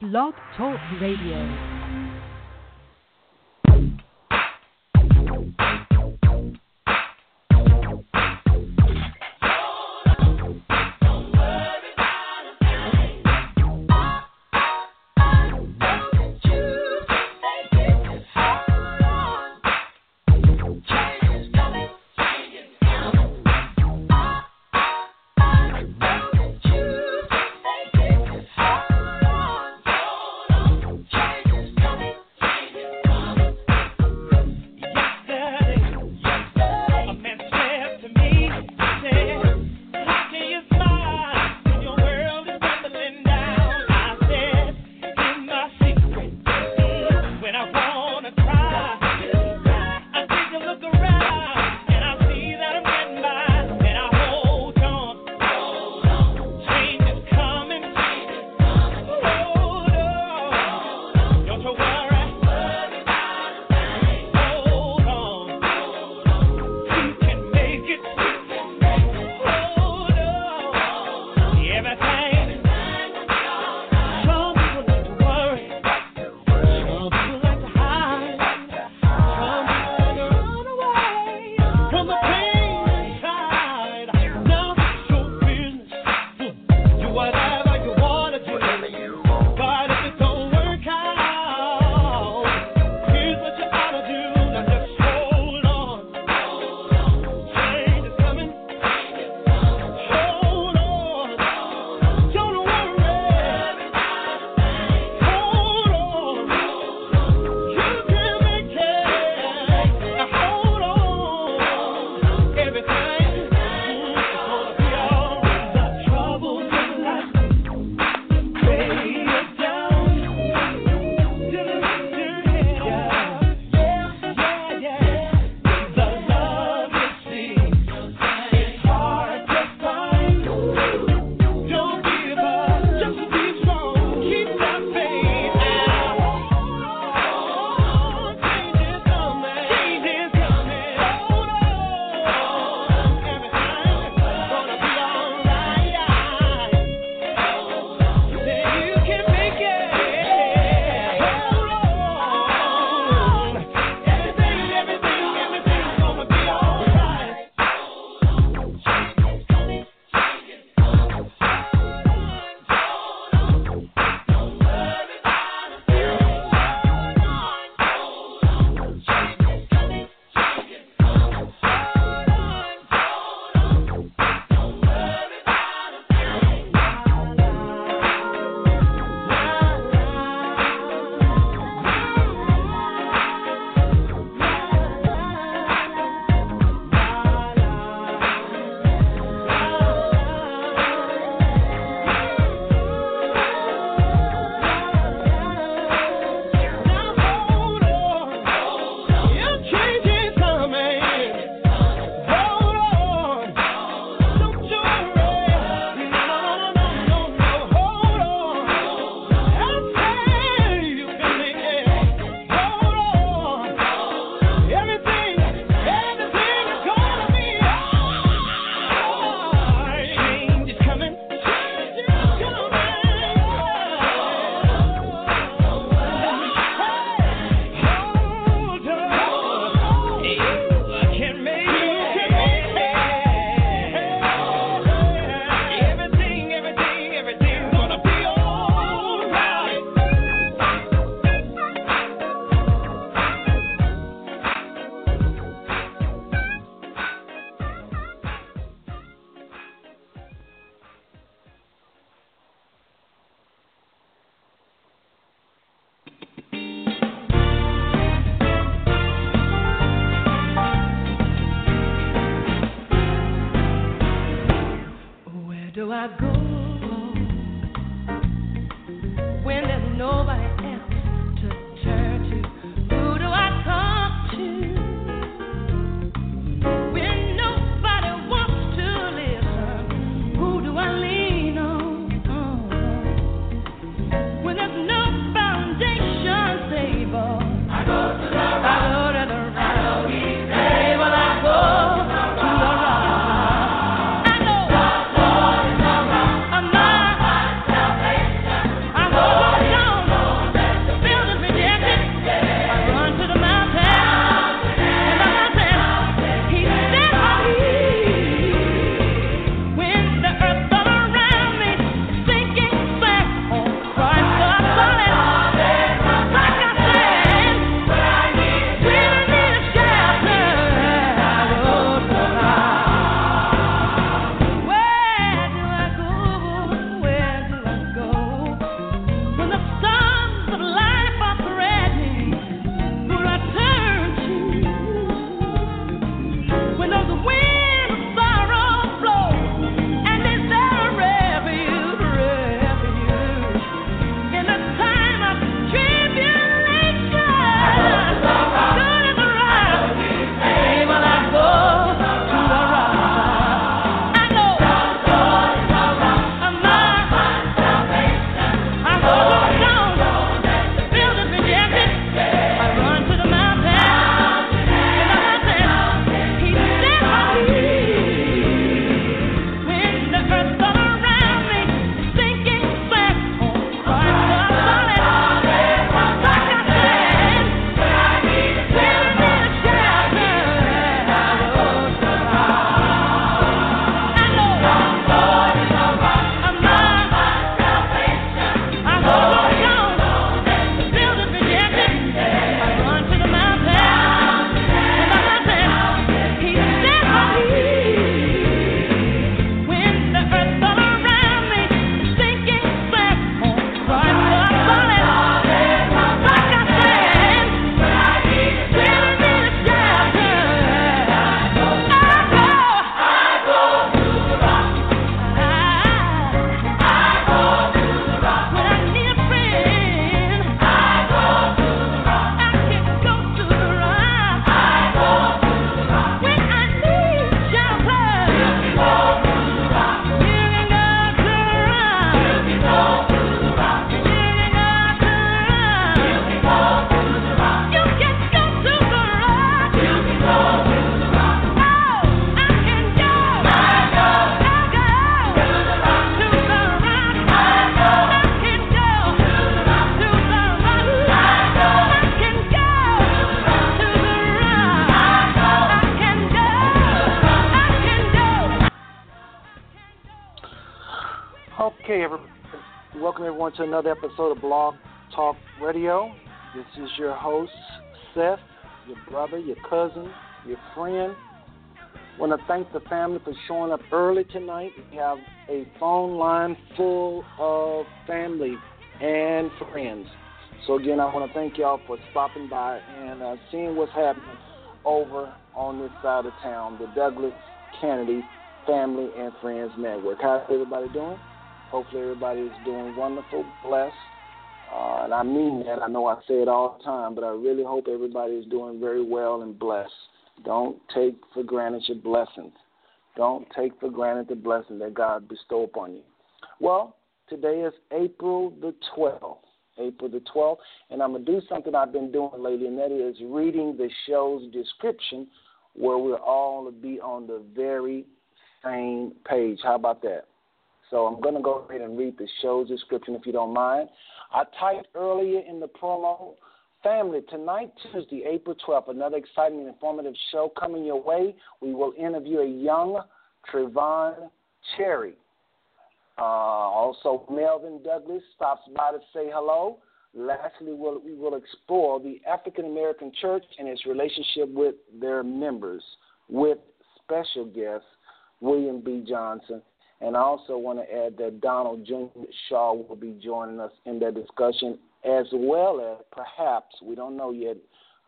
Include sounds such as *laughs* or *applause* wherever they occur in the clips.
Blog Talk Radio. To another episode of Blog Talk Radio. This is your host, Seth, your brother, your cousin, your friend. Want to thank the family for showing up early tonight. We have a phone line full of family and friends. So again, I want to thank y'all for stopping by and uh, seeing what's happening over on this side of town, the Douglas Canady Family and Friends Network. How's everybody doing? Hopefully, everybody is doing wonderful, blessed. Uh, and I mean that. I know I say it all the time, but I really hope everybody is doing very well and blessed. Don't take for granted your blessings. Don't take for granted the blessing that God bestowed upon you. Well, today is April the 12th. April the 12th, and I'm going to do something I've been doing lately, and that is reading the show's description where we'll all to be on the very same page. How about that? So I'm going to go ahead and read the show's description if you don't mind. I typed earlier in the promo, family, tonight, Tuesday, April 12th, another exciting and informative show coming your way. We will interview a young Trevon Cherry. Uh, also, Melvin Douglas stops by to say hello. Lastly, we'll, we will explore the African American Church and its relationship with their members with special guest William B. Johnson and I also want to add that Donald Jr. Shaw will be joining us in that discussion, as well as perhaps, we don't know yet,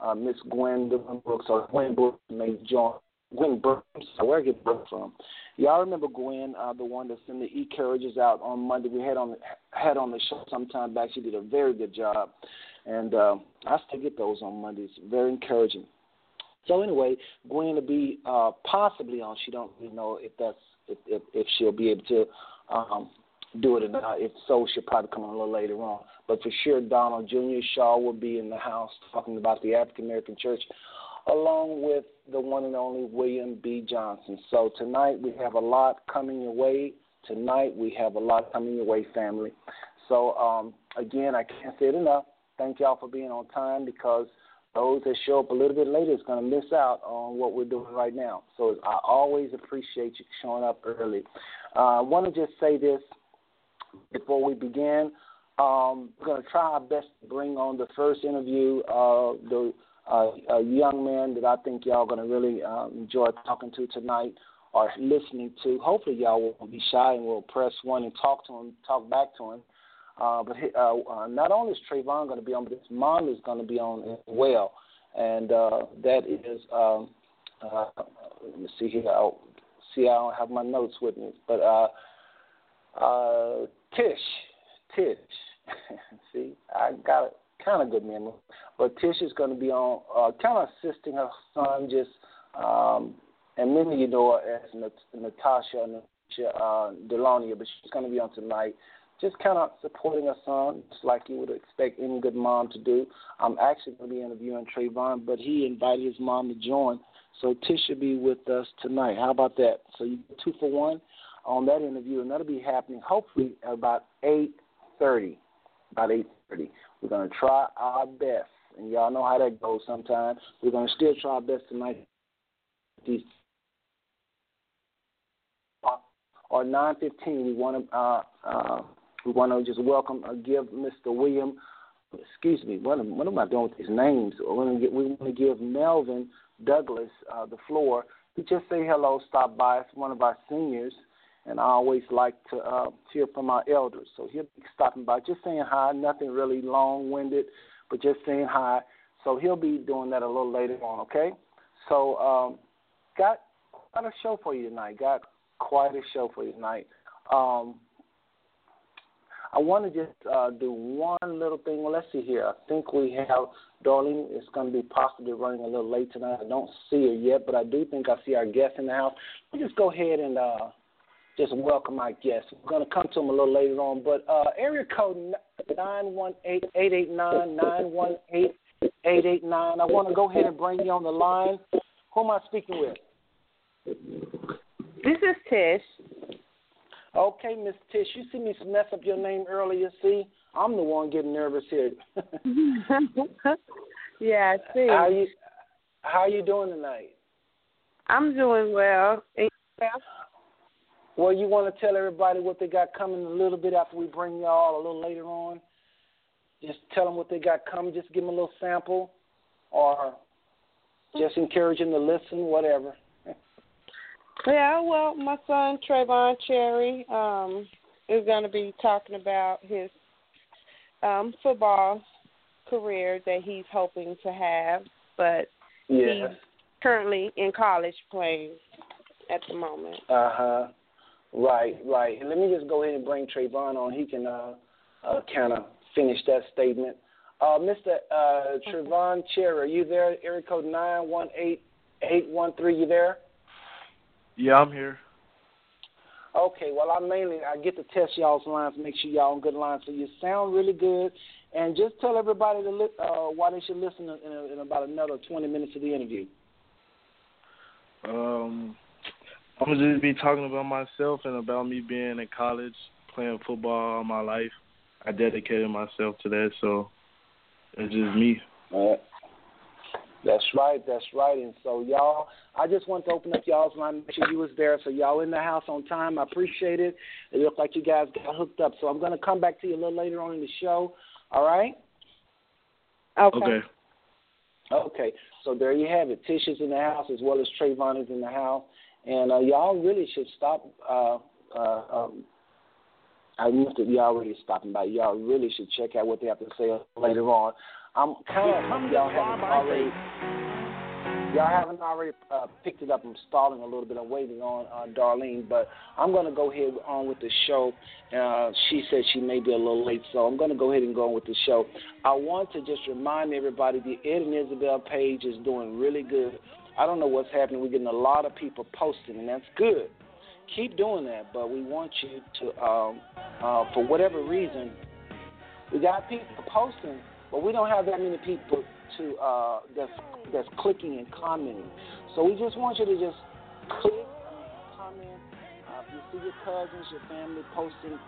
uh, Miss Gwen Brooks or Gwen Brooks may join. Gwen Brooks, where I get Brooks from? Y'all remember Gwen, uh, the one that's in the e carriages out on Monday? We had on had on the show some time back. She did a very good job, and uh, I still get those on Mondays. Very encouraging. So anyway, Gwen will be uh, possibly on. She don't really know if that's if, if, if she'll be able to um, do it or not. If so, she'll probably come on a little later on. But for sure, Donald Jr. Shaw will be in the house talking about the African American Church, along with the one and only William B. Johnson. So tonight we have a lot coming your way. Tonight we have a lot coming your way, family. So um, again, I can't say it enough. Thank y'all for being on time because those that show up a little bit later is going to miss out on what we're doing right now. So I always appreciate you showing up early. Uh, I want to just say this before we begin. Um, we're going to try our best to bring on the first interview of the uh, a young man that I think y'all are going to really uh, enjoy talking to tonight or listening to. Hopefully, y'all won't be shy and will press one and talk to him, talk back to him. Uh, but he, uh, uh, not only is Trevon going to be on, but his mom is going to be on as well, and uh, that is. Um, uh, let me see here. I'll, see, I don't have my notes with me, but uh, uh, Tish, Tish. *laughs* see, I got a kind of good memory, but Tish is going to be on, uh, kind of assisting her son, just um, and many you know her as nat- Natasha uh, Delonia, but she's going to be on tonight just kind of supporting her son, just like you would expect any good mom to do. I'm actually going to be interviewing Trevon, but he invited his mom to join. So Tish will be with us tonight. How about that? So you two for one on that interview, and that'll be happening hopefully at about 8.30. About 8.30. We're going to try our best, and y'all know how that goes sometimes. We're going to still try our best tonight. These or 9:15, we want to uh, uh, we want to just welcome, uh, give Mr. William, excuse me, what am, what am I doing with these names? We want to, give Melvin Douglas uh, the floor to just say hello, stop by. It's one of our seniors, and I always like to uh, hear from our elders. So he'll be stopping by, just saying hi, nothing really long winded, but just saying hi. So he'll be doing that a little later on, okay? So, um, got got a show for you tonight. Got quite a show for you tonight. Um, I want to just uh, do one little thing. Well, let's see here. I think we have Darlene It's going to be possibly running a little late tonight. I don't see her yet, but I do think I see our guest in the house. We'll just go ahead and uh, just welcome our guest. We're going to come to him a little later on, but uh, area code nine one eight eight eight nine nine one eight eight eight nine. I want to go ahead and bring you on the line. Who am I speaking with? This is Tish. Okay, Miss Tish, you see me mess up your name earlier. See, I'm the one getting nervous here. *laughs* yeah, I see. How you How you doing tonight? I'm doing well. Well, you want to tell everybody what they got coming a little bit after we bring y'all a little later on? Just tell them what they got coming. Just give them a little sample, or just encourage them to listen, whatever. Yeah, well, my son Trevon Cherry um, is going to be talking about his um, football career that he's hoping to have, but yeah. he's currently in college playing at the moment. Uh huh. Right, right. And let me just go ahead and bring Trevon on. He can uh, uh, kind of finish that statement. Uh, Mr. Uh, Trevon Cherry, are you there? Area code nine one eight eight one three. You there? Yeah, I'm here. Okay, well, I mainly I get to test y'all's lines, make sure y'all on good lines. So you sound really good, and just tell everybody to li- uh, why they should listen in, in, in about another 20 minutes of the interview. Um, I'm gonna just be talking about myself and about me being in college, playing football all my life. I dedicated myself to that, so it's just me. Uh, that's right, that's right. And so y'all, I just want to open up y'all's line, make sure you was there. So y'all in the house on time. I appreciate it. It looked like you guys got hooked up. So I'm gonna come back to you a little later on in the show. All right? Okay. Okay. Okay. So there you have it. Tish is in the house as well as Trevon is in the house. And uh, y'all really should stop. Uh, uh, um, I missed it. Y'all already stopping by. Y'all really should check out what they have to say later on. I'm kind of y'all haven't already. Y'all haven't already uh, picked it up. I'm stalling a little bit. I'm waiting on uh, Darlene, but I'm going to go ahead on with the show. Uh, she said she may be a little late, so I'm going to go ahead and go on with the show. I want to just remind everybody the Ed and Isabel page is doing really good. I don't know what's happening. We're getting a lot of people posting, and that's good. Keep doing that, but we want you to, um, uh, for whatever reason, we got people posting, but we don't have that many people to uh, that's that's clicking and commenting. So we just want you to just click, comment. Uh, if you see your cousins, your family posting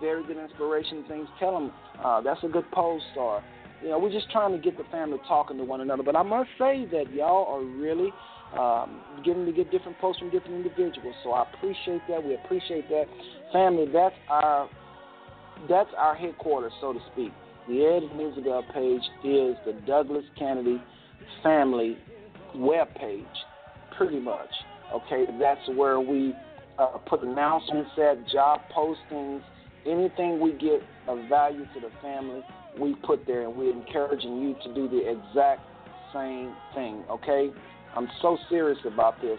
very good inspiration things, tell them uh, that's a good post or you know, we're just trying to get the family talking to one another. But I must say that y'all are really um, getting to get different posts from different individuals. So I appreciate that. We appreciate that. Family, that's our that's our headquarters, so to speak. The Ed Isabel page is the Douglas Canady family web page, pretty much. Okay, that's where we uh, put announcements at, job postings, anything we get of value to the family, we put there, and we're encouraging you to do the exact same thing. Okay, I'm so serious about this.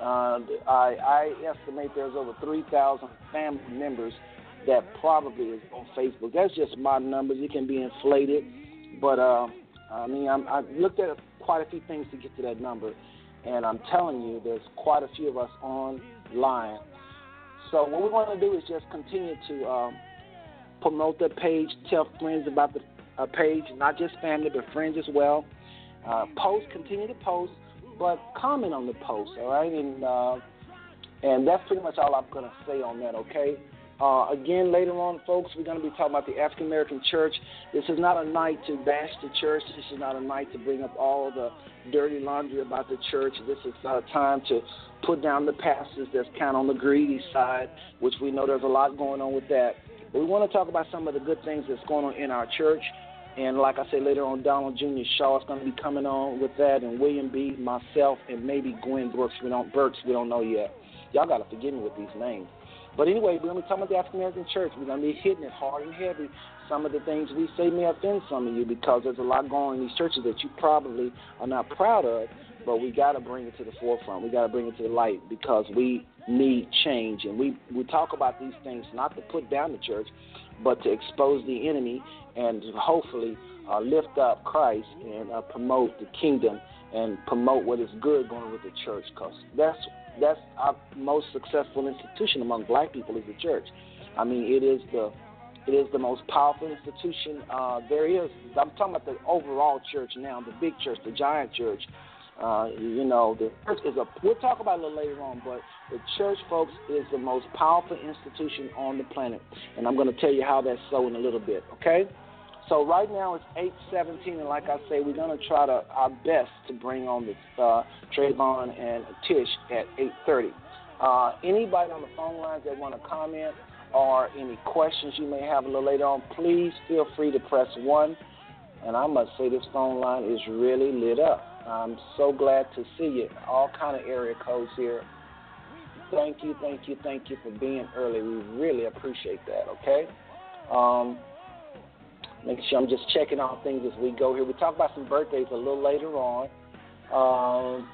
Uh, I, I estimate there's over 3,000 family members that probably is on Facebook. That's just my numbers. It can be inflated, but uh, I mean, I'm, I looked at quite a few things to get to that number, and I'm telling you, there's quite a few of us online. So what we want to do is just continue to um, promote the page, tell friends about the uh, page, not just family but friends as well. Uh, post, continue to post, but comment on the post, all right? And uh, and that's pretty much all I'm to say on that, okay? Uh, again, later on, folks, we're going to be talking about the African American church. This is not a night to bash the church. This is not a night to bring up all the dirty laundry about the church. This is a time to put down the pastors that's kind of on the greedy side, which we know there's a lot going on with that. But we want to talk about some of the good things that's going on in our church. And like I said later on, Donald Jr. Shaw is going to be coming on with that, and William B., myself, and maybe Gwen Brooks. We don't Burks. We don't know yet. Y'all got to forgive me with these names. But anyway, we're going to be talking about the African American church. We're going to be hitting it hard and heavy. Some of the things we say may offend some of you because there's a lot going on in these churches that you probably are not proud of, but we got to bring it to the forefront. We got to bring it to the light because we need change. And we, we talk about these things not to put down the church, but to expose the enemy and hopefully uh, lift up Christ and uh, promote the kingdom and promote what is good going with the church because that's that's our most successful institution among black people is the church. I mean, it is the it is the most powerful institution uh, there is. I'm talking about the overall church now, the big church, the giant church. Uh, you know, the church is a. We'll talk about it a little later on, but the church, folks, is the most powerful institution on the planet, and I'm going to tell you how that's so in a little bit. Okay. So right now it's 8:17, and like I say, we're gonna try to our best to bring on the uh, Trevon and Tish at 8:30. Uh, anybody on the phone lines that want to comment or any questions you may have a little later on, please feel free to press one. And I must say, this phone line is really lit up. I'm so glad to see you. All kind of area codes here. Thank you, thank you, thank you for being early. We really appreciate that. Okay. Um, make sure I'm just checking on things as we go here. We talk about some birthdays a little later on. Um,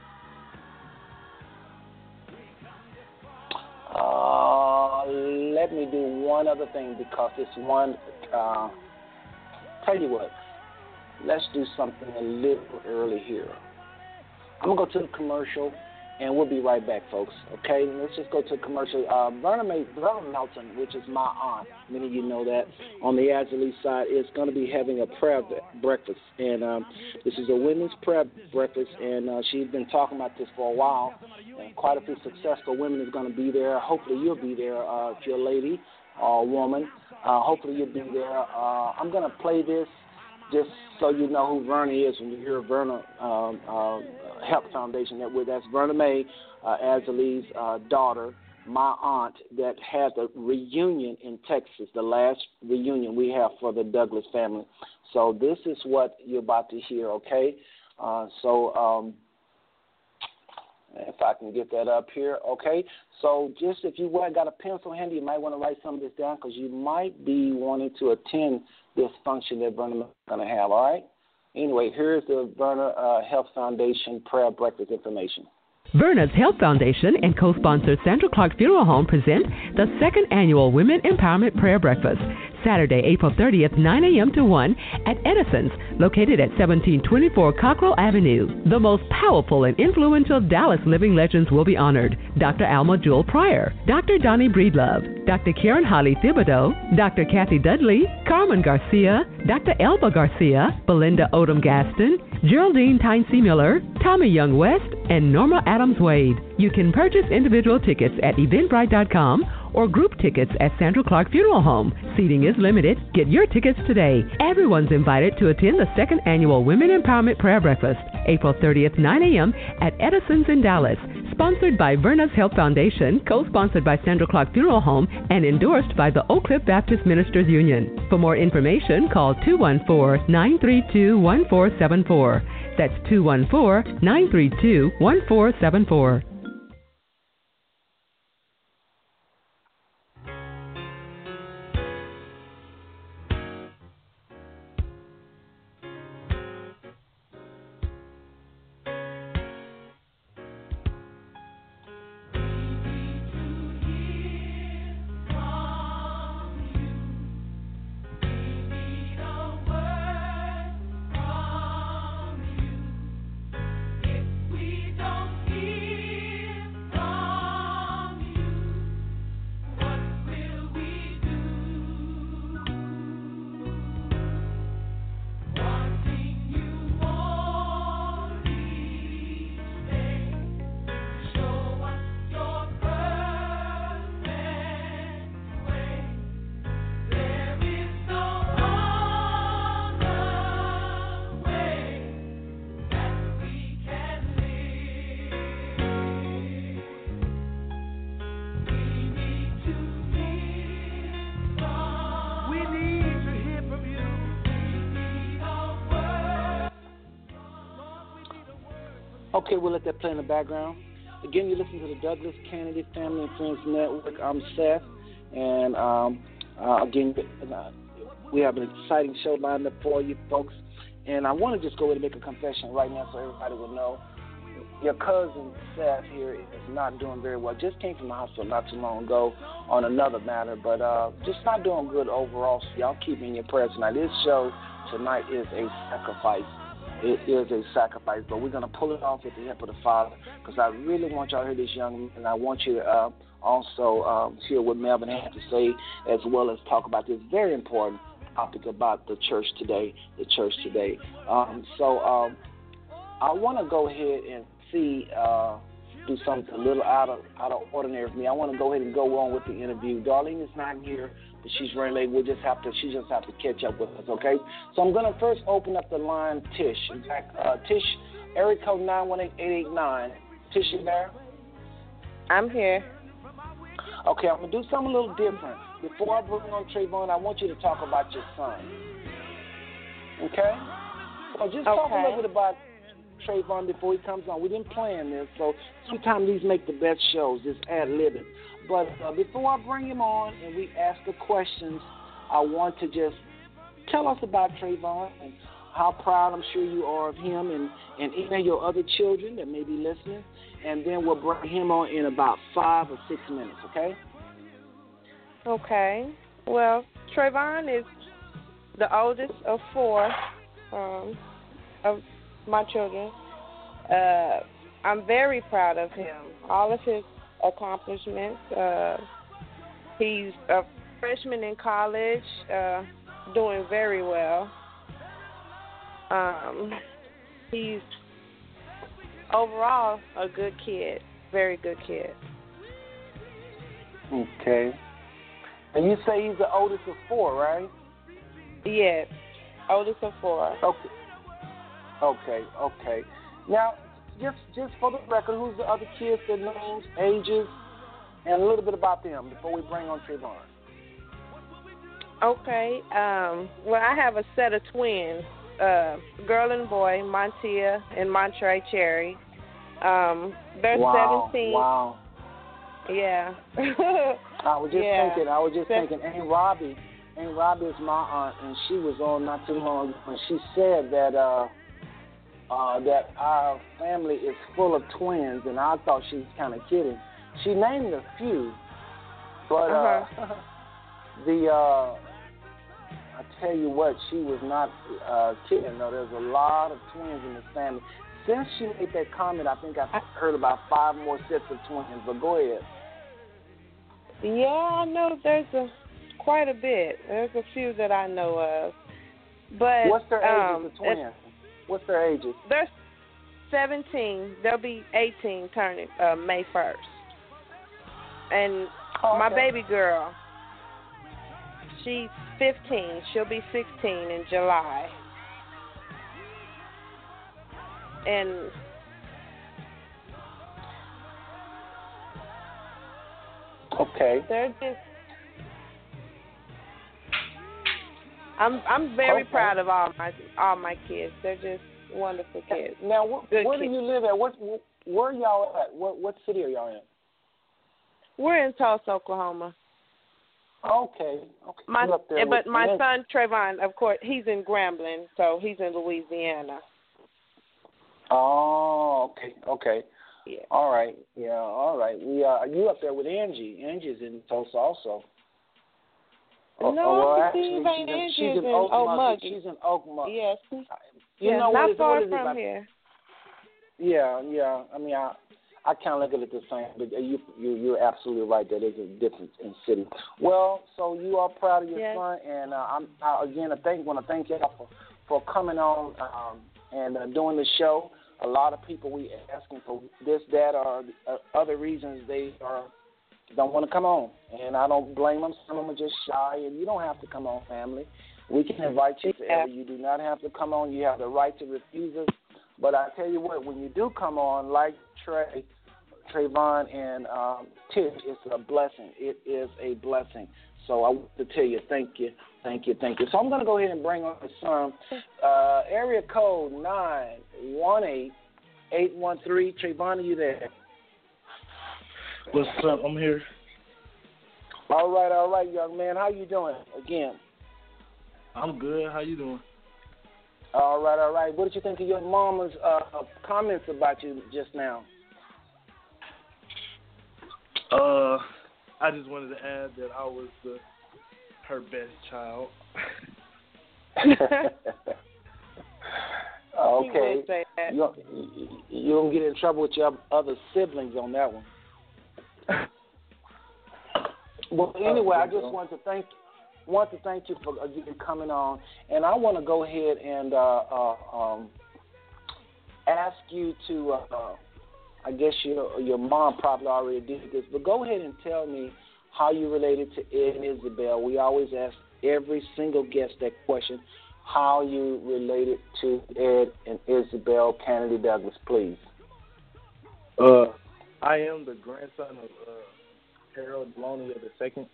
uh, let me do one other thing because this one. Uh, tell you what, let's do something a little early here. I'm gonna go to the commercial and we'll be right back, folks. Okay, let's just go to commercial. Uh, Verna Melton, which is my aunt, many of you know that, on the Azalea side, is going to be having a prayer breakfast. And um, this is a women's prayer breakfast, and uh, she's been talking about this for a while. And quite a few successful women is going to be there. Hopefully, you'll be there uh, if you're a lady or a woman. Uh, hopefully, you'll be there. Uh, I'm going to play this just so you know who Verna is when you hear Verna um, uh, Health Foundation. That's Verna May, uh, Azalee's uh, daughter, my aunt, that had the reunion in Texas, the last reunion we have for the Douglas family. So this is what you're about to hear. Okay, uh, so. Um, if I can get that up here, okay. So just if you got a pencil handy, you might want to write some of this down because you might be wanting to attend this function that Verna is going to have. All right. Anyway, here's the Verna uh, Health Foundation prayer breakfast information. Verna's Health Foundation and co-sponsor Sandra Clark Funeral Home present the second annual Women Empowerment Prayer Breakfast. Saturday, April 30th, 9 a.m. to 1 at Edison's, located at 1724 Cockrell Avenue. The most powerful and influential Dallas living legends will be honored. Dr. Alma Jewel Pryor, Dr. Donnie Breedlove, Dr. Karen Holly Thibodeau, Dr. Kathy Dudley, Carmen Garcia, Dr. Elba Garcia, Belinda Odom Gaston, Geraldine Tincy Miller, Tommy Young West, and Norma Adams Wade. You can purchase individual tickets at eventbrite.com or group tickets at Sandra Clark Funeral Home. Seating is limited. Get your tickets today. Everyone's invited to attend the second annual Women Empowerment Prayer Breakfast, April 30th, 9 a.m. at Edison's in Dallas. Sponsored by Verna's Health Foundation, co-sponsored by Sandra Clark Funeral Home, and endorsed by the Oak Cliff Baptist Ministers Union. For more information, call 214-932-1474. That's 214-932-1474. Okay, we'll let that play in the background. Again, you listen to the Douglas Canady Family and Friends Network. I'm Seth, and um, uh, again, we have an exciting show lined up for you folks. And I want to just go ahead and make a confession right now so everybody will know. Your cousin Seth here is not doing very well. Just came from the hospital not too long ago on another matter, but uh, just not doing good overall. So y'all keep me in your prayers tonight. This show tonight is a sacrifice it is a sacrifice, but we're going to pull it off with the help of the Father because I really want y'all to hear this young man, and I want you to uh, also um, hear what Melvin had to say as well as talk about this very important topic about the church today, the church today. Um, so um, I want to go ahead and see, uh, do something a little out of out of ordinary for me. I want to go ahead and go on with the interview. Darlene is not here she's running late. We'll just have to she just have to catch up with us, okay? So I'm gonna first open up the line Tish. In fact, uh, Tish, area code nine one eight eight eight nine. Tish, you there? I'm here. Okay, I'm gonna do something a little different. Before I bring on Trevon, I want you to talk about your son. Okay? So just okay. talk a little bit about Trevon before he comes on. We didn't plan this, so sometimes these make the best shows, just ad libbing. But uh, before I bring him on and we ask the questions, I want to just tell us about Trevon and how proud I'm sure you are of him and, and of your other children that may be listening. And then we'll bring him on in about five or six minutes, okay? Okay. Well, Trevon is the oldest of four um, of my children. Uh, I'm very proud of him. All of his accomplishments. Uh, he's a freshman in college, uh, doing very well. Um, he's overall a good kid, very good kid. Okay. And you say he's the oldest of four, right? Yes, oldest of four. Okay. Okay. Okay. Now, just just for the record, who's the other kids, their names, ages, and a little bit about them before we bring on Trevon. Okay. Um, well, I have a set of twins, uh, girl and boy, Montia and Montre Cherry. Um, they're wow, 17. Wow. Yeah. *laughs* I was just yeah. thinking. I was just Se- thinking. Aunt Robbie, Aunt Robbie is my aunt, and she was on not too long and she said that uh, uh, that our family is full of twins, and I thought she was kind of kidding. She named a few, but uh, Uh-huh. *laughs* the uh, I tell you what, she was not uh, kidding. No, there's a lot of twins in this family. Since she made that comment, I think I've heard about five more sets of twins. But go ahead. yeah, I know there's a quite a bit. There's a few that I know of. But What's their um, ages, the twins? What's their ages? They're 17. They'll be 18 turning uh, May 1st. And Oh, my baby girl, she's 15. She'll be 16 in July. And Okay. they're just I'm I'm very Okay. proud of all my all my kids. They're just wonderful kids. Now, wh- where do you live at? What, wh- where y'all at? What, what city are y'all in? We're in Tulsa, Oklahoma. Okay. Okay. My You up there but my son Trevon, of course, he's in Grambling, so he's in Louisiana. Oh, okay. Okay. Yeah. All right. Yeah. All right. We uh, you up there with Angie? Angie's in Tulsa also. Oh, No, oh, well, I actually, believe she's in, she's in in Oak Okmulgee. Muggy. She's in Okmulgee. Yes. You yeah, know not what far what from here. Yeah, yeah. I mean, I I kind of look at it the same, but you you you're absolutely right. There is a difference in cities. Well, so you are proud of your Yes. son, and uh, I'm I, again I thank want to thank y'all for for coming on um, and uh, doing the show. A lot of people we asking for this, that, or uh, other reasons they are don't want to come on, and I don't blame them. Some of them are just shy, and you don't have to come on, family. We can invite you forever. You do not have to come on. You have the right to refuse us. But I tell you what, when you do come on, like Trey, Trevon, and um, Tish, it's a blessing. It is a blessing. So I want to tell you, thank you, thank you, thank you. So I'm going to go ahead and bring on son. Uh, area code nine one eight eight one three. Trevon, are you there? What's up? I'm here. All right, all right, young man. How you doing? Again. I'm good. How you doing? All right, all right. What did you think of your mama's uh, comments about you just now? Uh, I just wanted to add that I was the her best child. *laughs* Okay. would say that. You you- you don't get in trouble with your other siblings on that one. Well, anyway, I just want to thank want to thank you for again coming on, and I want to go ahead and uh, uh, um, ask you to. Uh, uh, I guess your your mom probably already did this, but go ahead and tell me how you related to Ed and Isabel. We always ask every single guest that question: how you related to Ed and Isabel Canady Douglas, please. Uh, I am the grandson of uh, Harold Deloney the second.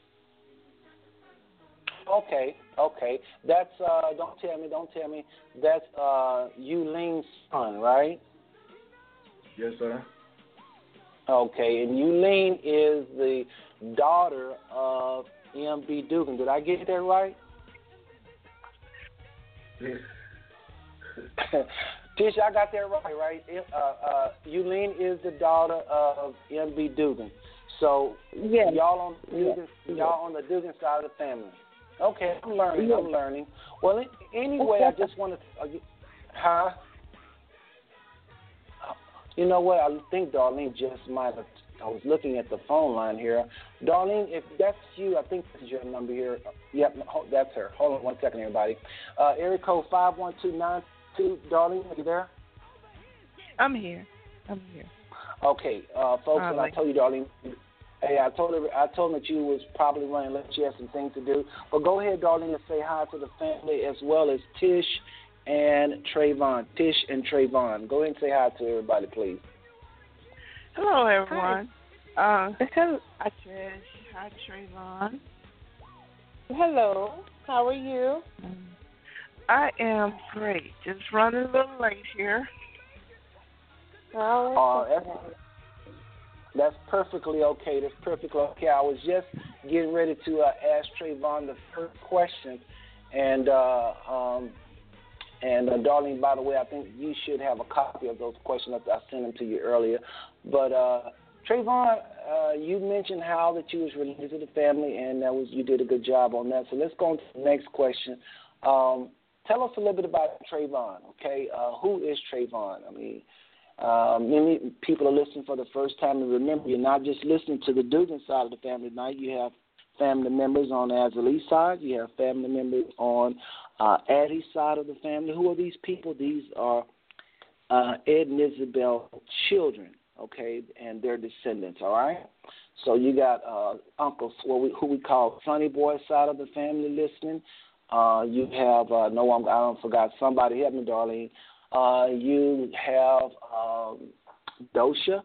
Okay, okay. That's uh don't tell me, don't tell me. That's uh Eulene's son, right? Yes, sir. Okay, and Eulene is the daughter of M.B. Dugan. Did I get that right? *laughs* Tish, I got that right, right? Uh, uh, Eulene is the daughter of M.B. Dugan. So Yes. y'all on the Yes. Y'all on the Dugan side of the family. Okay, I'm learning. I'm learning. Well, anyway, I just want to. Uh, huh? You know what? I think Darlene just might have. I was looking at the phone line here. Darlene, if that's you, I think this is your number here. Yep, that's her. Hold on one second, everybody. Uh, area code 51292. Darlene, are you there? I'm here. I'm here. Okay, uh, folks, All and I right. told you, Darlene. Hey, I told her, I told them that you was probably running late. You had some things to do. But go ahead, Darlene, and say hi to the family as well as Tish and Trevon. Tish and Trevon. Go ahead and say hi to everybody, please. Hello, everyone. Uh, hello, hi, Trish. Hi, Trevon. Hello. How are you? I am great. Just running a little late here. Uh, that's, that's perfectly okay. That's perfectly okay. I was just getting ready to uh, ask Trevon the first question, and uh, um, and uh, Darlene, by the way, I think you should have a copy of those questions. I I sent them to you earlier. But uh, Trevon, uh, you mentioned how that you was related to the family, and that was you did a good job on that. So let's go on to the next question. Um, tell us a little bit about Trevon. Okay, uh, who is Trevon? I mean. Uh, many people are listening for the first time, and remember, you're not just listening to the Dugan side of the family tonight. You have family members on the Azalee side. You have family members on uh, Addie's side of the family. Who are these people? These are uh, Ed and Isabel children, okay, and their descendants. All right. So you got uh, Uncle, who we call Sonny Boy side of the family listening. Uh, you have uh, no, I'm, I don't forgot somebody. Help me, darling. Uh, you have um, Dosha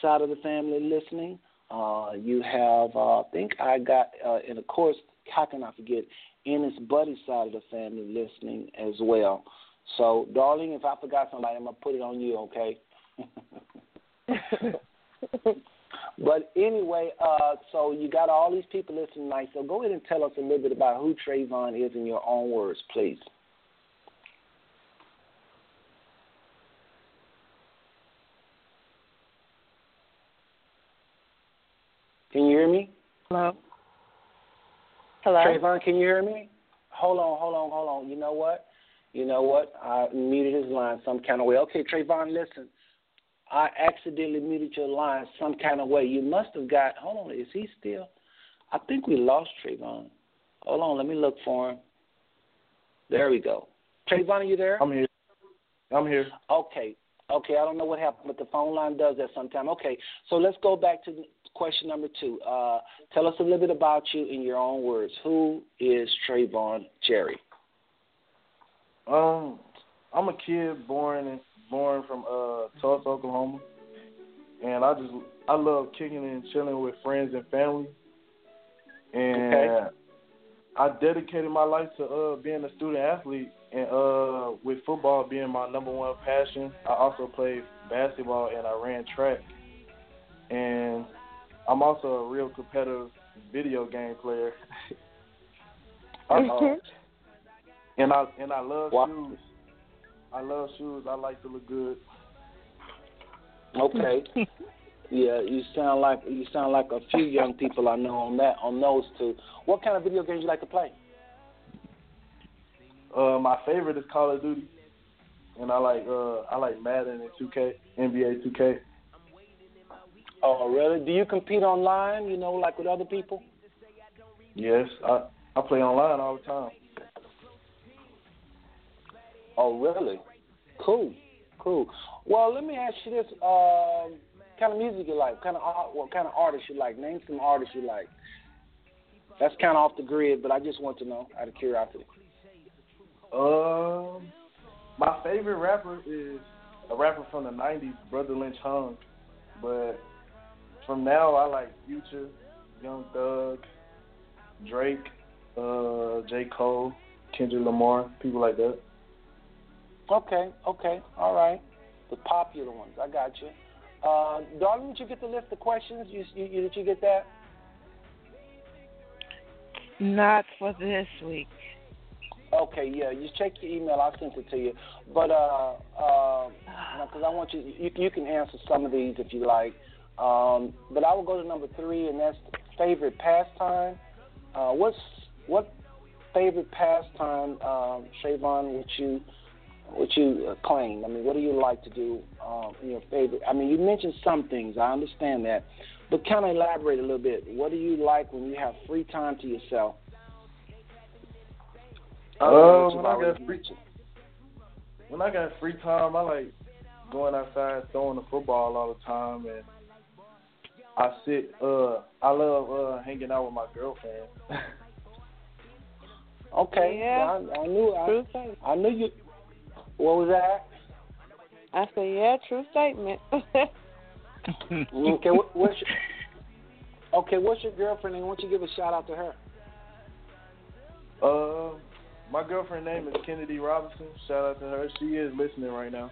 side of the family listening. Uh, you have, uh, I think I got, uh, and of course, how can I forget, Ennis Buddy side of the family listening as well. So, darling, if I forgot somebody, I'm gonna put it on you, okay? *laughs* *laughs* but anyway, uh, so you got all these people listening tonight. So go ahead and tell us a little bit about who Trevon is in your own words, please. Can you hear me? Hello. Hello. Trevon, can you hear me? Hold on, hold on, hold on. You know what? You know what? I muted his line some kind of way. Okay, Trevon, listen. I accidentally muted your line some kind of way. You must have got. Hold on, is he still? I think we lost Trevon. Hold on, let me look for him. There we go. Trevon, are you there? I'm here. I'm here. Okay. Okay, I don't know what happened, but the phone line does that sometime. Okay, so let's go back to question number two. Uh, tell us a little bit about you in your own words. Who is Trevon Cherry? Um, I'm a kid born in, born from uh Tulsa, Oklahoma, and I just I love kicking and chilling with friends and family. And Okay. I dedicated my life to uh being a student athlete and uh with football being my number one passion. I also played basketball and I ran track. And I'm also a real competitive video game player. *laughs* Uh-oh. and I and I love Wow. shoes. I love shoes. I like to look good. Okay. *laughs* yeah, you sound like you sound like a few young people I know on that on those two. What kind of video games you like to play? Uh, my favorite is Call of Duty, and I like uh I like Madden and 2K, NBA 2K. Oh, really? Do you compete online? You know, like with other people? Yes, I I play online all the time. Oh, really? Cool, cool. Well, let me ask you this: um, kind of music you like? Kind of art? What kind of artists you like? Name some artists you like. That's kind of off the grid, but I just want to know out of curiosity. Um, my favorite rapper is a rapper from the '90s, Brotha Lynch Hung. But from now, I like Future, Young Thug, Drake, uh, J. Cole, Kendrick Lamar, people like that. Okay, okay, all right. The popular ones, I got you. Uh, darling, did you get the list of questions? You, you, did you get that? Not for this week. Okay, yeah, you check your email. I sent it to you. But uh, uh, because I want you, you, you can answer some of these if you like. Um, but I will go to number three, and that's favorite pastime. Uh, what's what favorite pastime, um, Trevon, would you would you uh, claim? I mean, what do you like to do um, in your favorite? I mean, you mentioned some things. I understand that, but kind of elaborate a little bit. What do you like when you have free time to yourself? Uh, when I got free, when I got free time, I like going outside, throwing the football all the time, and I sit. Uh, I love uh hanging out with my girlfriend. *laughs* okay, yeah, I, I knew. I, I knew you. What was that? I said, yeah, true statement. *laughs* okay, what, what's your, okay? What's your girlfriend name? Why don't you give a shout out to her? Uh, my girlfriend name is Kennedy Robinson. Shout out to her. She is listening right now.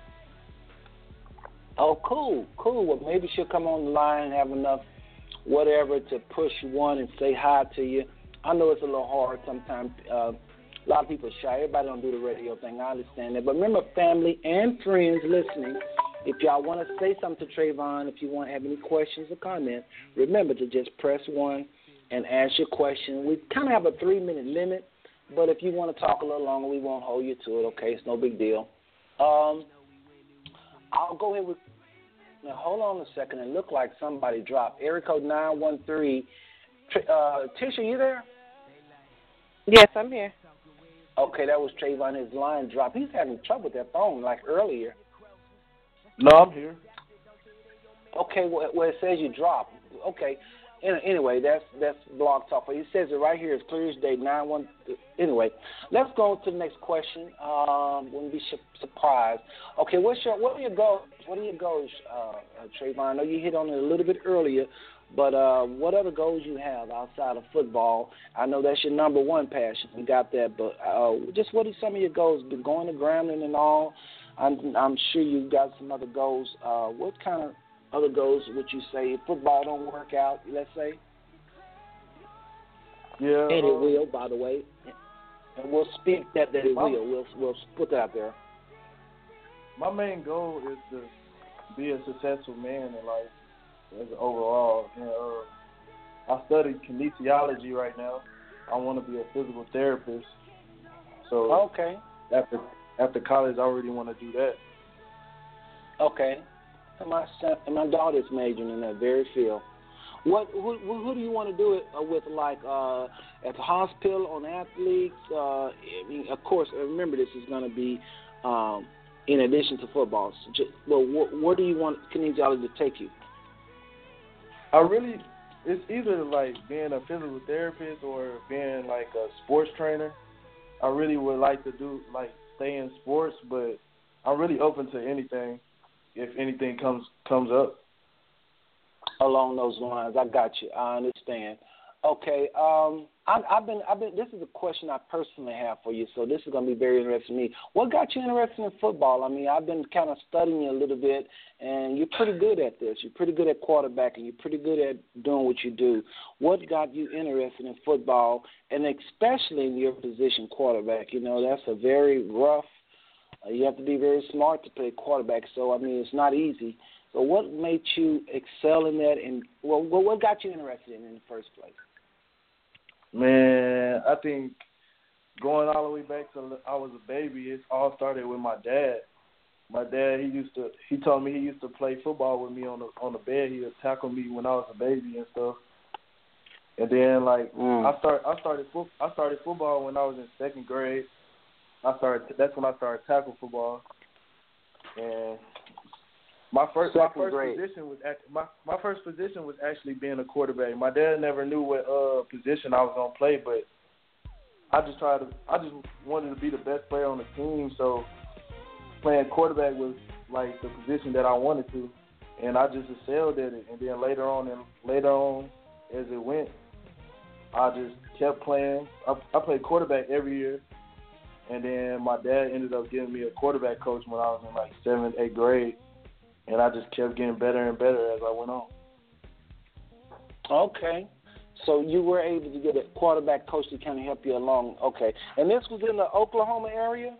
Oh, cool, cool. Well, maybe she'll come on the line and have enough whatever to push one and say hi to you. I know it's a little hard sometimes. Uh, a lot of people shy. Everybody don't do the radio thing. I understand that. But remember, family and friends listening, if y'all want to say something to Trevon, if you want to have any questions or comments, remember to just press one and ask your question. We kind of have a three minute limit, but if you want to talk a little longer, we won't hold you to it. Okay, it's no big deal. Um, I'll go ahead with. Now hold on a second. It looked like somebody dropped. Area code nine one three. Uh, Tisha, you there? Yes, I'm here. Okay, that was Trevon. His line dropped. He's having trouble with that phone like earlier. No, I'm here. Okay, well, well it says you dropped. Okay, anyway, that's that's blog talk. But he says it right here. It's clear as day. Nine one. Anyway, let's go on to the next question. Um, wouldn't be surprised. Okay, what's your what are your goals? What are your goals, uh, uh, Trevon? I know you hit on it a little bit earlier, but uh, what other goals you have outside of football? I know that's your number one passion. You got that, but uh, just what are some of your goals? Been going to Grambling and all. I'm, I'm sure you've got some other goals. Uh, what kind of other goals would you say? If football don't work out, let's say. Yeah. And it will, by the way. And we'll speak that that it will. We'll we'll put that out there. My main goal is to be a successful man in life as overall. And, uh, I study kinesiology right now. I want to be a physical therapist. So okay. After after college, I already want to do that. Okay. And my son, and my daughter's majoring in that very field. What who, who do you want to do it uh, with? Like uh, at the hospital on athletes? Uh, I mean, of course. Remember, this is going to be um, in addition to football. So just, well, wh- where do you want kinesiology to take you? I really, it's either like being a physical therapist or being like a sports trainer. I really would like to do like stay in sports, but I'm really open to anything if anything comes comes up. Along those lines, I got you. I understand. Okay, um, I, I've been, I've been. This is a question I personally have for you, so this is going to be very interesting to me. What got you interested in football? I mean, I've been kind of studying you a little bit, and you're pretty good at this. You're pretty good at quarterbacking. You're pretty good at doing what you do. What got you interested in football, and especially in your position, quarterback? You know, that's a very rough. Uh, you have to be very smart to play quarterback. So I mean, it's not easy. So what made you excel in that, and well, what got you interested in it in the first place? Man, I think going all the way back to I was a baby, it all started with my dad. My dad, he used to, he told me he used to play football with me on the on the bed. He would tackle me when I was a baby and stuff. And then like mm. I start, I started, I started football when I was in second grade. I started, that's when I started tackle football. And my first Second my first grade. position was my my first position was actually being a quarterback. My dad never knew what uh position I was gonna play, but I just tried to I just wanted to be the best player on the team, so playing quarterback was like the position that I wanted to and I just excelled at it and then later on and later on as it went, I just kept playing. I, I played quarterback every year, and then my dad ended up giving me a quarterback coach when I was in like seventh, eighth grade, and I just kept getting better and better as I went on. Okay. So you were able to get a quarterback coach to kind of help you along. Okay. And this was in the Oklahoma area?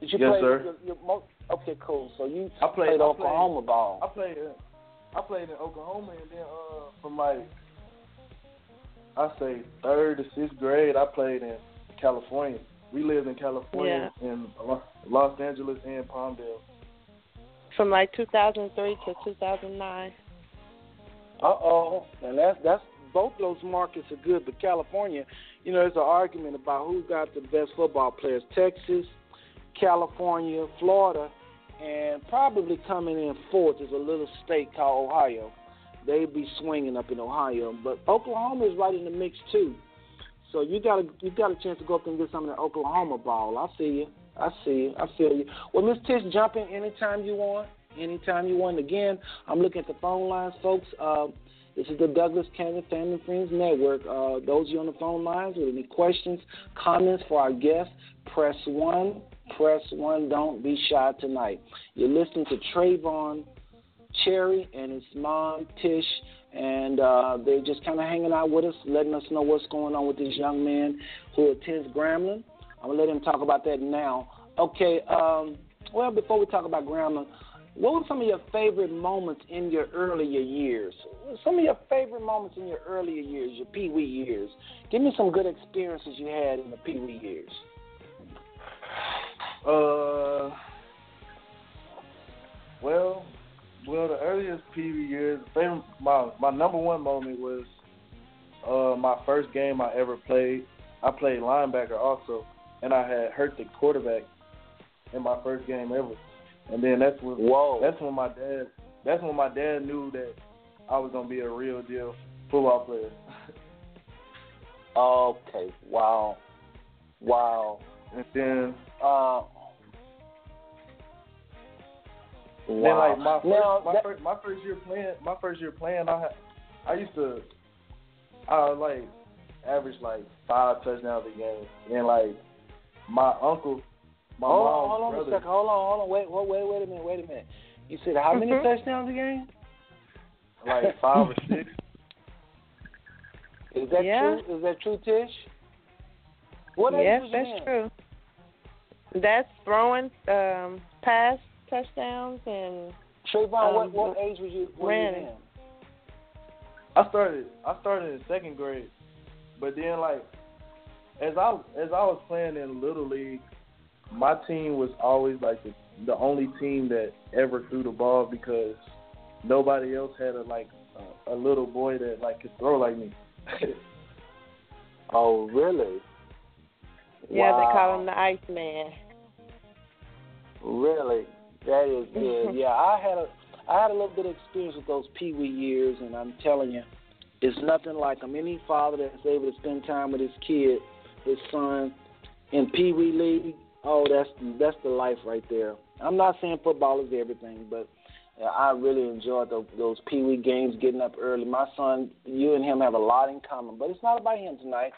Did you yes, play sir. Your, your most, okay, cool. So you I played, played I Oklahoma played, ball. I played. I played in Oklahoma, and then uh, from like I say third to sixth grade, I played in California. We lived in California in Los Angeles and Palmdale. From like 2003 to 2009. Uh oh, and that's that's both those markets are good, but California, you know, there's an argument about who got the best football players: Texas, California, Florida, and probably coming in fourth is a little state called Ohio. They'd be swinging up in Ohio, but Oklahoma is right in the mix too. So you got a you got a chance to go up and get some of that Oklahoma ball. I see you. I see. I feel you. Well, Miss Tish, jump in anytime you want. Anytime you want. Again, I'm looking at the phone lines, folks. Uh, this is the Douglas Canady Family Friends Network. Uh, those of you on the phone lines with any questions, comments for our guests, press one. Press one. Don't be shy tonight. You're listening to Trevon Cherry and his mom Tish, and uh, they're just kind of hanging out with us, letting us know what's going on with this young man who attends Grambling. I'm gonna let him talk about that now. Okay. Um, well, before we talk about Grambling, what were some of your favorite moments in your earlier years? Some of your favorite moments in your earlier years, your Pee Wee years. Give me some good experiences you had in the Pee Wee years. Uh, well, well, the earliest Pee Wee years, favorite, my my number one moment was uh my first game I ever played. I played linebacker also, and I had hurt the quarterback in my first game ever. And then that's when Whoa. that's when my dad that's when my dad knew that I was gonna be a real deal football player. *laughs* Okay. Wow. Wow. and then Uh, then like my first, now, my, that- first my first year playing my first year playing I I used to I like average like five touchdowns a game. And like my uncle my hold mom's on, hold on brother, a second. Hold on, hold on. Wait, wait, wait, wait a minute. Wait a minute. You said how many Mhm. touchdowns a game? like five or six. Is that Yeah. true? Is that true, Tish? What age yes, was that's in? true. That's throwing um, pass touchdowns and Trevon, Um, what what age was you? Were you running. in? I started I started in second grade, but then like as I as I was playing in little league, my team was always like the the only team that ever threw the ball because nobody else had a like a, a little boy that like could throw like me. *laughs* Oh, really? yeah, they call him the Iceman. Really, that is *laughs* good. yeah, I had a I had a little bit of experience with those Pee Wee years, and I'm telling you, it's nothing like them. Any father that's able to spend time with his kid, his son, in Pee Wee league, oh, that's that's the life right there. I'm not saying football is everything, but I really enjoyed the, those Pee Wee games, getting up early. My son, you and him have a lot in common, but it's not about him tonight.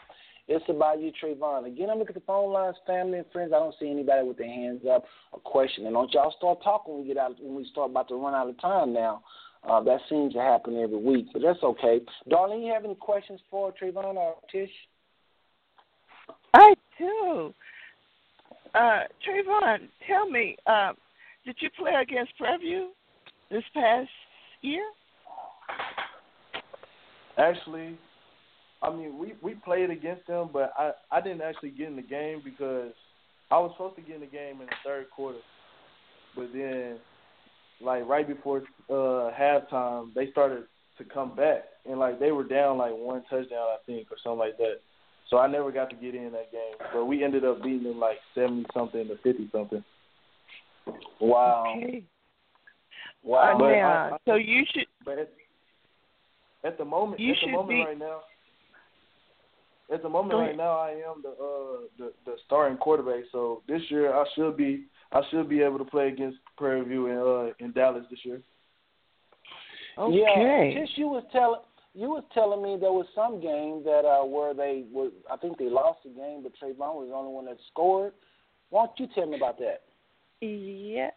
It's about you, Trevon. Again, I look at the phone lines, family and friends. I don't see anybody with their hands up, a question. And don't y'all start talking when we get out when we start about to run out of time now. Uh, that seems to happen every week, but that's okay. Darlene, you have any questions for Trevon or Tish? I do. Uh, Trevon, tell me, uh, did you play against Prairie View this past year? Actually, I mean we we played against them, but I I didn't actually get in the game because I was supposed to get in the game in the third quarter, but then like right before uh halftime they started to come back and like they were down like one touchdown I think or something like that. So I never got to get in that game, but we ended up beating them like seventy something to fifty something. Wow. Okay. Wow. Uh, But now, I- I- so you should. But at, at the moment, You at the should moment be- right now, at the moment right now, I am the uh the the starting quarterback. So this year, I should be I should be able to play against Prairie View in uh in Dallas this year. Okay. Yeah, Tish, you was telling you was telling me there was some game that uh where they were I think they lost the game, but Trevon was the only one that scored. Why don't you tell me about that? Yeah.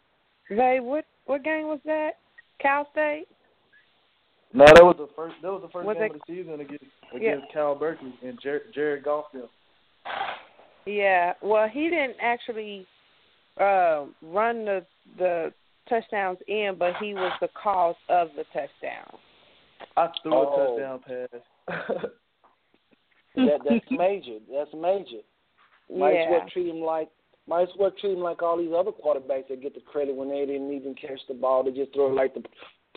They what what game was that? Cal State? No, that was the first. That was the first Was game it- of the season against Yeah. against Cal Berkeley and Jer- Jared Goff. Yeah. Well, he didn't actually uh, run the the touchdowns in, but he was the cause of the touchdown. I threw Oh. a touchdown pass. That that's major. That's major. Might as well treat him like might as well treat him like all these other quarterbacks that get the credit when they didn't even catch the ball. They just throw it like the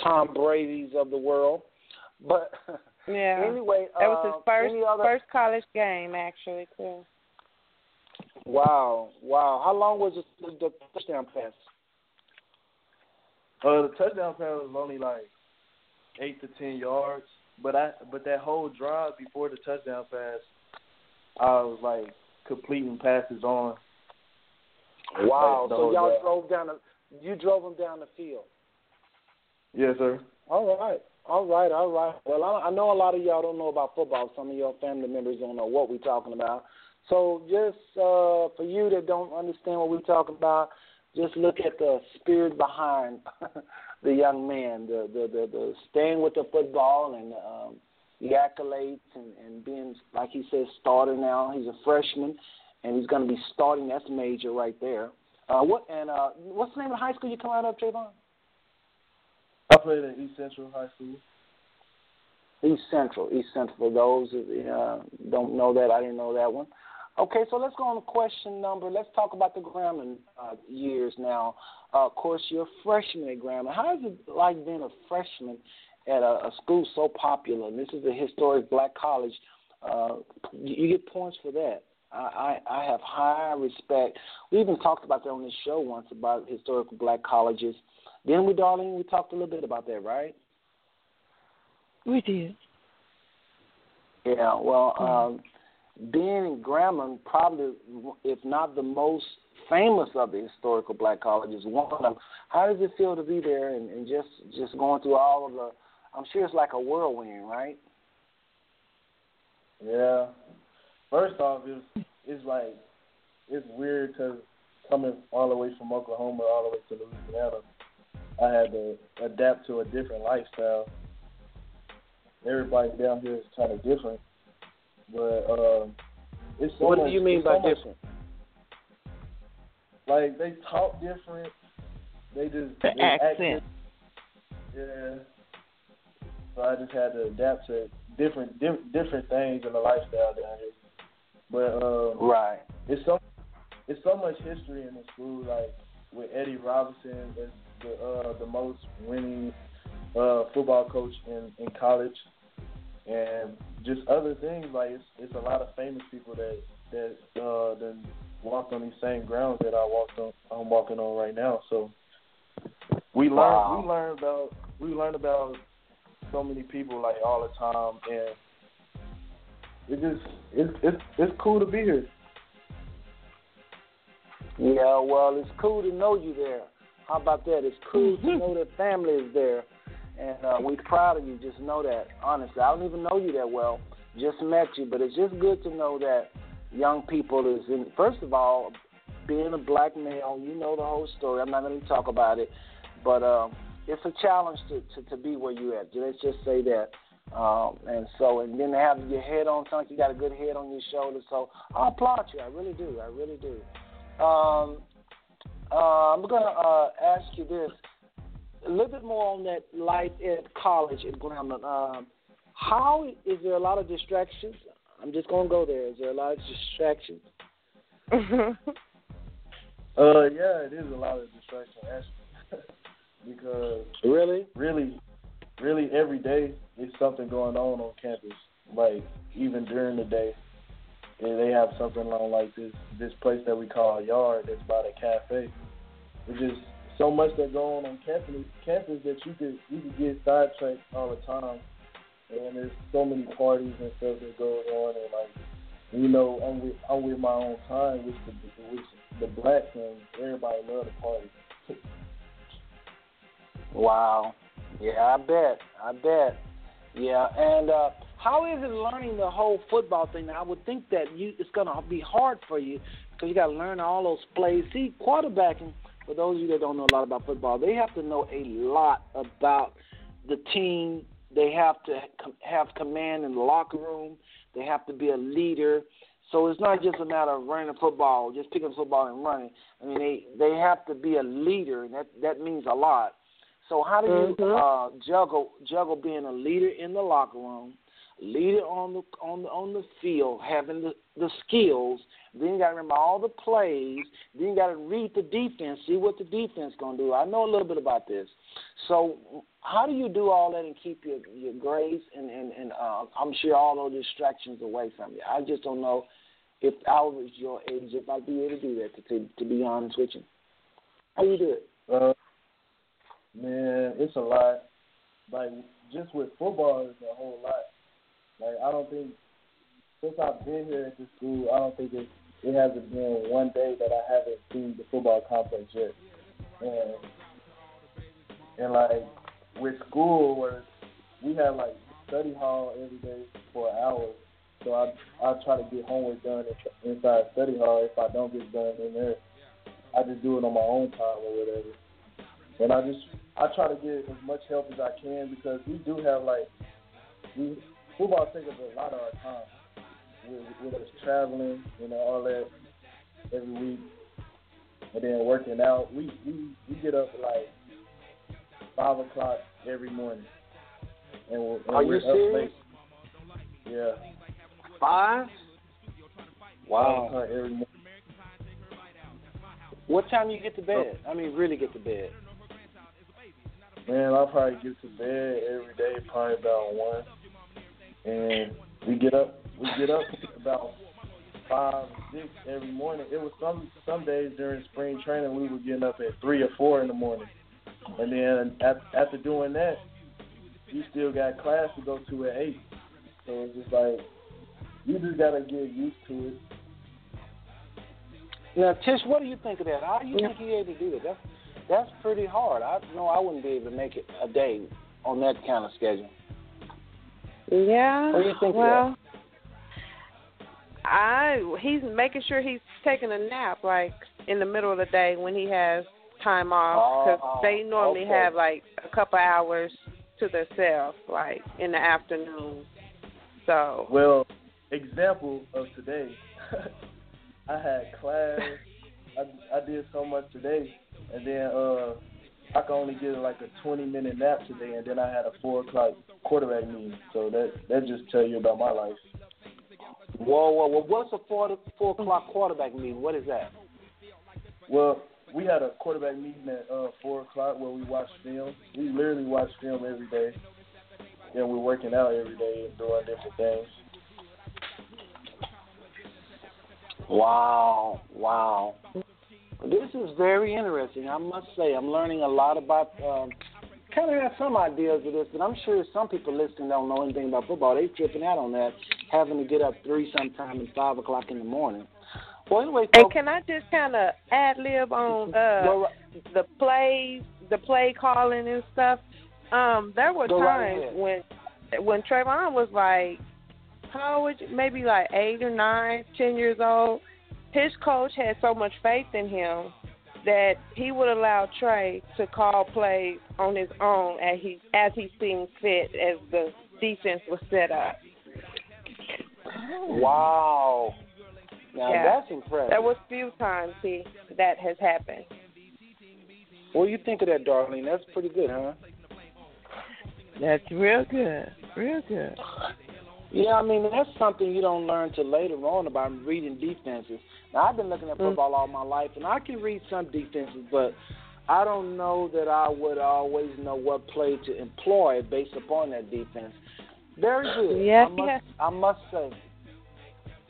Tom Brady's of the world. But *laughs* Yeah. anyway, that was his uh, first other, first college game actually too. Wow, wow. How long was the, the, the touchdown pass? Uh, the touchdown pass was only like eight to ten yards, but I but that whole drive before the touchdown pass, I was like completing passes on. Wow. Like so y'all drive. drove down the you drove them down the field. Yes, sir. All right. All right, all right. Well, I, I know a lot of y'all don't know about football. Some of your family members don't know what we're talking about. So, just uh, for you that don't understand what we're talking about, just look at the spirit behind *laughs* the young man, the the the, the staying with the football and um, the accolades and, and being, like he says, starter now. He's a freshman, and he's going to be starting. That's major right there. Uh, what and uh, what's the name of the high school you come out of, Trevon? I played at East Central High School. East Central, East Central. For those that uh, don't know that, I didn't know that one. Okay, so let's go on to question number. Let's talk about the Grambling uh, years now. Uh, of course, you're a freshman at Grambling. How is it like being a freshman at a, a school so popular? And this is a historic black college. Uh, you, you get points for that. I, I, I have high respect. We even talked about that on this show once about historical black colleges. Then we, darling, we talked a little bit about that, right? We did. Yeah, well, um, in Grambling, probably, if not the most famous of the historical black colleges, one of them. How does it feel to be there and, and just just going through all of the? I'm sure it's like a whirlwind, right? Yeah. First off, it's it's like it's weird because coming all the way from Oklahoma all the way to Louisiana, I had to adapt to a different lifestyle. Everybody down here is kind of different, but um, it's so what much, do you mean by so much- different? Like they talk different. They just The they act accent. Yeah. So I just had to adapt to different di- different things in the lifestyle down here. But um, Right. it's so it's so much history in the school. Like with Eddie Robinson, that's the uh, the most winning uh, football coach in in college, and just other things. Like it's it's a lot of famous people that that uh, then walked on these same grounds that I walked on. I'm walking on right now. So we learn Wow. we learn about we learn about so many people like all the time, and it just it's it's it's cool to be here. Yeah, well, it's cool to know you there. How about that? It's cool to *laughs* know that family is there, and uh, we're proud of you. Just know that. Honestly, I don't even know you that well. Just met you, but it's just good to know that young people is in. First of all, being a black male, you know the whole story. I'm not going to talk about it, but um, it's a challenge to, to to be where you at. Let's just say that. Um, and so, and then to have your head on something, you got a good head on your shoulders. So I applaud you. I really do. I really do. Um, uh, I'm going to uh, ask you this a little bit more on that life at college at Grambling. Um, how is there a lot of distractions? I'm just going to go there. Is there a lot of distractions? *laughs* Uh, yeah, it is a lot of distraction actually, *laughs* because Really? really, really every day is something going on on campus. Like even during the day, and they have something along like this this place that we call a yard that's by the cafe. It's just so much that go on on campus campus that you could you could get sidetracked all the time, and there's so many parties and stuff that goes on, and like you know I'm with I'm with my own time, which the which the blacks and everybody love to party. Wow. Yeah, I bet. I bet. Yeah, and uh, how is it learning the whole football thing? I would think that you it's to be hard for you because you got to learn all those plays. See, quarterbacking. For those of you that don't know a lot about football, they have to know a lot about the team. They have to have command in the locker room. They have to be a leader. So it's not just a matter of running the football, just picking football and running. I mean, they they have to be a leader, and that that means a lot. So how do you mm-hmm. uh, juggle juggle being a leader in the locker room, leader on the on the on the field, having the the skills. Then you got to remember all the plays. Then you got to read the defense, see what the defense gonna do. I know a little bit about this. So how do you do all that and keep your your grace and and and uh, I'm sure all those distractions away from you? I just don't know if I was your age, if I'd be able to do that. To to, to be honest with you, how you do it? Uh, man, it's a lot. Like just with football, it's a whole lot. Like I don't think since I've been here at the school, I don't think it it hasn't been one day that I haven't seen the football complex yet. And and like with school where we have like study hall every day for an hour so I I try to get homework done inside study hall. If I don't get done in there, I just do it on my own time or whatever. And I just I try to get as much help as I can because we do have like we football takes up a lot of our time with, with us traveling, you know, all that every week, and then working out. We we we get up at like five o'clock every morning, and we're, and Are we're you serious? Late. Yeah. Five? Wow. Uh, what time you get to bed? I mean, really get to bed? Man, I probably get to bed every day, probably about one, and we get up. We get up about five, six every morning. It was some some days during spring training we were getting up at three or four in the morning, and then after doing that, you still got class to go to at eight. So it's just like you just gotta get used to it. Now, Tish, what do you think of that? How do you think you're able to do that? That's that's pretty hard. I know I wouldn't be able to make it a day on that kind of schedule. Yeah. What do you think well, I he's making sure he's taking a nap like in the middle of the day when he has time off because oh, they normally okay. have like a couple hours to themselves like in the afternoon. So well, example of today, *laughs* I had class. I, I did so much today, and then uh, I could only get like a 20 minute nap today, and then I had a four o'clock quarterback meeting. So that that just tell you about my life. Whoa, whoa, whoa! What's a four four o'clock quarterback meeting? What is that? Well, we had a quarterback meeting at uh, four o'clock where we watch film. We literally watch film every day, and we're working out every day and doing different things. Wow, wow. This is very interesting. I must say, I'm learning a lot about. Um, kind of have some ideas of this, but I'm sure some people listening don't know anything about football. They tripping out on that, having to get up three sometime and five o'clock in the morning. Well, anyway, folks, and can I just kind of ad lib on uh, the plays, the play calling and stuff? Um, there were times right when when Trevon was like how old? Maybe like eight or nine, ten years old. His coach had so much faith in him that he would allow Trey to call plays on his own as he as he seemed fit as the defense was set up. Oh. Wow. Now yeah. that's impressive. There was few times he that has happened. What do you think of that, Darlene? That's pretty good, huh? That's real good. Real good. Yeah, I mean that's something you don't learn till later on about reading defenses. Now I've been looking at mm. football all my life, and I can read some defenses, but I don't know that I would always know what play to employ based upon that defense. Very good. Yeah, I must, yes. I must say.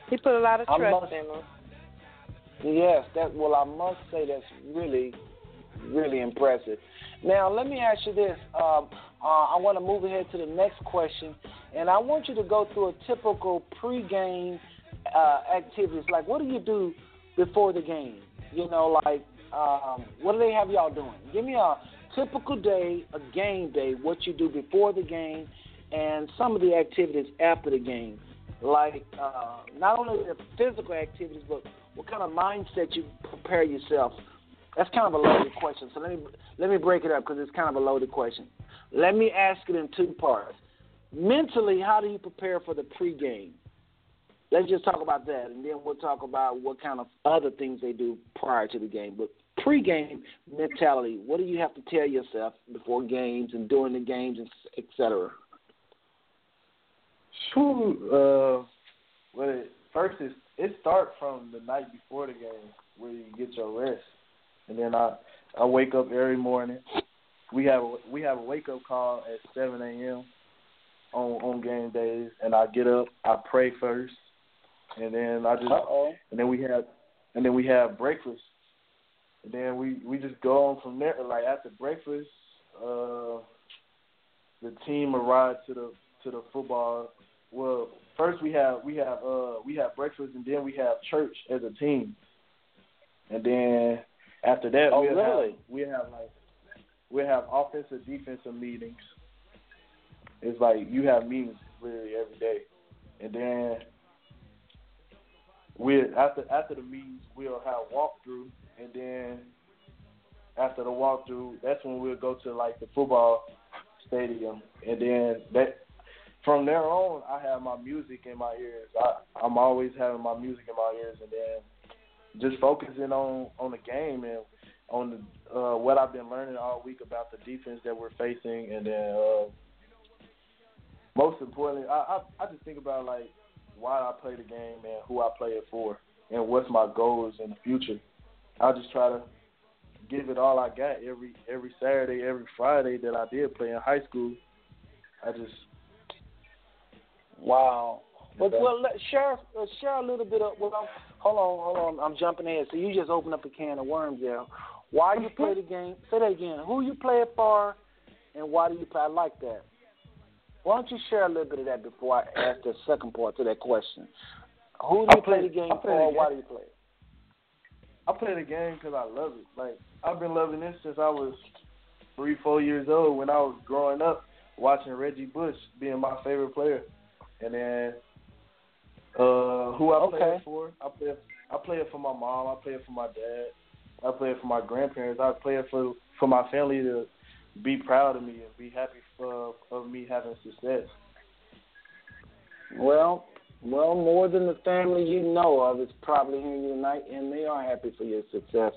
He put a lot of trust must, in him. Yes, that well, I must say that's really, really impressive. Now let me ask you this. Um, uh, I want to move ahead to the next question, and I want you to go through a typical pregame uh, activities. Like, what do you do before the game? You know, like, um, what do they have y'all doing? Give me a typical day, a game day, what you do before the game, and some of the activities after the game, like uh, not only the physical activities, but what kind of mindset you prepare yourself. That's kind of a loaded question. So let me let me break it up because it's kind of a loaded question. Let me ask it in two parts. Mentally, how do you prepare for the pregame? Let's just talk about that, and then we'll talk about what kind of other things they do prior to the game. But pregame mentality, what do you have to tell yourself before games and during the games, et cetera? Sure. uh, well, first is it starts from the night before the game where you get your rest, and then I I wake up every morning. We have a, we have a wake up call at 7 a.m. on on game days, and I get up, I pray first, and then I just Uh-oh. and then we have and then we have breakfast, and then we we just go on from there. Like after breakfast, uh, the team arrives to the to the football. Well, first we have we have uh we have breakfast and then we have church as a team, and then after that Oh, we really? have we have like we have offensive defensive meetings. It's like you have meetings literally every day, and then we after after the meetings we'll have walkthrough, and then after the walkthrough, that's when we'll go to like the football stadium, and then that from there on, I have my music in my ears. I I'm always having my music in my ears, and then just focusing on on the game and on the, uh, what I've been learning all week about the defense that we're facing, and then uh, most importantly, I, I I just think about like why I play the game and who I play it for, and what's my goals in the future. I just try to give it all I got every every Saturday, every Friday that I did play in high school. I just Wow. But well, let, share uh, share a little bit of. Well, I'm, hold on, hold on. I'm jumping ahead. So you just opened up a can of worms there. Why you play the game? Say that again. Who you play it for, and why do you play? I like that. Why don't you share a little bit of that before I ask the second part to that question? Who do you play play- the game play for? the or Why do you play it? I play the game because I love it. Like I've been loving this since I was three, four years old. When I was growing up, watching Reggie Bush being my favorite player, and then uh, who I play Okay. it for? I play. It, I play it for my mom. I play it for my dad. I play it for my grandparents. I play it for for my family to be proud of me and be happy for of me having success. Well, well, more than the family you know of is probably hearing you tonight, and they are happy for your success.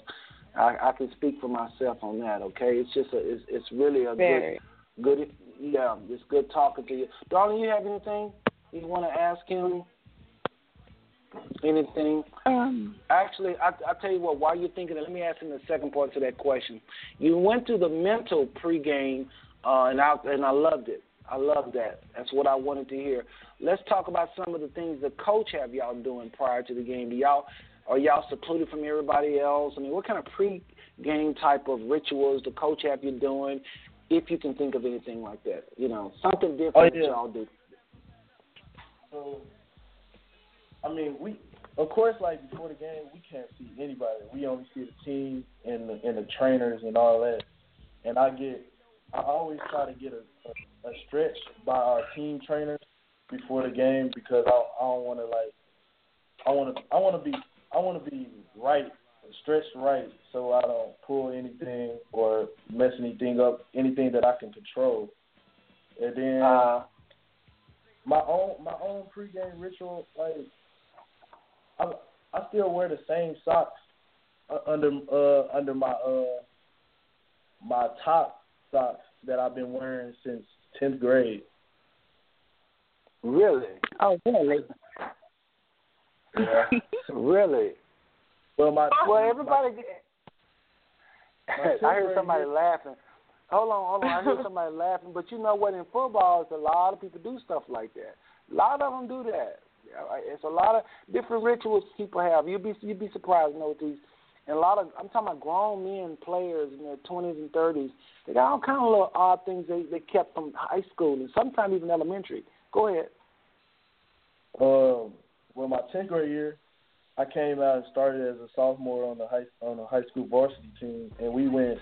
I, I can speak for myself on that. Okay, it's just a, it's, it's really a Very. good, good, yeah, it's good talking to you. Darling, you have anything you want to ask him? Anything? Um, Actually, I I tell you what. While you're thinking, let me ask him the second part to that question. You went through the mental pregame, uh, and I and I loved it. I love that. That's what I wanted to hear. Let's talk about some of the things the coach have y'all doing prior to the game. Do y'all are y'all secluded from everybody else? I mean, what kind of pre-game type of rituals the coach have you doing? If you can think of anything like that, you know, something different Oh, that y'all do. So, I mean, we of course like before the game we can't see anybody. We only see the team and the and the trainers and all that. And I get, I always try to get a a, a stretch by our team trainers before the game because I I don't want to like, I want to I want to be I want to be right, stretched right, so I don't pull anything or mess anything up, anything that I can control. And then Uh, my own my own pregame ritual, like I I still wear the same socks uh, under uh under my uh my top socks that I've been wearing since tenth grade. really, oh, really? Yeah. *laughs* really. well, my Well, everybody. My *laughs* I heard somebody hit- laughing. Hold on, hold on. I heard *laughs* somebody laughing, but you know what? In football, it's a lot of people do stuff like that. A lot of them do that. It's a lot of different rituals people have. You'd be you'd be surprised, you know, with these. And a lot of I'm talking about grown men players in their 20s and 30s. They got all kind of little odd things they they kept from high school and sometimes even elementary. Go ahead. um well my tenth grade year, I came out and started as a sophomore on the high on the high school varsity team, and we went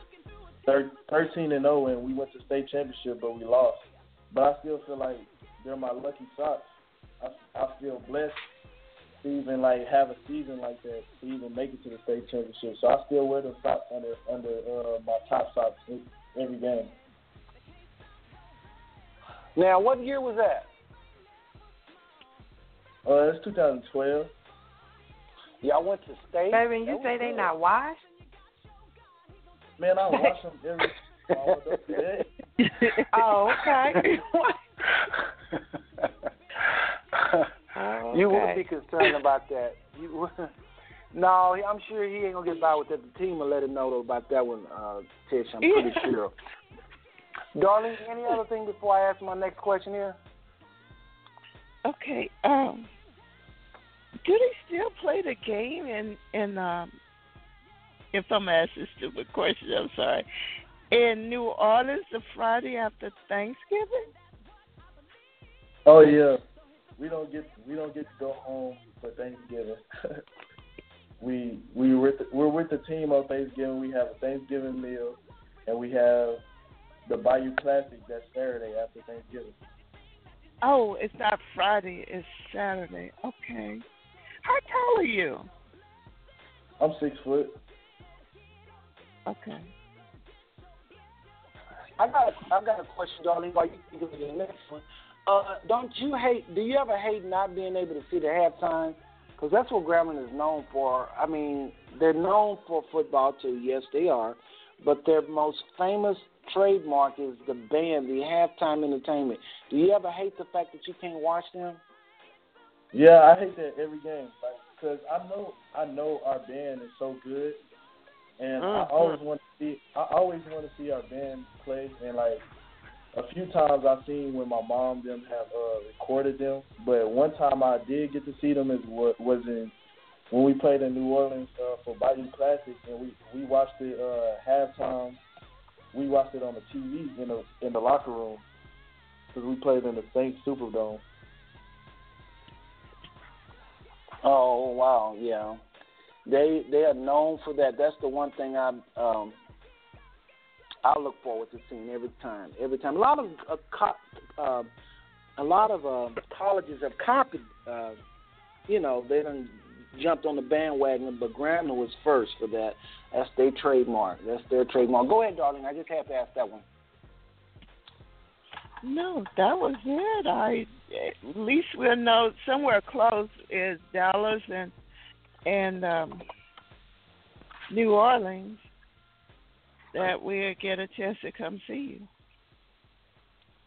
thirteen and zero, and we went to state championship, but we lost. but I still feel like they're my lucky socks. I, I feel blessed to even like have a season like that to even make it to the state championship. So I still wear the socks under under uh, my top socks every game. Now, what year was that? Uh, it's 2012. Yeah, I went to state. Baby, you say they not washed? Man, I wash *laughs* them every. *laughs* oh, okay. *laughs* oh, *laughs* You wouldn't be concerned about that. You, no, I'm sure he ain't gonna get by with that. The team will let him know about that one, uh, Tish. I'm pretty yeah. *laughs* sure. Darling, any other thing before I ask my next question here? Okay. Um, do they still play the game in in um? If I'm asking stupid questions, I'm sorry. In New Orleans, the Friday after Thanksgiving. Oh yeah, we don't get we don't get to go home for Thanksgiving. *laughs* we we with the, we're with the team on Thanksgiving. We have a Thanksgiving meal, and we have the Bayou Classic that Saturday after Thanksgiving. Oh, it's not Friday, it's Saturday. Okay. How tall are you? I'm six foot. Okay. I got a, I got a question, darling. While you think of the next one, uh, don't you hate? Do you ever hate not being able to see the halftime? Because that's what Grambling is known for. I mean, they're known for football too. Yes, they are, but their most famous trademark is the band, the halftime entertainment. Do you ever hate the fact that you can't watch them? Yeah, I hate that every game, like because I know I know our band is so good, and mm-hmm. I always want to see I always want to see our band play, and like a few times I've seen when my mom them have uh, recorded them, but one time I did get to see them is what was in when we played in New Orleans uh, for Bayou Classic, and we we watched it uh, halftime we watched it on the TV in the in the locker room because we played in the Saints Superdome. Oh wow, yeah. They they are known for that. That's the one thing I um I look forward to seeing every time. Every time, a lot of uh, co- uh, a lot of uh, colleges have copied. Uh, you know, they done jumped on the bandwagon, but Grambling was first for that. That's their trademark. That's their trademark. Go ahead, darling. I just have to ask that one. No, that was it. I at least we'll know somewhere close is Dallas and and um, New Orleans that we'll get a chance to come see you.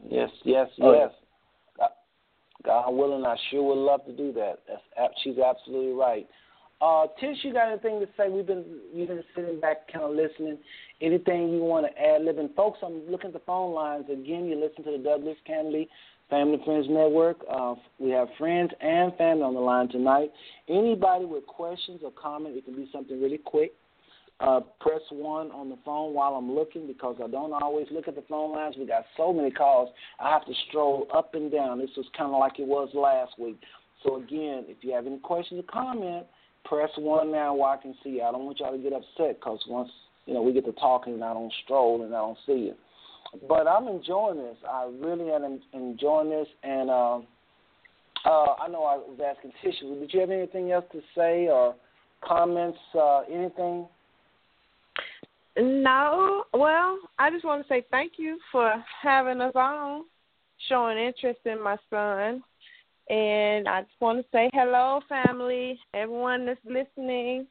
Yes, yes, oh, yes. God willing, I sure would love to do that. That's she's absolutely right. Uh, Tish, you got anything to say? We've been you've been sitting back, kind of listening. Anything you want to add? Living folks, I'm looking at the phone lines again. You listen to the Douglas Canady Family Friends Network. Uh, we have friends and family on the line tonight. Anybody with questions or comments? It can be something really quick. Uh, press one on the phone while I'm looking because I don't always look at the phone lines. We got so many calls. I have to stroll up and down. This was kind of like it was last week. So again, if you have any questions or comments, press one now while I can see you. I don't want y'all to get upset because once you know we get to talking and I don't stroll and I don't see you. But I'm enjoying this. I really am enjoying this, and uh, uh, I know I was asking Tisha. Did you have anything else to say or comments? Uh, anything? No. Well, I just want to say thank you for having us on, showing interest in my son. And I just want to say hello, family, everyone that's listening.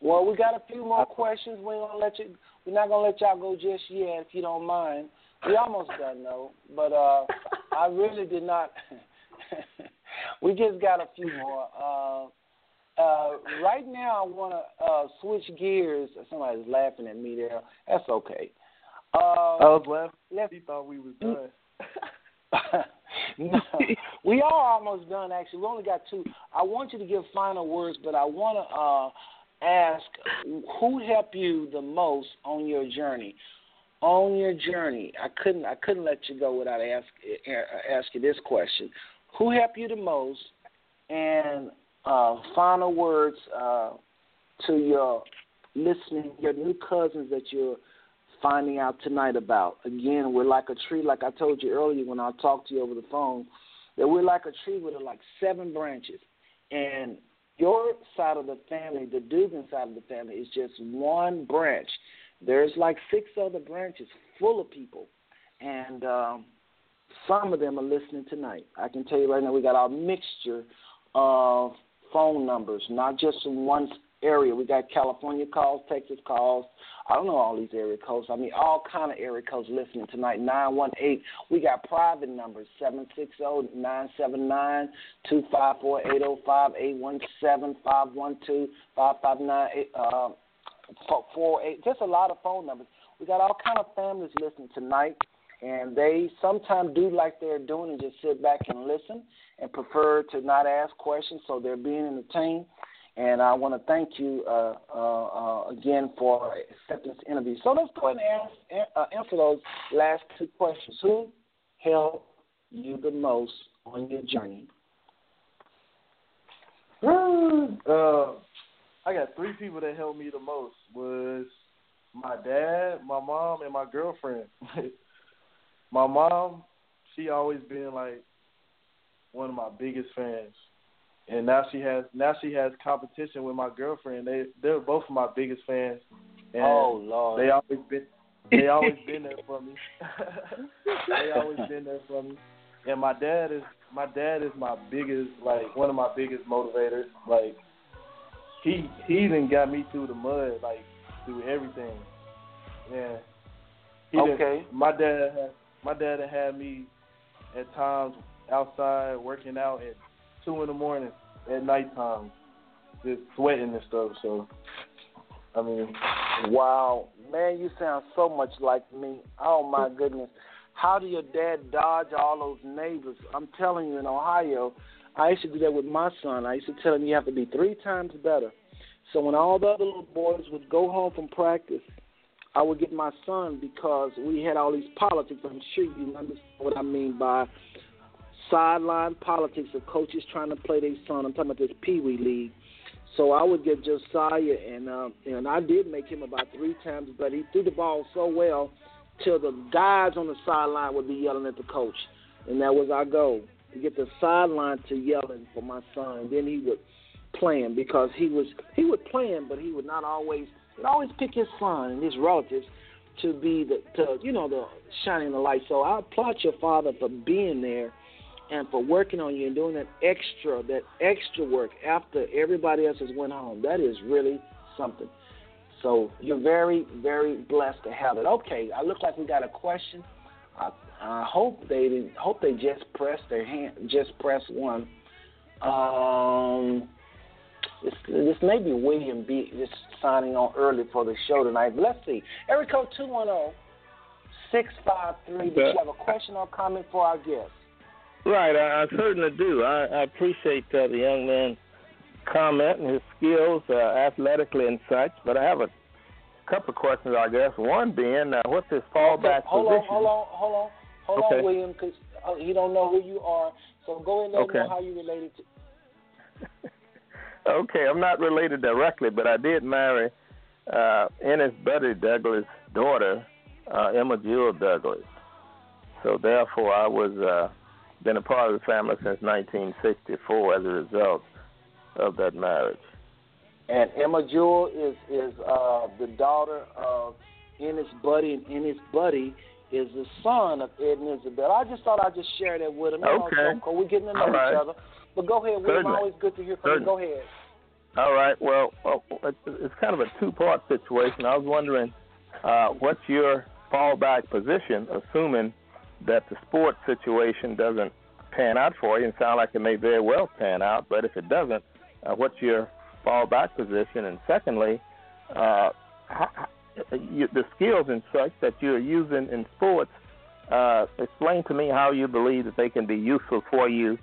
Well, we got a few more questions. We're gonna let you. We're not gonna let y'all go just yet, if you don't mind. We almost done though, but uh, I really did not. *laughs* we just got a few more. Uh, uh, right now, I want to uh, switch gears. Somebody's laughing at me there. That's okay. Uh, I was laughing. He thought we was done. *laughs* no, *laughs* we are almost done. Actually, we only got two. I want you to give final words, but I want to uh, ask who helped you the most on your journey. On your journey, I couldn't. I couldn't let you go without ask ask you this question: Who helped you the most, and uh, final words uh, to your listening, your new cousins that you're finding out tonight about. Again, we're like a tree, like I told you earlier when I talked to you over the phone, that we're like a tree with like seven branches. And your side of the family, the Dugan side of the family, is just one branch. There's like six other branches full of people. And um, some of them are listening tonight. I can tell you right now, we got our mixture of phone numbers, not just from one area. We got California calls, Texas calls. I don't know all these area codes. I mean, all kind of area codes listening tonight. Nine one eight. We got private numbers seven six zero nine seven nine two five four eight zero five eight one seven five one two five five nine eight uh four eight. Just a lot of phone numbers. We got all kind of families listening tonight and they sometimes do like they're doing and just sit back and listen and prefer to not ask questions so they're being entertained. And I want to thank you uh, uh, uh, again for accepting this interview. So let's go ahead and ask, uh, answer those last two questions. Who helped you the most on your journey? Uh, I got three people that helped me the most. Was my dad, my mom, and my girlfriend. *laughs* my mom, she always been like one of my biggest fans, and now she has now she has competition with my girlfriend. They they're both my biggest fans. And oh Lord! They always been they always been there for me. *laughs* they always been there for me. And my dad is my dad is my biggest like one of my biggest motivators. Like he he even got me through the mud, like through everything. Yeah. He okay. my dad had my dad had me at times outside working out at two in the morning at nighttime, just sweating and stuff. So, I mean, wow, man, you sound so much like me. Oh my goodness, how do your dad dodge all those neighbors? I'm telling you, in Ohio, I used to do that with my son. I used to tell him you have to be three times better. So when all the other little boys would go home from practice I would get my son because we had all these politics. I'm sure you understand what I mean by sideline politics of coaches trying to play their son. I'm talking about this Pee Wee League. So I would get Josiah, and uh, and I did make him about three times, but he threw the ball so well till the guys on the sideline would be yelling at the coach, and that was our goal to get the sideline to yelling for my son. And then he would play him because he was he would play him, but he would not always – Always pick his son and his relatives to be the to you know the shining the light. So I applaud your father for being there and for working on you and doing that extra that extra work after everybody else has went home. That is really something. So you're very very blessed to have it. Okay, I look like we got a question. I, I hope they didn't, hope they just pressed their hand just press one. Um, this, this may be William B. just signing on early for the show tonight. But let's see. Area code 210 653. Did you have a question or comment for our guest? Right, I, I certainly do. I, I appreciate uh, the young man's comment and his skills uh, athletically and such, but I have a couple of questions, I guess. One being, uh, what's his fallback okay, hold position? Hold on, hold on, hold on, hold okay. on, William, because uh, he don't know who you are. So go ahead and let okay. him know how you related to. Okay, I'm not related directly, but I did marry uh, Ennis Buddy Douglas' daughter, uh, Emma Jewel Douglas. So therefore, I was uh, been a part of the family since 1964 as a result of that marriage. And Emma Jewel is is uh, the daughter of Ennis Buddy, and Ennis Buddy is the son of Ed and Isabel. I just thought I'd just share that with him. Okay. So we're getting to know All right. each other. But go ahead, William. Certainly. Always good to hear from Certainly. you. Go ahead. All right. Well, well, it's it's kind of a two-part situation. I was wondering, uh, what's your fallback position, assuming that the sports situation doesn't pan out for you, and sound like it may very well pan out. But if it doesn't, uh, what's your fallback position? And secondly, uh, how, how- you, the skills and such that you're using in sports. Uh, explain to me how you believe that they can be useful for you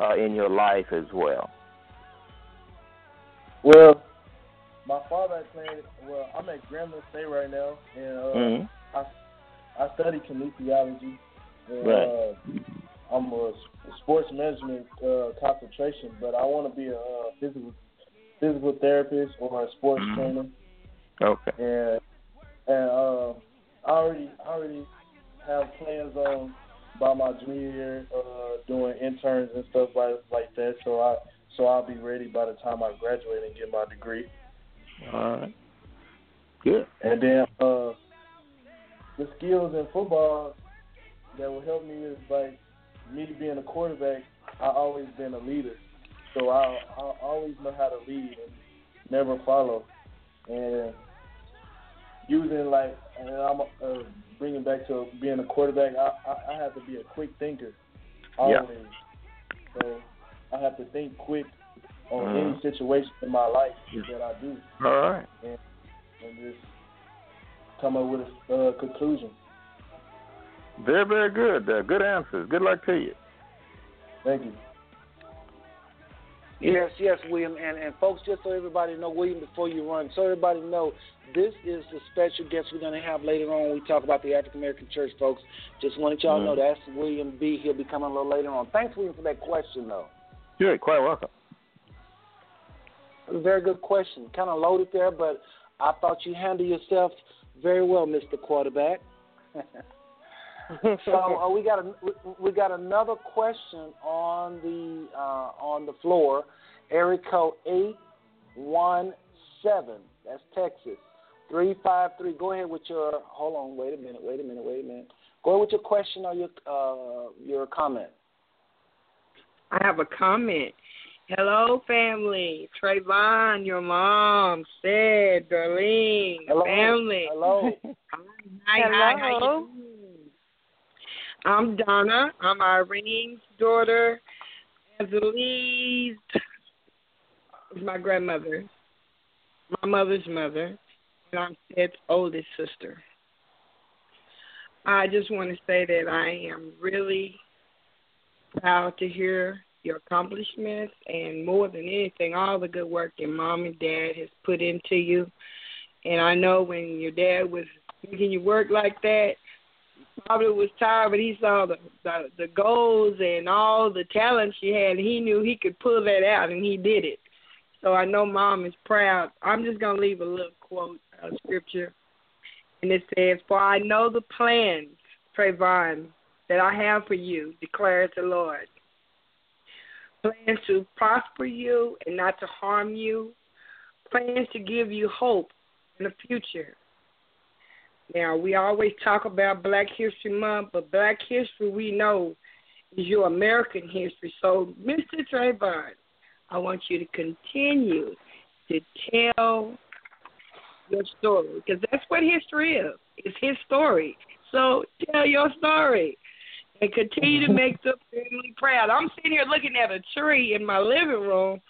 uh, in your life as well. well, my father played. Well, I'm at Grambling State right now, and uh, hmm I study kinesiology. And, Right. uh, I'm a sports management uh, concentration, but I want to be a uh, physical physical therapist or a sports Mhm. trainer. Okay. And and uh, I already I already have plans on by my junior year, uh, doing interns and stuff like like that. So I so I'll be ready by the time I graduate and get my degree. All right. Good. And then uh, the skills in football that will help me is like me being a quarterback. I always been a leader, so I I always know how to lead and never follow. And using like, and I'm uh, bringing back to being a quarterback. I, I I have to be a quick thinker always. Yeah. So I have to think quick on uh, any situation in my life yeah. that I do. All right. And, and just come up with a uh, conclusion. Very, very good. Uh, good answers. Good luck to you. Thank you. Yes, yes, William, and and folks, just so everybody know, William, before you run, so everybody know, this is the special guest we're going to have later on. When we talk about the African American Church, folks. Just wanted y'all mm-hmm. know that's William B. He'll be coming a little later on. Thanks, William, for that question, though. You're quite welcome. Very good question. Kind of loaded there, but I thought you handled yourself very well, Mr. Quarterback. *laughs* so uh, we got a, we got another question on the uh, on the floor. Area code eight one seven. That's Texas. Three five three. Go ahead with your. Hold on. Wait a minute. Wait a minute. Wait a minute. Go ahead with your question or your uh, your comment. I have a comment. Hello, family. Trevon, your mom, said, Darlene, Hello. family. Hello. hi, Hello. hi, how you doing? I'm Donna. I'm Irene's daughter. Azalise my grandmother, my mother's mother, and I'm Ted's oldest sister. I just want to say that I am really proud to hear your accomplishments and more than anything, all the good work your mom and dad has put into you. And I know when your dad was making you work like that, probably was tired, but he saw the, the the goals and all the talents you had, and he knew he could pull that out, and he did it. So I know mom is proud. I'm just gonna leave a little quote of scripture, and it says, "For I know the plans, Trevon, that I have for you," declares the Lord. Plans to prosper you and not to harm you. Plans to give you hope in the future. Now, we always talk about Black History Month, but Black History, we know, is your American history. So, Mr. Trevon, I want you to continue to tell your story because that's what history is. It's his story. So, tell your story and continue to make the family proud. I'm sitting here looking at a tree in my living room,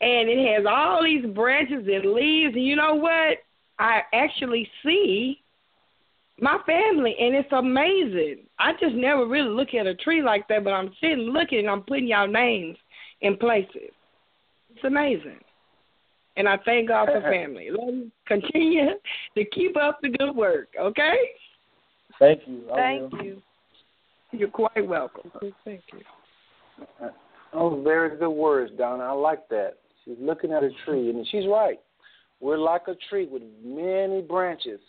and it has all these branches and leaves. And you know what? I actually see my family, and it's amazing. I just never really look at a tree like that, but I'm sitting looking and I'm putting y'all names in places. It's amazing. And I thank God for uh-uh. family. Let me continue *laughs* to keep up the good work, okay? Thank you. I Thank will. you. You're quite welcome. Thank you. Uh, oh, very good words, Donna. I like that. She's looking at a tree, and she's right. We're like a tree with many branches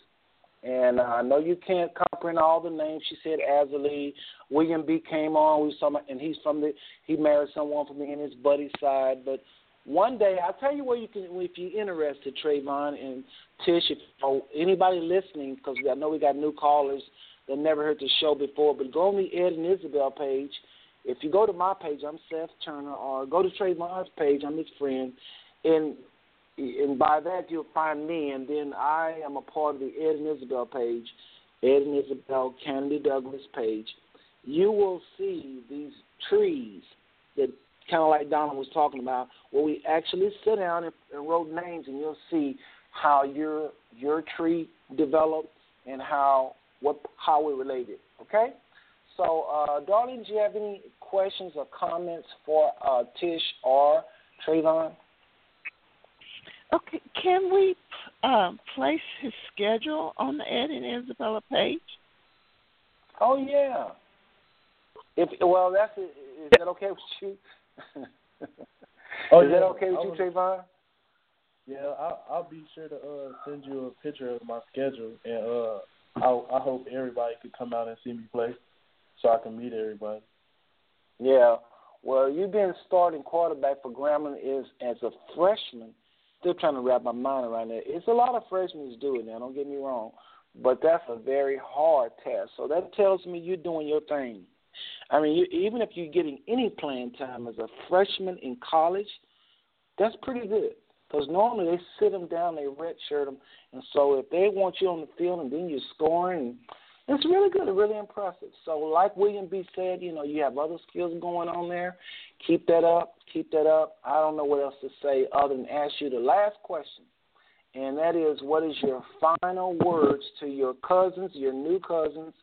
and uh, I know you can't comprehend all the names. She said Azalee. William B came on. We saw, and he's from the. He married someone from the in his buddy side. But one day, I'll tell you where you can, if you're interested, Trevon and Tish, if or anybody listening, because I know we got new callers that never heard the show before. But go on the Ed and Isabel page. If you go to my page, I'm Seth Turner, or go to Trevon's page, I'm his friend, and and by that you'll find me. And then I am a part of the Ed and Isabel page, Ed and Isabel Canady Douglas page. You will see these trees that kind of like Donna was talking about, where we actually sit down and, and wrote names, and you'll see how your your tree developed and how what how we related. Okay. So, uh, darling, do you have any questions or comments for uh, Tish or Trevon? Okay, can we um, place his schedule on the Ed and Isabella page? Oh yeah. If well, that's is that okay with you? *laughs* Oh, is yeah. that okay with I you, was- Trevon? Yeah, I'll, I'll be sure to uh, send you a picture of my schedule, and uh, I I hope everybody could come out and see me play, so I can meet everybody. Yeah. Well, you've been starting quarterback for Grambling is as a freshman. Still trying to wrap my mind around it. It's a lot of freshmen do it now. Don't get me wrong, but that's a very hard test. So that tells me you're doing your thing. I mean, you, even if you're getting any playing time as a freshman in college, that's pretty good. Because normally they sit them down, they redshirt them, and so if they want you on the field and then you're scoring, it's really good, really impressive. So, like William B. said, you know, you have other skills going on there. Keep that up, keep that up. I don't know what else to say other than ask you the last question, and that is, what is your final words to your cousins, your new cousins,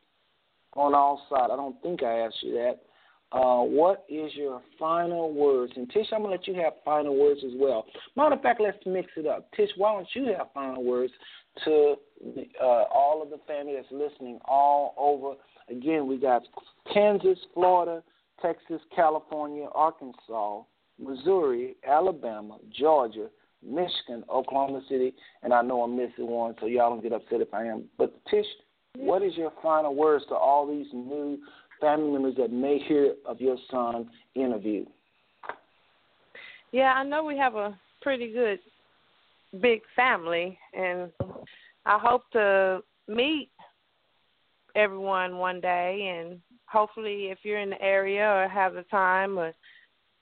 on all sides? I don't think I asked you that. Uh, what is your final words? And Tish, I'm gonna let you have final words as well. Matter of fact, let's mix it up. Tish, why don't you have final words to the, uh, all of the family that's listening all over? Again, we got Kansas, Florida, Texas, California, Arkansas, Missouri, Alabama, Georgia, Michigan, Oklahoma City, and I know I'm missing one, so y'all don't get upset if I am. But Tish, what is your final words to all these new family members that may hear of your son interview? Yeah, I know we have a pretty good big family, and I hope to meet everyone one day. And hopefully, if you're in the area or have the time or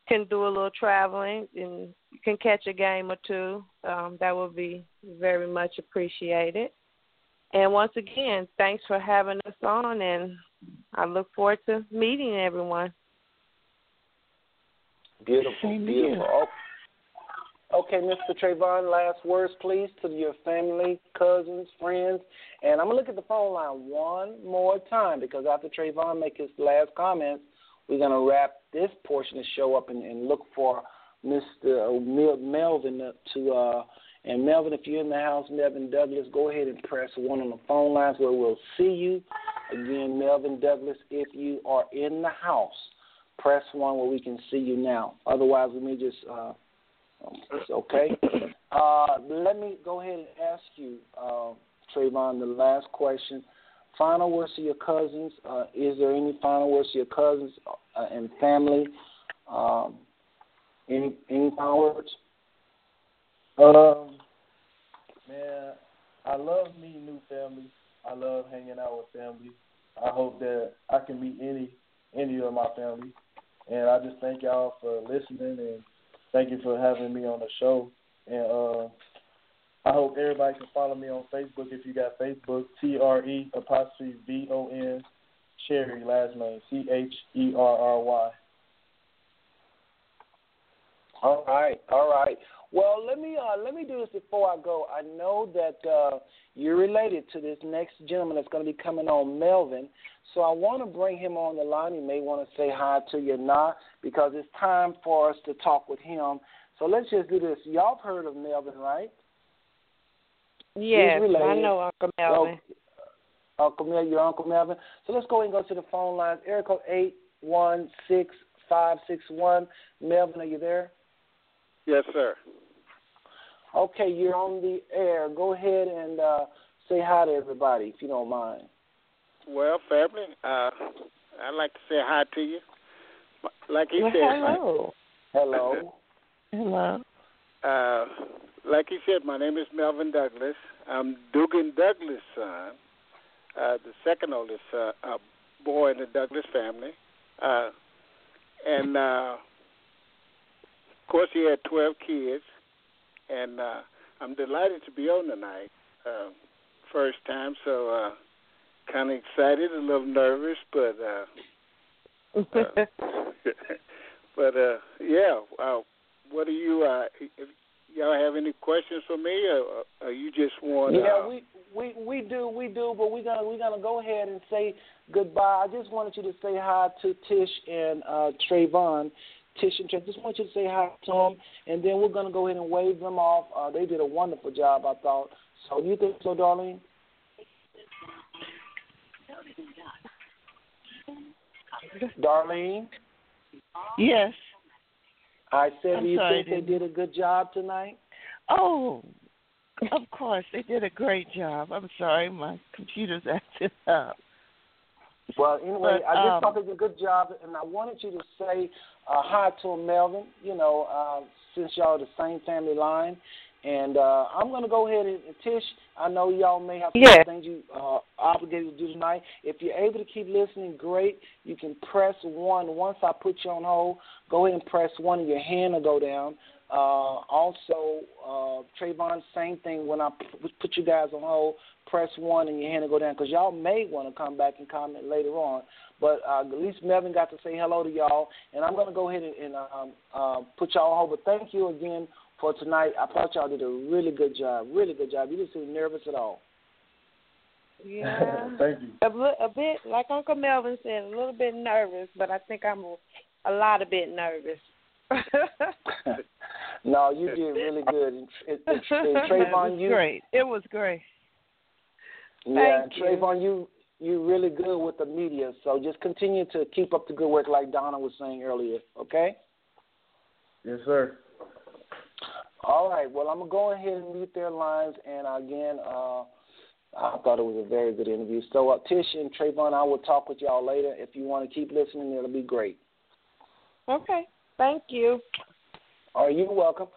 can do a little traveling and you can catch a game or two, um, that would be very much appreciated. And once again, thanks for having us on, and I look forward to meeting everyone. Beautiful, Same beautiful. Oh, okay, Mr. Trevon, last words, please, to your family, cousins, friends. And I'm going to look at the phone line one more time because after Trevon make his last comments, we're going to wrap this portion of the show up and, and look for Mr. Melvin to, uh, and Melvin, if you're in the house, Melvin Douglas, go ahead and press one on the phone lines where we'll see you. Again, Melvin Douglas, if you are in the house, press one where we can see you now. Otherwise, we may just, uh, okay. *coughs* Uh, let me go ahead and ask you, uh, Trevon, the last question. Final words to your cousins. Uh, is there any final words to your cousins uh, and family? Um, any any final words? Um, man, I love meeting new families. I love hanging out with family. I hope that I can meet any any of my family. And I just thank y'all for listening and thank you for having me on the show. And uh, I hope everybody can follow me on Facebook if you got Facebook. T R E apostrophe V O N Cherry last name C H E R R Y. All right, all right. Well, let me uh, let me do this before I go. I know that uh, you're related to this next gentleman that's going to be coming on, Melvin. So I want to bring him on the line. He may want to say hi to you now because it's time for us to talk with him. So let's just do this. Y'all have heard of Melvin, right? Yes, I know Uncle Melvin. So, Uncle Melvin, your Uncle Melvin. So let's go ahead and go to the phone lines. Area code eight one six five six one. Melvin, are you there? Yes, sir. Okay, you're on the air. Go ahead and uh, say hi to everybody, if you don't mind. Well, family, uh, I'd like to say hi to you. Like he well, said, hello. hello. hello. Uh, like he said, my name is Melvin Douglas. I'm Dugan Douglas' son, uh, the second oldest uh, uh, boy in the Douglas family. Uh, and uh, of course, he had 12 kids and uh, I'm delighted to be on tonight. Uh, first time, so uh, kind of excited, a little nervous, but uh, uh, *laughs* but uh, yeah. Uh, what do you? Uh, if y'all have any questions for me, or, or you just want? Yeah, uh, we we we do we do, but we're gonna we're gonna go ahead and say goodbye. I just wanted you to say hi to Tish and uh, Trevon Tish and. Just want you to say hi to them, and then we're going to go ahead and wave them off. Uh, they did a wonderful job, I thought. So you think so, Darlene? Darlene? Yes. I said, I'm do you sorry, think they did a good job tonight? Oh, Of course, they did a great job. I'm sorry, my computer's *laughs* acting up. Well, anyway, But, I just um, thought they did a good job, and I wanted you to say uh, hi to him, Melvin. You know, uh, since y'all the same family line, and uh, I'm going to go ahead and, and Tish. I know y'all may have some Yeah. things you uh, obligated to do tonight. If you're able to keep listening, great. You can press one. Once I put you on hold, go ahead and press one, and your hand will go down. Uh, also, uh, Trevon, same thing. When I put you guys on hold, press one and your hand will go down because y'all may want to come back and comment later on. But uh, at least Melvin got to say hello to y'all, and I'm going to go ahead and, and um, uh, put y'all on hold. But thank you again for tonight. I thought y'all did a really good job, really good job. You didn't seem nervous at all. Yeah. *laughs* Thank you. a, li- a bit, like Uncle Melvin said, a little bit nervous, but I think I'm a, a lot a bit nervous. *laughs* no, you did really good. And, and, and, and *laughs* Trevon, was you great. It was great. Yeah, Thank and you. Trevon, you you really good with the media, so just continue to keep up the good work, like Donna was saying earlier. Okay. Yes, sir. All right. Well, I'm gonna go ahead and mute their lines, and again, uh, I thought it was a very good interview. So, uh, Tish and Trevon, I will talk with y'all later. If you want to keep listening, it'll be great. okay. Thank you. Right, you're welcome.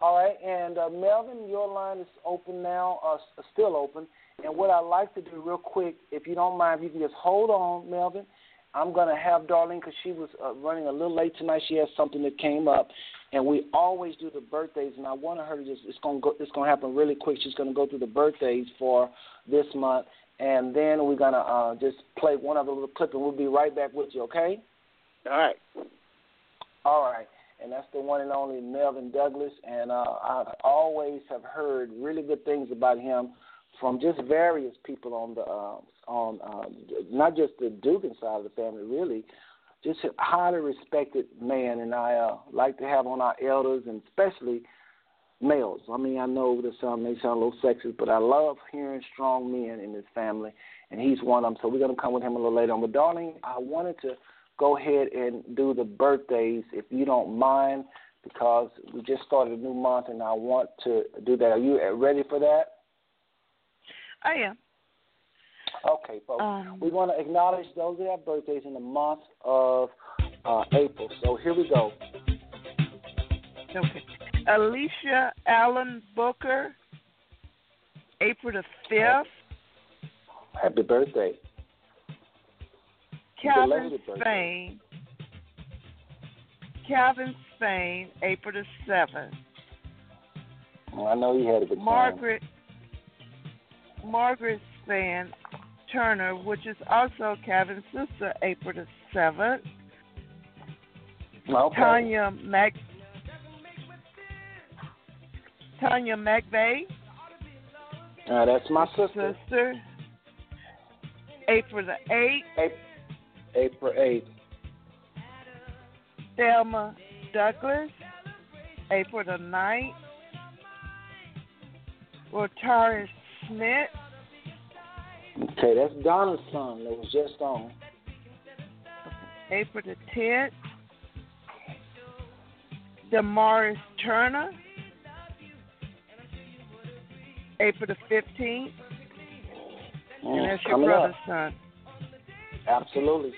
All right, and uh, Melvin, your line is open now, uh, still open. And what I'd like to do real quick, if you don't mind, if you can just hold on, Melvin. I'm going to have Darlene because she was uh, running a little late tonight. She has something that came up, and we always do the birthdays. And I wanted her to just it's going to go it's going to happen really quick. She's going to go through the birthdays for this month, and then we're going to uh, just play one other little clip, and we'll be right back with you. Okay? All right. All right. And that's the one and only Melvin Douglas. And uh, I always have heard really good things about him from just various people on the uh, on uh, not just the Dugan side of the family, really. Just a highly respected man, and I uh, like to have on our elders and especially males. I mean, I know this sound may sound a little sexist, but I love hearing strong men in this family, and he's one of them. So we're to come with him a little later on. But darling, I wanted to go ahead and do the birthdays if you don't mind, because we just started a new month, and I want to do that. Are you ready for that? I am. Okay, folks. Um, we want to acknowledge those that have birthdays in the month of uh, April. So here we go. Okay. Alicia Allen Booker, April the 5th. Happy birthday. Calvin Spain. Calvin Spain, April the 7th. Well, I know you had a good time. Margaret Margaret Spain Turner, which is also Calvin's sister, April the 7th. Okay. Tanya Mac Tanya McVeigh, Uh, that's my sister. sister, April the 8th. April, April 8th. Thelma Douglas, April the 9th. Rotari Smith, Okay, that's Donna's son that was just on. April the 10th. Damaris Turner, April the 15th. And Mm, that's your brother's up. son. Absolutely.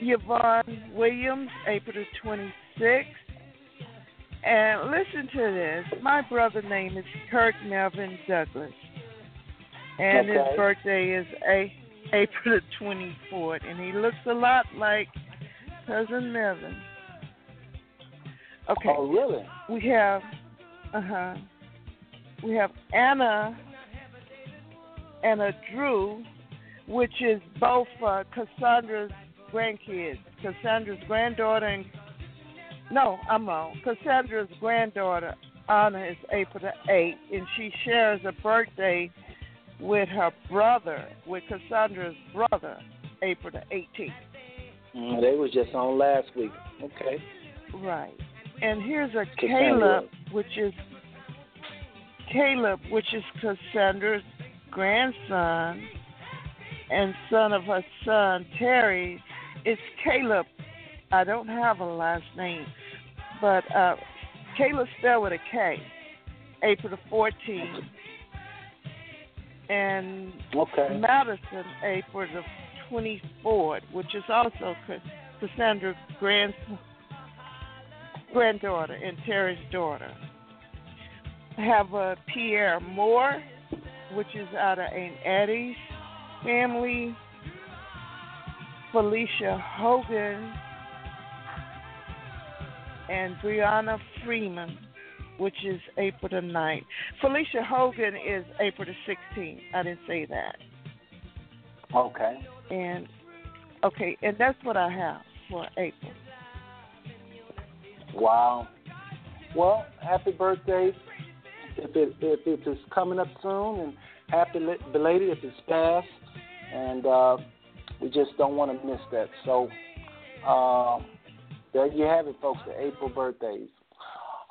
Yvonne Williams, April the 26th. And listen to this. My brother's name is Kirk Melvin Douglas. And Okay. his birthday is a- April the 24th. And he looks a lot like Cousin Melvin. Okay. Oh, really? We have, uh huh. We have Anna, Anna Drew, which is both uh, Cassandra's grandkids. Cassandra's granddaughter and no, I'm wrong. Cassandra's granddaughter Anna is April the eighth, and she shares a birthday with her brother, with Cassandra's brother, April the eighteenth. Mm, they was just on last week. Okay. Right. And here's a Cassandra. Caleb, which is Caleb, which is Cassandra's grandson and son of her son Terry. It's Caleb. I don't have a last name, but uh, Caleb spelled with a K. April the 14th, and okay. Madison April the 24th, which is also Cassandra's grand, granddaughter and Terry's daughter. I have a uh, Pierre Moore, which is out of Aunt Eddie's family. Felicia Hogan and Brianna Freeman, which is April the 9th. Felicia Hogan is April the 16th. I didn't say that. Okay. And okay, and that's what I have for April. Wow. Well, happy birthday if it if it is coming up soon, and happy belated if it's past, and uh, we just don't want to miss that. So uh, there you have it, folks. The April birthdays.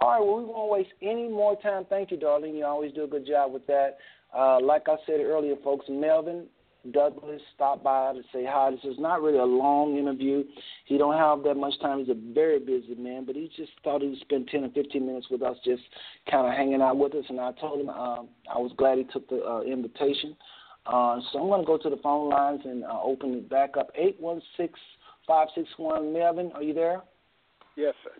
All right, well, we won't waste any more time. Thank you, darling. You always do a good job with that. Uh, like I said earlier, folks, Melvin Douglas stopped by to say hi. This is not really a long interview. He don't have that much time. He's a very busy man, but he just thought he would spend 10 or 15 minutes with us, just kind of hanging out with us. And I told him um, I was glad he took the uh, invitation. Uh, so I'm going to go to the phone lines and uh, open it back up. 816-561. Melvin, are you there? Yes, sir.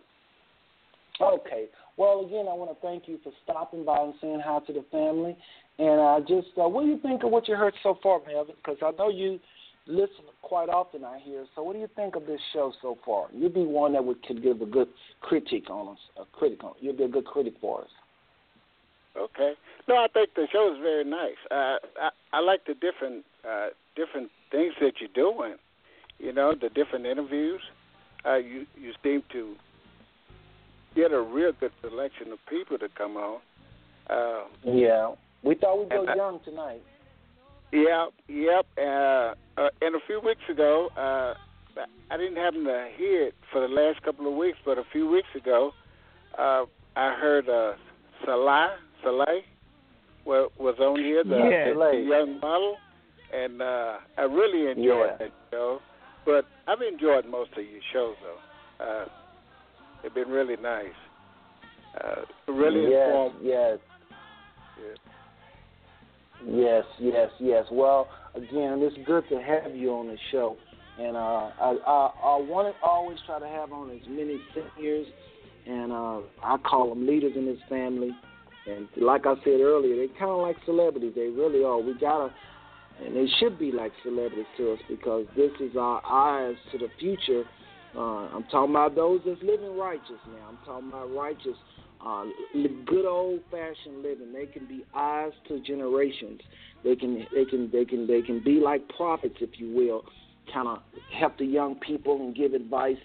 Okay. Well, again, I want to thank you for stopping by and saying hi to the family. And I just, uh, what do you think of what you heard so far, Melvin? Because I know you listen quite often, I hear. So, what do you think of this show so far? You'd be one that would could give a good critique on us, a critic on. You'd be a good critic for us. Okay. No, I think the show is very nice. Uh, I I like the different uh, different things that you're doing. You know, the different interviews. Uh, you you seem to get a real good selection of people to come on. Uh, yeah. We thought we'd go and, young tonight. Yeah, yep. Uh, uh, and a few weeks ago, uh, I didn't happen to hear it for the last couple of weeks, but a few weeks ago, uh, I heard uh, Salah, Salah was on here, the, yeah. the young model, and uh, I really enjoyed yeah. that show. But I've enjoyed most of your shows, though. Uh, they've been really nice. Uh, really yes, informative. Yes. Yeah. Yes, yes, yes. Well, again, it's good to have you on the show, and uh, I, I I want to always try to have on as many seniors, and uh, I call them leaders in this family. And like I said earlier, they kind of like celebrities. They really are. We gotta, and they should be like celebrities to us because this is our eyes to the future. Uh, I'm talking about those that's living righteous now. I'm talking about righteous uh, good old fashioned living. They can be eyes to generations. They can they can they can they can be like prophets, if you will, kind of help the young people and give advice.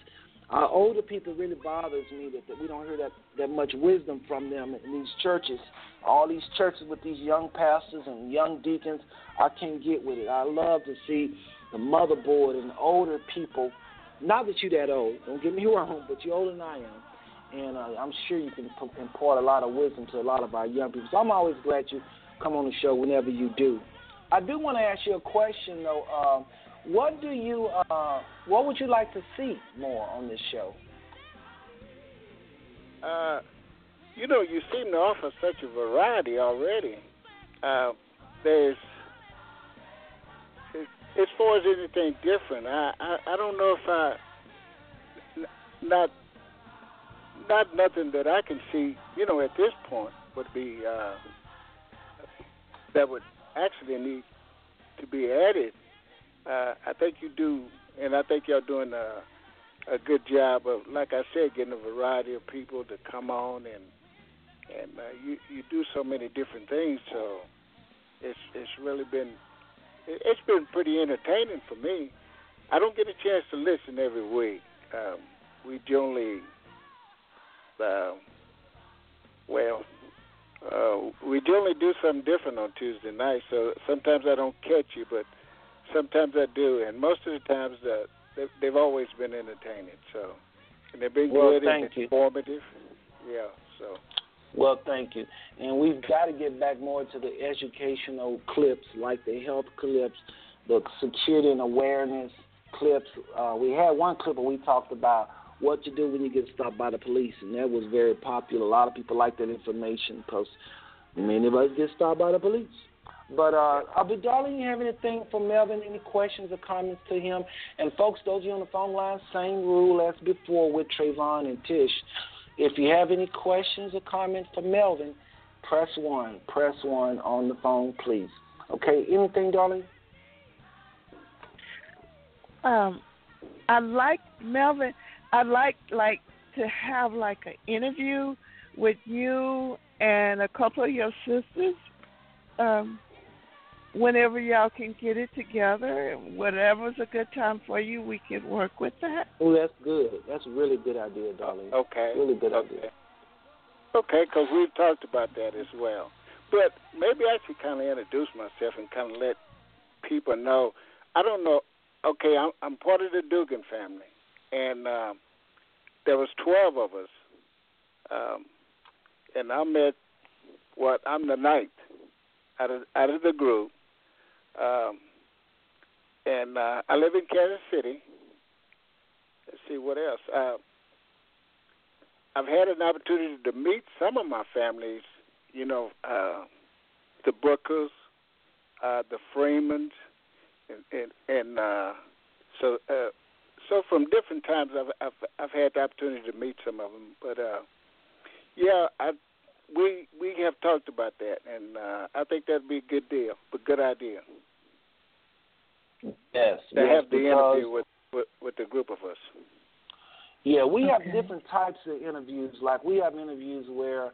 Our older people really bothers me that, that we don't hear that that much wisdom from them in these churches. All these churches with these young pastors and young deacons, I can't get with it. I love to see the motherboard and older people. Not that you're that old, don't get me *laughs* wrong, but you're older than I am and uh, I'm sure you can impart a lot of wisdom to a lot of our young people. So I'm always glad you come on the show whenever you do. I do want to ask you a question though. Uh, what do you, uh, what would you like to see more on this show? Uh, you know, you seem to offer such a variety already. Uh, there's, as far as anything different, I, I, I don't know if I, not not nothing that I can see, you know, at this point would be uh, that would actually need to be added. Uh, I think you do, and I think y'all doing a, a good job of, like I said, getting a variety of people to come on, and and uh, you you do so many different things. So it's it's really been it's been pretty entertaining for me. I don't get a chance to listen every week. Um, we generally uh, well, uh, we generally do something different on Tuesday night, so sometimes I don't catch you, but sometimes I do, and most of the times uh, they've, they've always been entertaining. So, and they've been well, good and informative. You. Yeah. So. Well, thank you. And we've got to get back more to the educational clips, like the health clips, the security and awareness clips. Uh, we had one clip where we talked about what to do when you get stopped by the police, and that was very popular. A lot of people like that information because many of us get stopped by the police. But uh, Abu Darling, you have anything for Melvin? Any questions or comments to him? And folks, those of you on the phone line, same rule as before with Trevon and Tish. If you have any questions or comments for Melvin, press one. Press one on the phone, please. Okay. Anything, darling? Um, I like Melvin. I'd like like to have like an interview with you and a couple of your sisters. Um, whenever y'all can get it together, whatever's a good time for you, we can work with that. Oh, that's good. That's a really good idea, darling. Okay. Really good okay. idea. Okay, because we've talked about that as well. But maybe I should kind of introduce myself and kind of let people know. I don't know. Okay, I'm, I'm part of the Dugan family, and um, there was twelve of us, um, and I met what I'm the ninth out of out of the group, um, and uh, I live in Kansas City. Let's see what else. Uh, I've had an opportunity to meet some of my families. You know, uh, the Bookers, uh, the Freemans, and and, and uh, so uh, so from different times I've, I've I've had the opportunity to meet some of them. But uh, yeah, I we we have talked about that, and uh, I think that'd be a good deal, a good idea. Yes, to yes, have the because, interview with, with with the group of us. Yeah, we have Okay. different types of interviews. Like we have interviews where,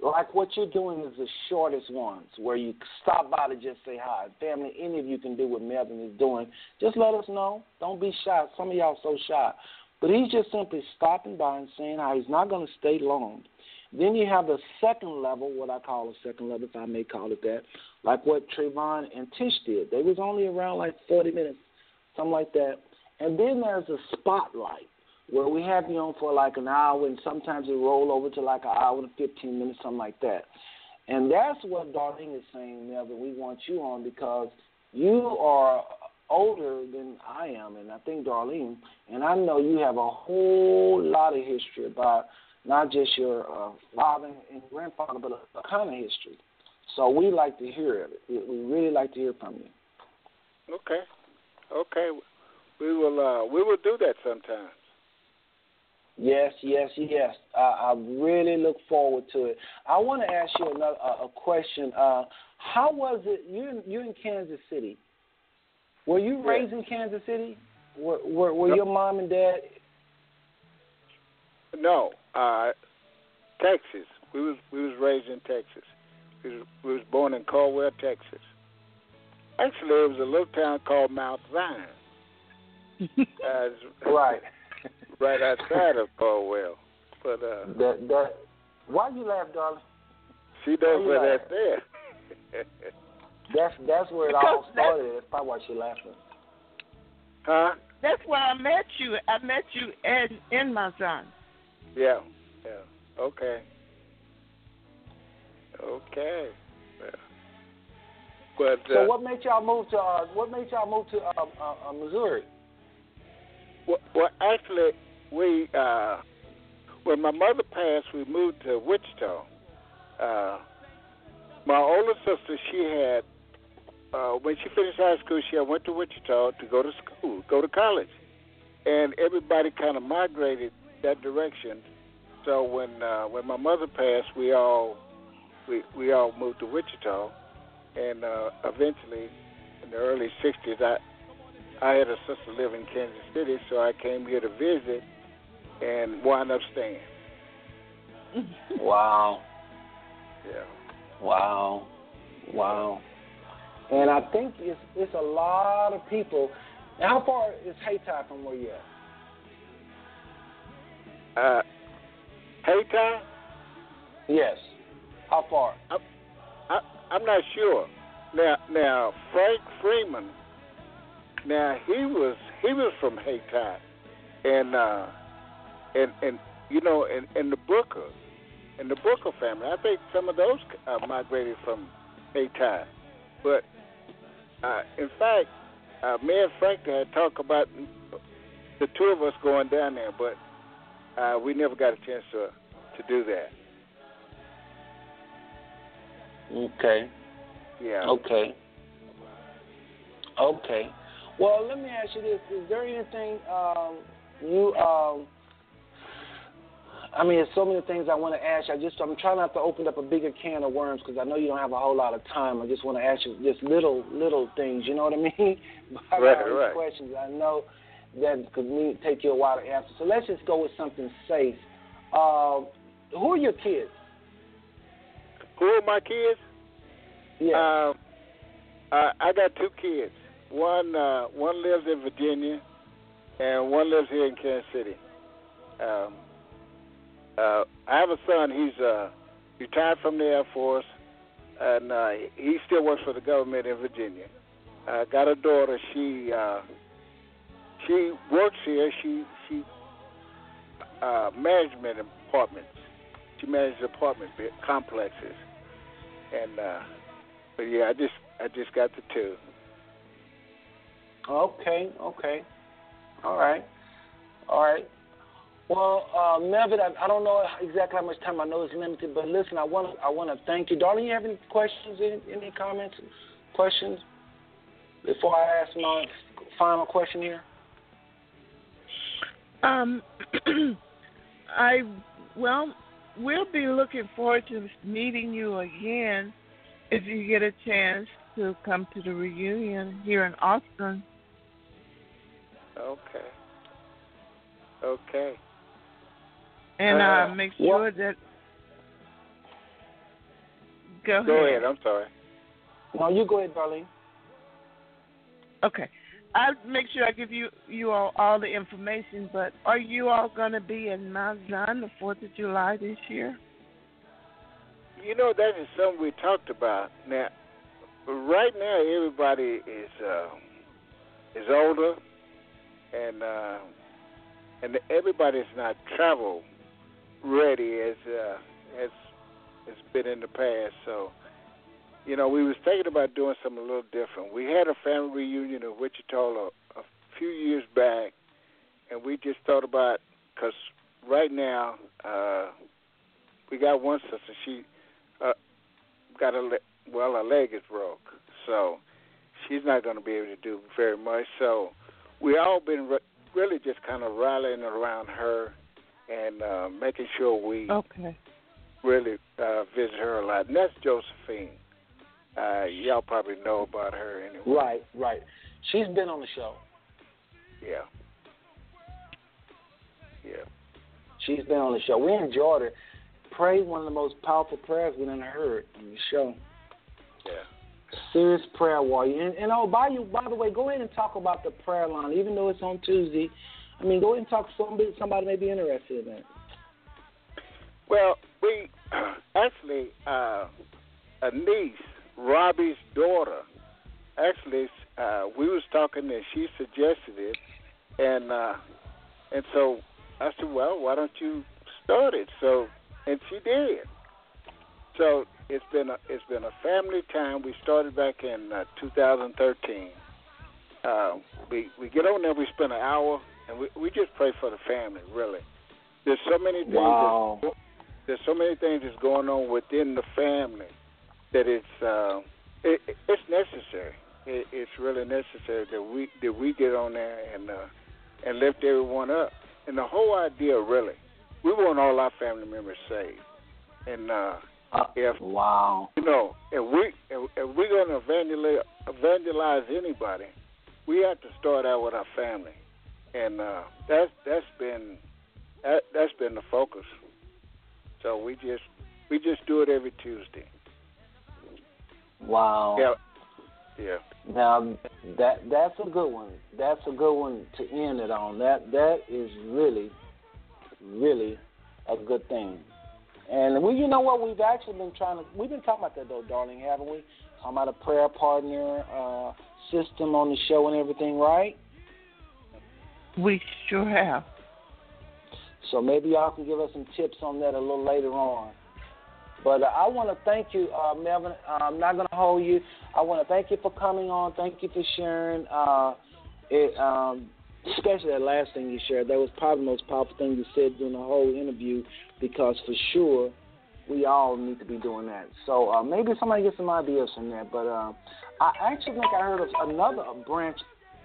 like what you're doing is the shortest ones, where you stop by to just say hi. Family, any of you can do what Melvin is doing. Just let us know. Don't be shy. Some of y'all so shy, but he's just simply stopping by and saying hi. He's not going to stay long. Then you have the second level, what I call a second level, if I may call it that, like what Trayvon and Tish did. They was only around like 40 minutes, something like that. And then there's a spotlight where we have you on for like an hour, and sometimes it roll over to like an hour and 15 minutes, something like that. And that's what Darlene is saying, Melvin. We want you on because you are older than I am, and I think Darlene, and I know you have a whole lot of history about not just your uh, father and grandfather, but a, a kind of history. So we like to hear it. We, really like to hear from you. Okay, okay, we will uh, we will do that sometime. Yes, yes, yes. I, I really look forward to it. I want to ask you another a, a question. Uh, how was it? You in- you in Kansas City? Were you raised in Kansas City? Were were, were your mom and dad? No, uh, Texas. We was we was raised in Texas. We was, we was born in Caldwell, Texas. Actually, it was a little town called Mount Zion. *laughs* uh, Right. *laughs* right outside of Caldwell. But uh, That that. Why you laugh, darling? she Why knows you where laugh? that's there. *laughs* That's that's where it Because all started. That's probably why she laughing. huh? That's where I met you. I met you in in my son. Yeah. Yeah. Okay. Okay. Yeah. But So uh, what made y'all move to uh, what made y'all move to uh, uh, uh, Missouri? Well, well, actually, we uh, when my mother passed, we moved to Wichita. Uh, my older sister, she had uh, when she finished high school, she went to Wichita to go to school, go to college, and everybody kind of migrated that direction. So when uh, when my mother passed, we all we we all moved to Wichita, and uh, eventually, in the early '60s, I I had a sister live in Kansas City, so I came here to visit and wound up staying. *laughs* Wow. Yeah. Wow, wow. And I think it's it's a lot of people. Now, how far is Hayti from where you at? Uh, Hayti, Yes. How far? I, I'm not sure. Now, now Frank Freeman. Now he was he was from Hayti, and uh, and and you know, and and the Booker, and the Booker family. I think some of those uh, migrated from Hayti, but uh, in fact, uh, me and Frank had talked about the two of us going down there, but uh, we never got a chance to to do that. Okay. Yeah. Okay. Okay. Well, let me ask you this: Is there anything um, you? Um, I mean, there's so many things I want to ask you. I just I'm trying not to open up a bigger can of worms because I know you don't have a whole lot of time. I just want to ask you just little little things. You know what I mean? *laughs* right. Right. Questions. I know that could me take you a while to answer. So let's just go with something safe. Uh, who are your kids? Who are my kids? Yeah. Um, I, I got two kids. One uh, one lives in Virginia, and one lives here in Kansas City. Um, uh, I have a son. He's uh, retired from the Air Force, and uh, he still works for the government in Virginia. I got a daughter. She uh, she works here. She she uh, management apartments. She manages apartment complexes, and uh, but yeah, I just I just got the two. Okay, okay, all right, all right. Well, uh, Melvin, I, I don't know exactly how much time. I know it's limited, but listen, I want to I want to thank you, darling. You have any questions? Any, any comments? Questions? Before I ask my final question here. Um, *clears throat* I well, we'll be looking forward to meeting you again if you get a chance to come to the reunion here in Austin. Okay. Okay. And uh, uh make sure what? that. Go, ahead. go ahead. I'm sorry. No, you go ahead, Darlene. Okay. I'll make sure I give you you all all the information. But are you all going to be in Mount Zion the Fourth of July this year? You know that is something we talked about. Now, right now everybody is uh, is older, and uh, and everybody's not travel ready as uh, as has been in the past. So you know, we was thinking about doing something a little different. We had a family reunion in Wichita a, a few years back, and we just thought about because right now uh, we got one sister. She uh, got a le- well, her leg is broke, so she's not going to be able to do very much. So we all been re- really just kind of rallying around her and uh, making sure we okay. really uh, visit her a lot. And that's Josephine. Uh, y'all probably know about her anyway. Right, right. She's been on the show. Yeah. Yeah. She's been on the show. We enjoyed her. Pray one of the most powerful prayers we've ever heard on the show. Yeah. Serious prayer warrior. And, and oh, by you, by the way, go ahead and talk about the prayer line, even though it's on Tuesday. I mean, go ahead and talk to somebody. Somebody may be interested in that. Well, we *clears throat* actually uh, a niece Robbie's daughter. Actually, uh, we was talking and she suggested it, and uh, and so I said, well, why don't you start it? So and she did. So it's been a it's been a family time. We started back in uh, 2013. Uh, we we get on there. We spend an hour and we we just pray for the family. Really, there's so many things. Wow. there's so many things that's going on within the family that it's uh, it, it's necessary. It, it's really necessary that we that we get on there and uh, and lift everyone up. And the whole idea, really, we want all our family members saved. And uh, uh, if wow, you know, if we if, if we're going to evangelize, evangelize anybody, we have to start out with our family, and uh, that's that's been that, that's been the focus. So we just we just do it every Tuesday. Wow. Yeah. Yeah. Now that that's a good one. That's a good one to end it on. That that is really, really a good thing. And we, you know what, we've actually been trying to. We've been talking about that though, darling, haven't we? Talking about a prayer partner uh, system on the show and everything, right? We sure have. So maybe y'all can give us some tips on that a little later on. But uh, I want to thank you, uh, Melvin. Uh, I'm not going to hold you. I want to thank you for coming on. Thank you for sharing. Uh, it, um, especially that last thing you shared. That was probably the most powerful thing you said during the whole interview because for sure we all need to be doing that. So uh, maybe somebody get some ideas from that. But uh, I actually think I heard of another branch.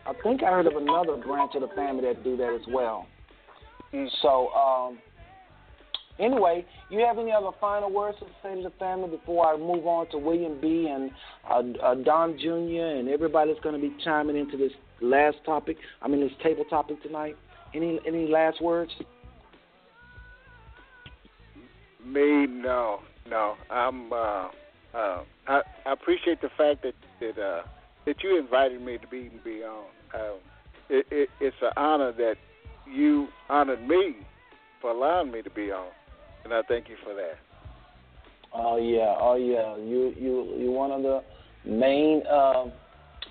I think I heard of another branch of the family that do that as well. Mm. So um, anyway, you have any other final words to say to the family before I move on to William B. and uh, uh, Don Jr. and everybody that's going to be chiming into this last topic? I mean, this table topic tonight. Any any last words? Me, no, no. I'm. Uh, uh, I, I appreciate the fact that that uh, that you invited me to be be on. Uh, it, it, it's an honor that you honored me for allowing me to be on, and I thank you for that. Oh yeah, oh yeah. You you you're one of the main. Uh,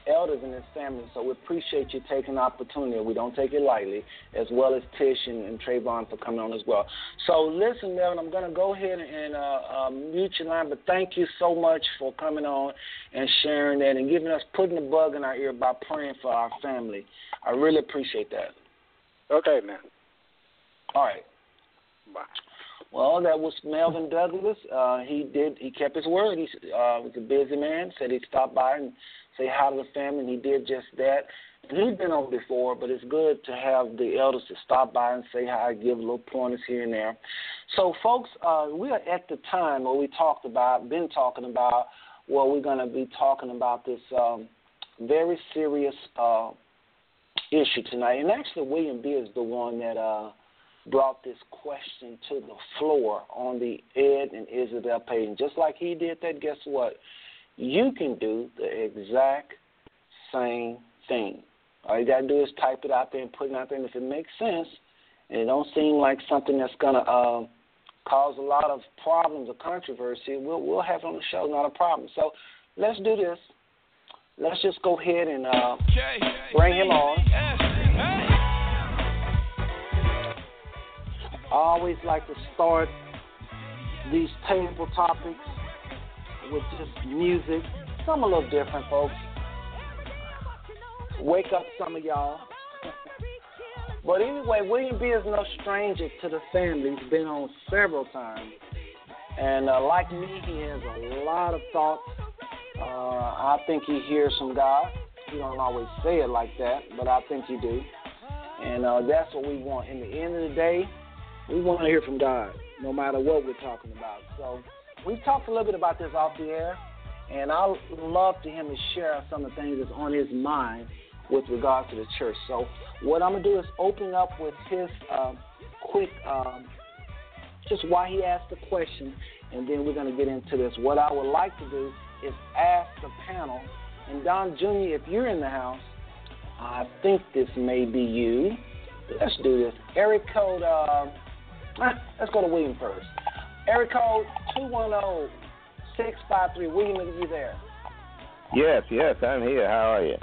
elders in this family, so we appreciate you taking the opportunity. We don't take it lightly, as well as Tish and, and Trevon for coming on as well. So listen, Melvin, I'm going to go ahead and uh, uh, mute your line, but thank you so much for coming on and sharing that and giving us, putting the bug in our ear by praying for our family. I really appreciate that. Okay, man. All right. Bye. Well, that was Melvin Douglas. Uh, he did. He kept his word. He uh, was a busy man. Said he'd stop by and say hi to the family, and he did just that. And he's been on before, but it's good to have the elders to stop by and say hi, give little pointers here and there. So, folks, uh, we are at the time where we talked about, been talking about, well, we're going to be talking about this um, very serious uh, issue tonight. And actually, William B. is the one that uh, brought this question to the floor on the Ed and Isabel page. And just like he did that, guess what? you can do the exact same thing. All you gotta do is type it out there and put it out there, and if it makes sense, and it don't seem like something that's gonna uh, cause a lot of problems or controversy, we'll we'll have it on the show, not a problem. So let's do this. Let's just go ahead and uh, bring him on. I always like to start these table topics with just music. Some a little different, folks. Wake up some of y'all. *laughs* but anyway, William B is no stranger to the family. He's been on several times. And uh, like me, he has a lot of thoughts. Uh, I think he hears from God. He don't always say it like that, but I think he do. And uh, that's what we want. In the end of the day, we want to hear from God, no matter what we're talking about. So we've talked a little bit about this off the air, and I would love to him to share some of the things that's on his mind with regard to the church. So what I'm gonna do is open up with his um, quick, um, just why he asked the question, and then we're gonna get into this. What I would like to do is ask the panel, and Don Jr., if you're in the house, I think this may be you. Let's do this. Eric code. Uh, *laughs* let's go to William first. Area code 210-653. William, are you there? Yes, yes, I'm here. How are you?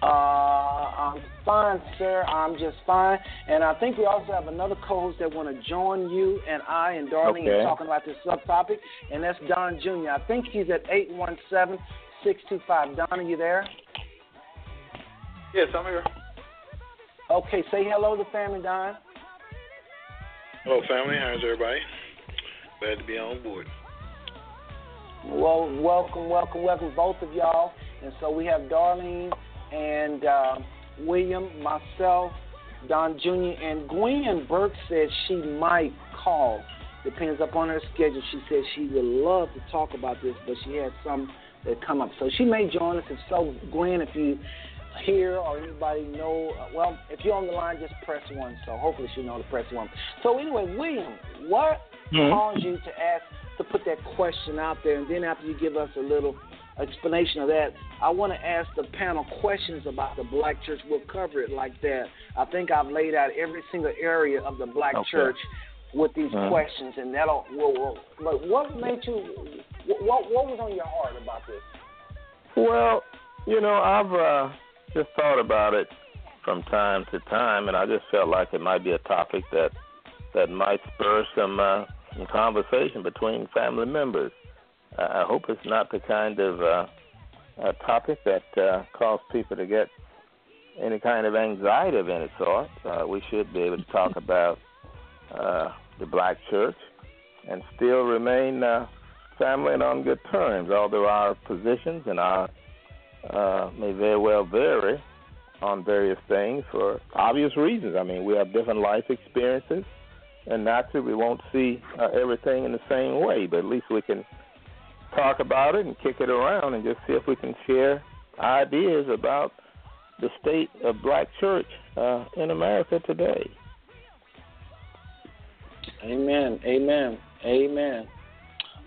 Uh, I'm fine, sir. I'm just fine. And I think we also have another co-host that want to join you and I and Darlene okay. in talking about this subtopic, and that's Don Jr. I think he's at 817-625. Don, are you there? Yes, I'm here. Okay, say hello to family, Don. Hello, family. How's everybody? Glad to be on board. Well, welcome, welcome, welcome, both of y'all. And so we have Darlene and uh, William, myself, Don Jr., and Gwen Burke said she might call. Depends upon her schedule. She said she would love to talk about this, but she has some that come up. So she may join us. If so, Gwen, if you hear or anybody know, well, if you're on the line, just press one. So hopefully she know to press one. So anyway, William, what mm-hmm. cause you to ask to put that question out there, and then after you give us a little explanation of that, I want to ask the panel questions about the black church. We'll cover it like that. I think I've laid out every single area of the black okay. church with these uh-huh. questions, and that'll. Will, will, but what made you? What What was on your heart about this? Well, you know, I've uh, just thought about it from time to time, and I just felt like it might be a topic that that might spur some uh, some conversation between family members. Uh, I hope it's not the kind of uh, a topic that uh, causes people to get any kind of anxiety of any sort. Uh, we should be able to talk *laughs* about uh, the black church and still remain uh, family and on good terms, although our positions and our uh, may very well vary on various things for obvious reasons. I mean, we have different life experiences, and naturally we won't see uh, everything in the same way, but at least we can talk about it and kick it around and just see if we can share ideas about the state of black church uh, in America today. Amen. Amen. Amen.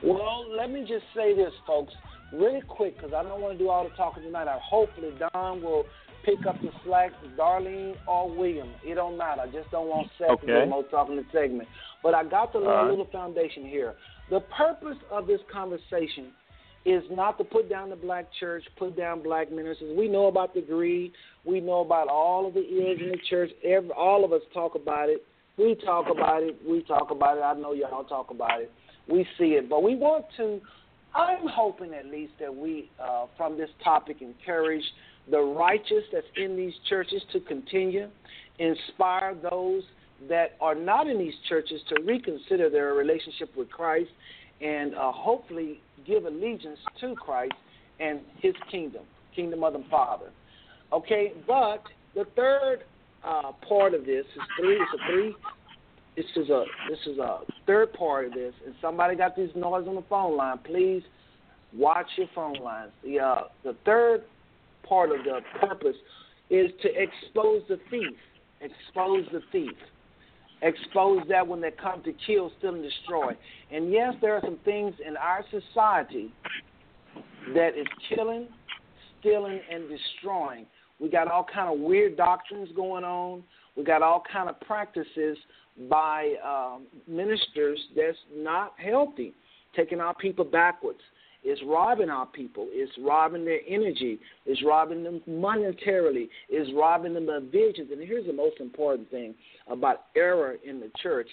Well, let me just say this, folks, really quick, because I don't want to do all the talking tonight. I hopefully Don will pick up the slack, Darlene or William. It don't matter. I just don't want Seth okay. to do most talking the segment. But I got the little, right. little foundation here. The purpose of this conversation is not to put down the black church, put down black ministers. We know about the greed. We know about all of the ills in the church. Every, all of us talk about it. We talk about it. We talk about it. I know y'all talk about it. We see it. But we want to, I'm hoping at least that we, uh, from this topic, encourage the righteous that's in these churches to continue, inspire those that are not in these churches to reconsider their relationship with Christ, and uh, hopefully give allegiance to Christ and His kingdom, kingdom of the Father. Okay, but the third uh, part of this is three. It's a three. This is a this is a third part of this, and somebody got these noise on the phone line. Please watch your phone lines. The uh, the third part of the purpose is to expose the thief. Expose the thief. Expose that when they come to kill, steal, and destroy. And yes, there are some things in our society that is killing, stealing, and destroying. We got all kind of weird doctrines going on. We got all kind of practices by um, ministers that's not healthy, taking our people backwards. It's robbing our people. It's robbing their energy. It's robbing them monetarily. It's robbing them of visions. And here's the most important thing about error in the church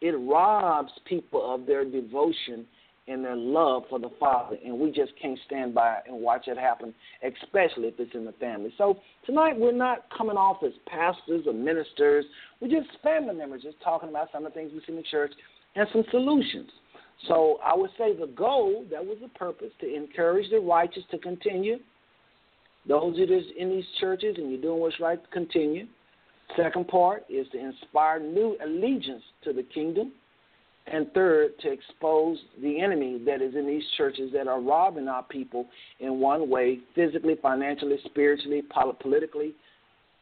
it robs people of their devotion and their love for the Father. And we just can't stand by and watch it happen, especially if it's in the family. So tonight we're not coming off as pastors or ministers. We're just family members, just talking about some of the things we see in the church and some solutions. So I would say the goal, that was the purpose, to encourage the righteous to continue. Those that are in these churches and you're doing what's right, continue. Second part is to inspire new allegiance to the kingdom. And third, to expose the enemy that is in these churches that are robbing our people in one way physically, financially, spiritually, politically,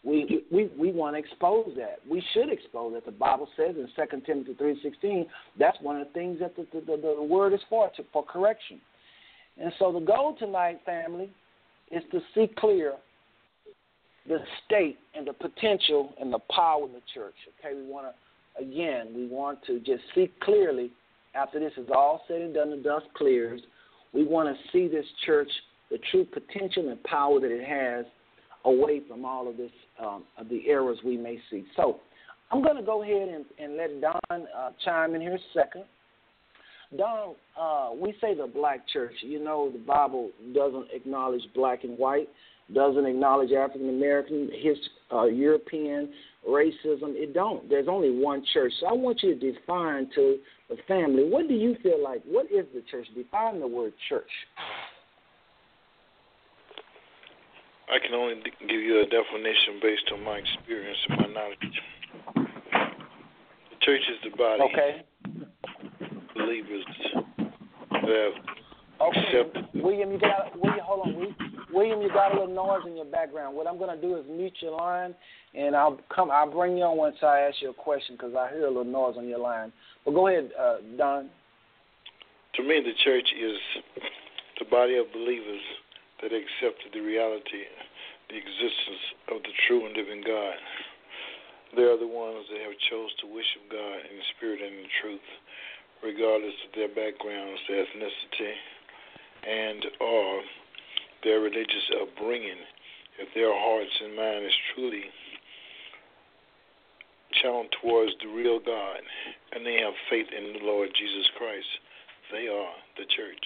we we we want to expose that. We should expose that. The Bible says in 2 Timothy three sixteen. That's one of the things that the, the, the, word is for to, for correction. And so the goal tonight, family, is to see clear the state and the potential and the power in the church. Okay, we want to again we want to just see clearly after this is all said and done, the dust clears. We want to see this church the true potential and power that it has away from all of this, um, of the errors we may see. So I'm going to go ahead and, and let Don uh, chime in here a second. Don, uh, we say the black church. You know, the Bible doesn't acknowledge black and white, doesn't acknowledge African American, his uh, European racism. It don't. There's only one church. So I want you to define to the family. What do you feel like? What is the church? Define the word church. I can only give you a definition based on my experience and my knowledge. The church is the body. Okay. Believers that have okay. accepted. William, you got William. Hold on, William. William, you got a little noise in your background. What I'm going to do is mute your line, and I'll come. I'll bring you on once I ask you a question because I hear a little noise on your line. But go ahead, uh, Don. To me, the church is the body of believers that accepted the reality, the existence of the true and living God. They are the ones that have chose to worship God in spirit and in truth, regardless of their backgrounds, their ethnicity, and or their religious upbringing. If their hearts and mind is truly channeled towards the real God, and they have faith in the Lord Jesus Christ, they are the church.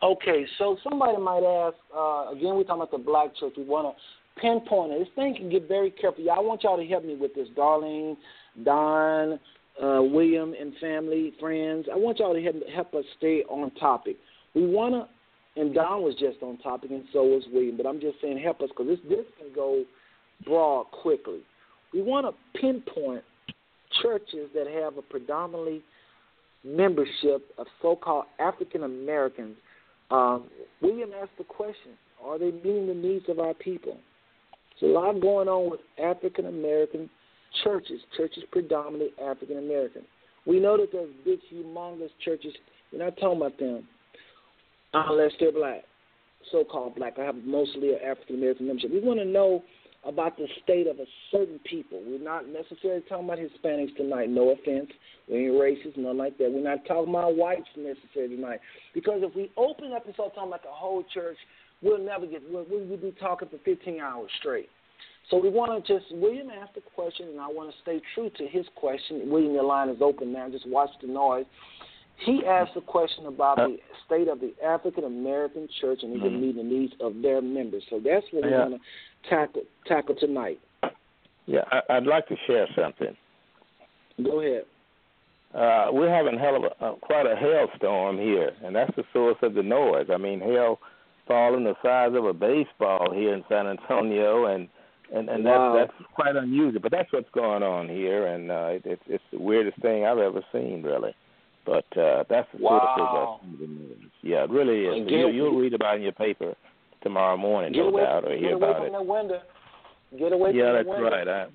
Okay, so somebody might ask. Uh, again, we're talking about the black church. We want to pinpoint it. This thing can get very careful. Y'all, I want y'all to help me with this, Darlene, Don, uh, William, and family, friends. I want y'all to help, help us stay on topic. We want to, and Don was just on topic, and so was William. But I'm just saying, help us because this this can go broad quickly. We want to pinpoint churches that have a predominantly membership of so-called African Americans. Um, William asked the question: Are they meeting the needs of our people? There's a lot going on with African American churches. Churches predominantly African American. We know that there's big, humongous churches. We're not talking about them Uh, unless they're black, so-called black. I have mostly an African American membership. We want to know about the state of a certain people. We're not necessarily talking about Hispanics tonight. No offense. We ain't racist, nothing like that. We're not talking about whites necessarily tonight. Because if we open up and start talking about the whole church, we'll never get, we'll, we'll be talking for 15 hours straight. So we want to just, William asked a question, and I want to stay true to his question. William, your line is open now. Just watch the noise. He asked a question about the state of the African American church and mm-hmm. meeting the needs of their members. So that's what we're going to tackle tackle tonight. Yeah, I, would like to share something. Go ahead. Uh, we're having hell of a, uh, quite a hailstorm here, and that's the source of the noise. I mean, hail falling the size of a baseball here in San Antonio, and and and wow. that's that's quite unusual. But that's what's going on here, and uh, it, it's it's the weirdest thing I've ever seen, really. But uh, that's the wow. sort of thing Yeah, it really is. you, you'll read about it in your paper tomorrow morning, get no away, doubt, or hear about it. Get away from the window. Get away yeah, from that's the window. right. I,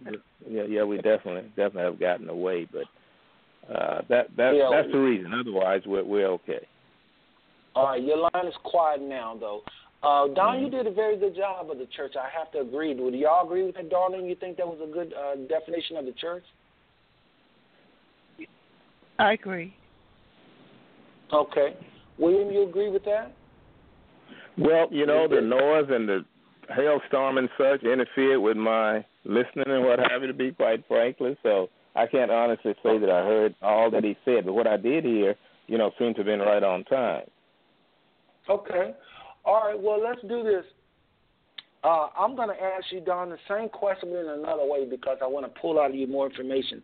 yeah, yeah, we definitely definitely have gotten away, but uh, that that's yeah, that's the reason. Otherwise, we're we're okay. All right, your line is quiet now, though. Uh, Don, mm-hmm. you did a very good job of the church. I have to agree. Do y'all agree with that, darling? You think that was a good uh, definition of the church? I agree. Okay. William, you agree with that? Well, you know, the noise and the hailstorm and such interfered with my listening and what have you, to be quite frankly. So I can't honestly say that I heard all that he said, but what I did hear, you know, seemed to have been right on time. Okay. All right. Well, let's do this. Uh, I'm going to ask you, Don, the same question in another way because I want to pull out of you more information.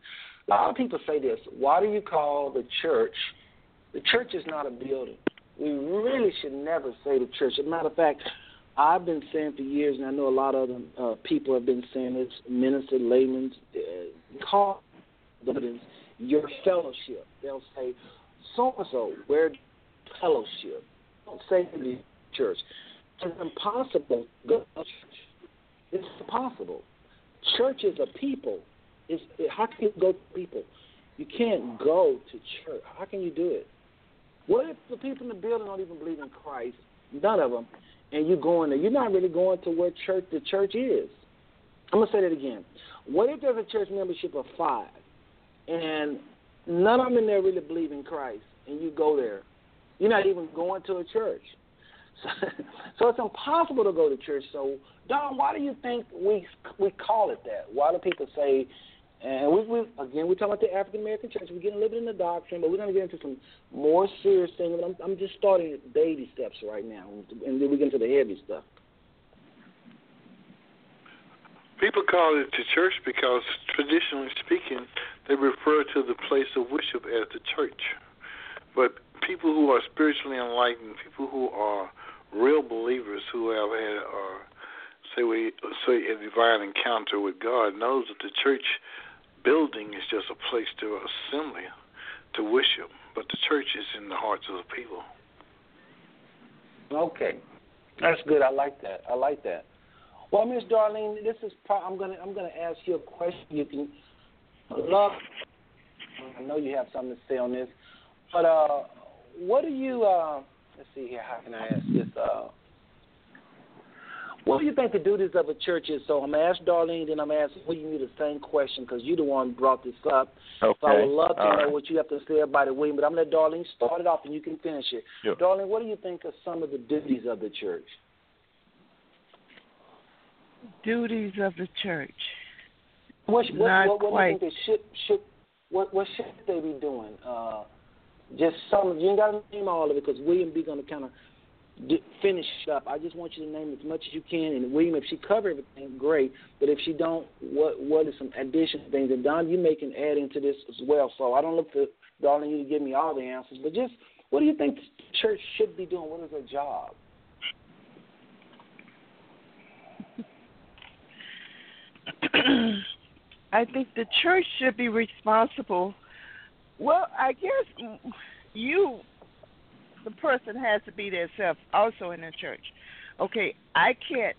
A lot of people say this Why do you call the church the church is not a building. We really should never say the church. As a matter of fact, I've been saying for years, and I know a lot of them, uh, people have been saying this, minister, laymen, uh, call buildings your fellowship. They'll say, so and so, we're fellowship. Don't say the church. It's impossible go to church. It's impossible. Church is a people. It's, how can you go to people? You can't go to church. How can you do it? What if the people in the building don't even believe in Christ? None of them. And you going there. You're not really going to where church the church is. I'm gonna say that again. What if there's a church membership of five, and none of them in there really believe in Christ, and you go there? You're not even going to a church. So, *laughs* so it's impossible to go to church. So, Don, why do you think we we call it that? Why do people say and we, we again, we're talking about the African American church. We're getting a little bit in the doctrine, but we're going to get into some more serious things. I'm, I'm just starting baby steps right now, and then we get into the heavy stuff. People call it the church because, traditionally speaking, they refer to the place of worship as the church. But people who are spiritually enlightened, people who are real believers who have had, uh, say, we say, a divine encounter with God, knows that the church building is just a place to assembly, to worship, but the church is in the hearts of the people. Okay, that's good. I like that. I like that. Well, Miss Darlene, this is pro- I'm gonna I'm gonna ask you a question. You can love. I know you have something to say on this, but uh, what do you? Uh, let's see here. How can I ask this? Uh, what do you think the duties of a church is? So I'm going to ask Darlene, then I'm going to ask William you the same question because you're the one who brought this up. Okay. So I would love to All know right. what you have to say about it, William. But I'm going to let Darlene start it off and you can finish it. Sure. Darlene, what do you think are some of the duties of the church? Duties of the church. What, what, Not what, what quite. do you think they should, should what, what should they be doing? Uh, just some, you ain't got to name all of it because William be going to kind of finish up. I just want you to name as much as you can. And William, if she cover everything, great. But if she don't, what what are some additional things? And Don, you may can add into this as well. So I don't look for darling you to give me all the answers, but just what do you think the church should be doing? What is their job? *clears throat* I think the church should be responsible. Well, I guess you, the person, has to be their self also in the church. Okay, I can't.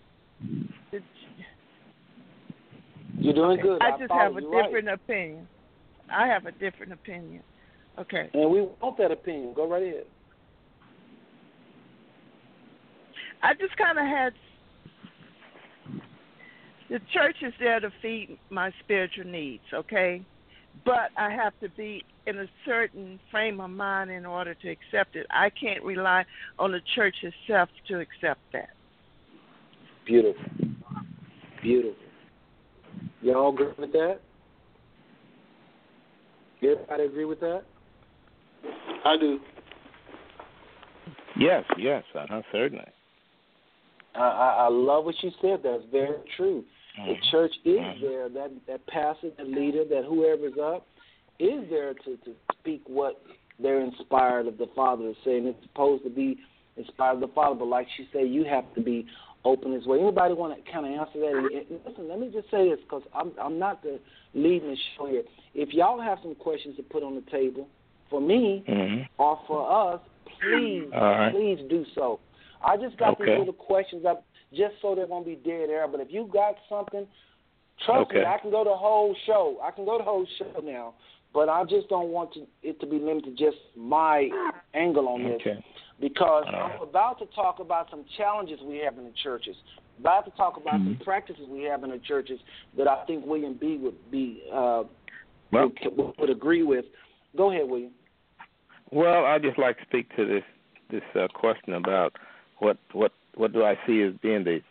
You're doing okay, good. I, I just have a different right. opinion. I have a different opinion. Okay. And we want that opinion. Go right ahead. I just kind of had the church is there to feed my spiritual needs, okay? But I have to be in a certain frame of mind in order to accept it. I can't rely on the church itself to accept that. Beautiful. Beautiful. Y'all agree with that? Everybody agree with that? I do. Yes, yes, uh-huh, certainly. I, I, I love what you said. That's very true. Mm-hmm. The church is mm-hmm. there. That that pastor, that leader, that whoever's up, is there to to speak what they're inspired of the Father to say, and it's supposed to be inspired of the Father. But like she said, you have to be open as well. Anybody want to kind of answer that? And listen, let me just say this because I'm I'm not the leading the show here. If y'all have some questions to put on the table for me mm-hmm. or for us, please right. please do so. I just got okay. these little questions up just so they won't be dead air. But if you got something, trust okay. me, I can go the whole show. I can go the whole show now. But I just don't want to, it to be limited to just my angle on this okay. because right. I'm about to talk about some challenges we have in the churches. About to talk about mm-hmm. some practices we have in the churches that I think William B would be uh, well, would, would agree with. Go ahead, William. Well, I'd just like to speak to this this uh, question about what what what do I see as being the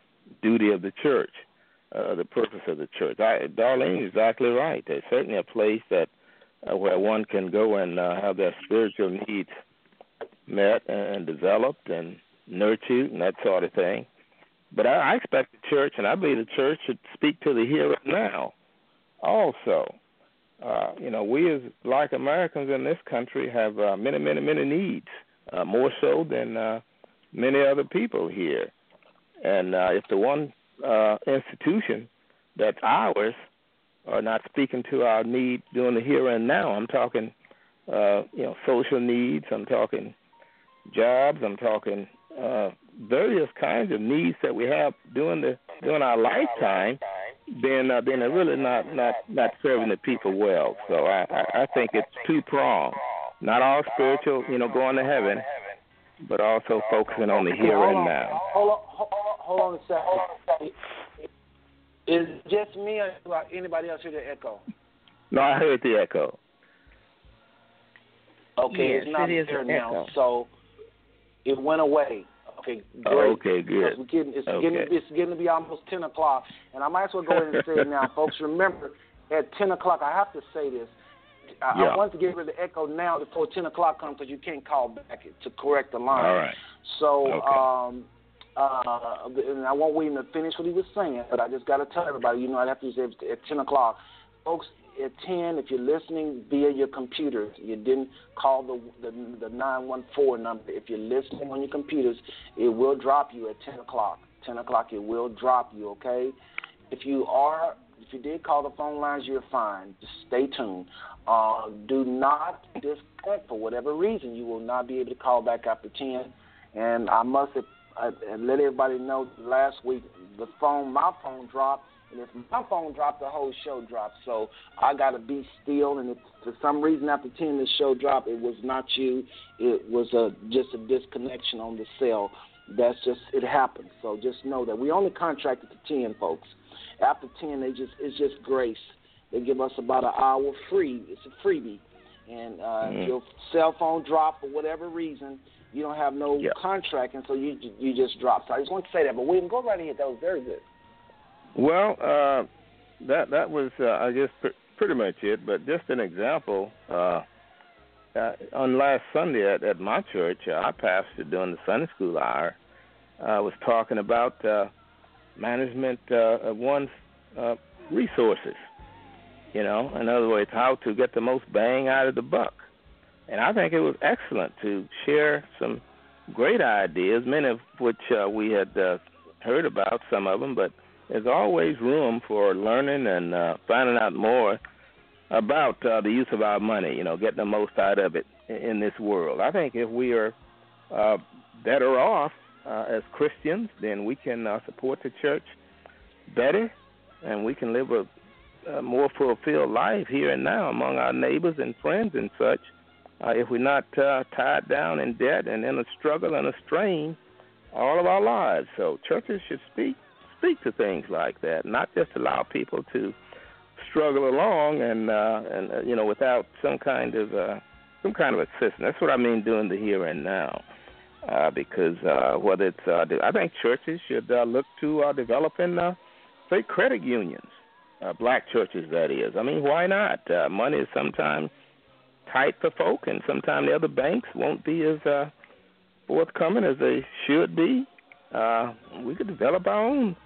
duty of the church, uh, the purpose of the church. I, Darlene is exactly right. There's certainly a place that uh, where one can go and uh, have their spiritual needs met and developed and nurtured and that sort of thing. But I, I expect the church, and I believe the church should speak to the here and now. Also, uh, you know, we as like Americans in this country have uh, many, many, many needs, uh, more so than uh, many other people here. And uh, if the one uh, institution that's ours are not speaking to our need during the here and now, I'm talking, uh, you know, social needs. I'm talking jobs. I'm talking uh, various kinds of needs that we have during the during our lifetime. Then, uh, then they're really not not not serving the people well. So I I, I think it's two pronged. Not all spiritual, you know, going to heaven, but also focusing on the here hold and on, now. Hold on, hold on, hold on a second. Is it just me or anybody else hear the echo? No, I heard the echo. Okay, yes, it's not it is there now, echo. so it went away. Okay, oh, great. Oh, okay, good. Because We're getting, it's, Okay. getting, it's getting to be almost 10 o'clock, and I might as well go ahead and say it now. *laughs* Folks, remember, at 10 o'clock, I have to say this. I, Yeah. I want to get rid of the echo now before 10 o'clock comes because you can't call back to correct the line. All right. So, Okay. um, uh, and I want William to finish what he was saying, but I just got to tell everybody, you know, I'd have to say at 10 o'clock. Folks, at 10, if you're listening via your computer, you didn't call the, the, the 914 number. If you're listening on your computers, it will drop you at 10 o'clock. 10 o'clock, it will drop you, okay? If you are, if you did call the phone lines, you're fine. Just stay tuned. Uh, do not disconnect for whatever reason. You will not be able to call back after 10. And I must uh, let everybody know last week the phone, my phone dropped, and if my phone dropped, the whole show dropped. So I got to be still. And if for some reason after 10 the show dropped, it was not you. It was a, just a disconnection on the cell. That's just, it happens. So just know that we only contracted to 10, folks. After 10, they just it's just grace. They give us about an hour free. It's a freebie. And uh, Mhm. if your cell phone dropped for whatever reason, you don't have no Yeah. contract, and so you you just drop. So I just want to say that. But William, go right ahead. That was very good. Well, uh, that that was, uh, I guess, pr- pretty much it. But just an example, uh, uh, on last Sunday at, at my church, uh, our pastor during the Sunday school hour uh, was talking about uh, management uh, of one's uh, resources. You know, in other words, how to get the most bang out of the buck. And I think it was excellent to share some great ideas, many of which uh, we had uh, heard about, some of them, but there's always room for learning and uh, finding out more about uh, the use of our money, you know, getting the most out of it in this world. I think if we are uh, better off uh, as Christians, then we can uh, support the church better and we can live a, a more fulfilled life here and now among our neighbors and friends and such. Uh, if we're not uh, tied down in debt and in a struggle and a strain all of our lives, so churches should speak speak to things like that, not just allow people to struggle along and uh, and uh, you know without some kind of some kind of assistance. That's what I mean doing the here and now. Uh, because uh, whether it's, uh, I think churches should uh, look to uh, developing, uh, say, credit unions, uh, black churches, that is. I mean, why not? Uh, money is sometimes tight for folk, and sometimes the other banks won't be as uh, forthcoming as they should be. Uh, we could develop our own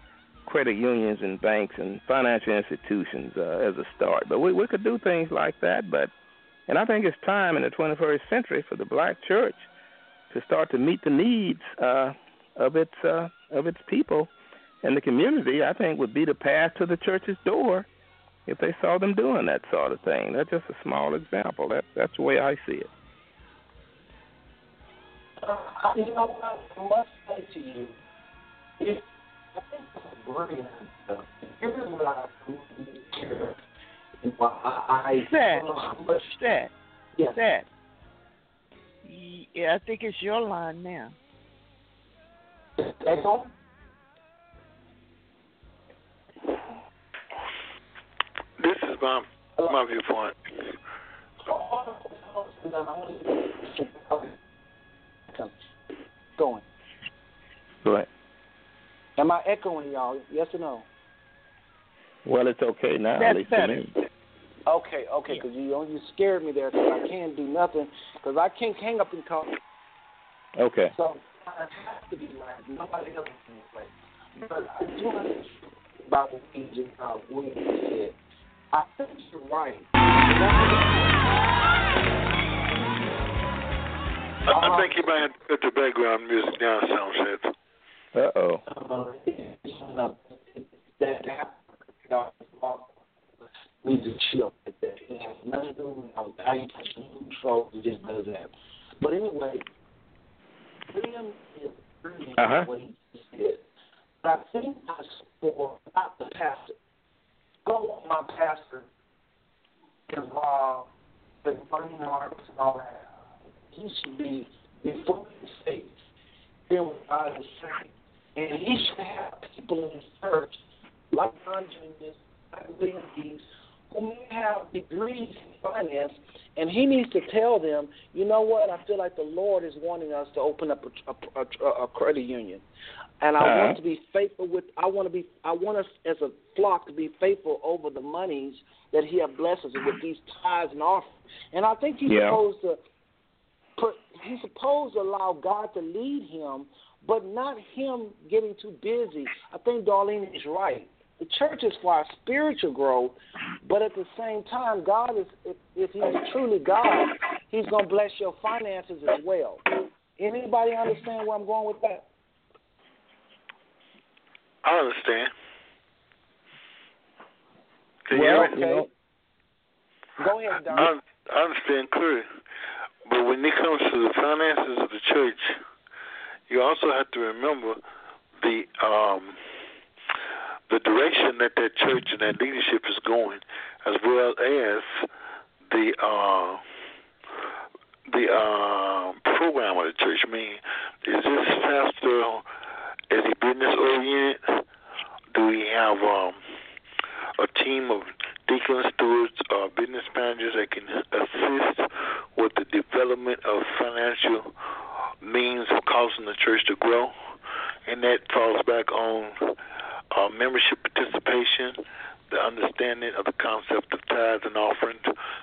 credit unions and banks and financial institutions uh, as a start. But we, we could do things like that. But and I think it's time in the 21st century for the black church to start to meet the needs uh, of its uh, of its people and the community. I think would be the path to the church's door if they saw them doing that sort of thing. That's just a small example. That that's the way I see it. Uh, you know what? I must say to you, if I think it's brilliant. Here's what I care. I, Seth, much, Seth, yes. Seth. Yeah, I think it's your line now. Echo? This is my my viewpoint. Going. Go ahead. Am I echoing y'all? Yes or no? Well, it's okay now. That's at least better. To me. Okay, okay, because you you scared me there because I can't do nothing because I can't hang up and talk. Okay. So I have to be like nobody else can play. But I do understand about what you just uh, William said. I think you're right. I, I think you might have to put the background music down some shit. Uh oh. Needs to chill like that. It has nothing to do with how you touch the control. It just does that. But anyway, William is brilliant Uh-huh. what he just did. But I think I support not the pastor. Go on my pastor involved with burning arts and all that. He should be before his faith, hearing what God is saying. And he should have people in his church, like Junius, like William Dees, who have degrees in finance, and he needs to tell them, you know what, I feel like the Lord is wanting us to open up a, a, a, a credit union. And I Uh-huh. want to be faithful with. I want to be. I want us as a flock to be faithful over the monies that He has blessed us with these tithes and offerings. And I think He's Yeah. supposed to put. He's supposed to allow God to lead him, but not him getting too busy. I think Darlene is right. The church is for our spiritual growth, but at the same time, God is. If, if He's truly God, He's gonna bless your finances as well. Anybody understand where I'm going with that? I understand. Well, hear me? you know, Go ahead, Don. I, I understand clearly. But when it comes to the finances of the church, you also have to remember the um, the direction that that church and that leadership is going, as well as the uh, the uh, program of the church. I mean, is this pastor is he business oriented? Do we have um, a team of deacons, stewards, uh, business managers that can assist with the development of financial means of causing the church to grow? And that falls back on uh, membership participation, the understanding of the concept of tithes and offerings,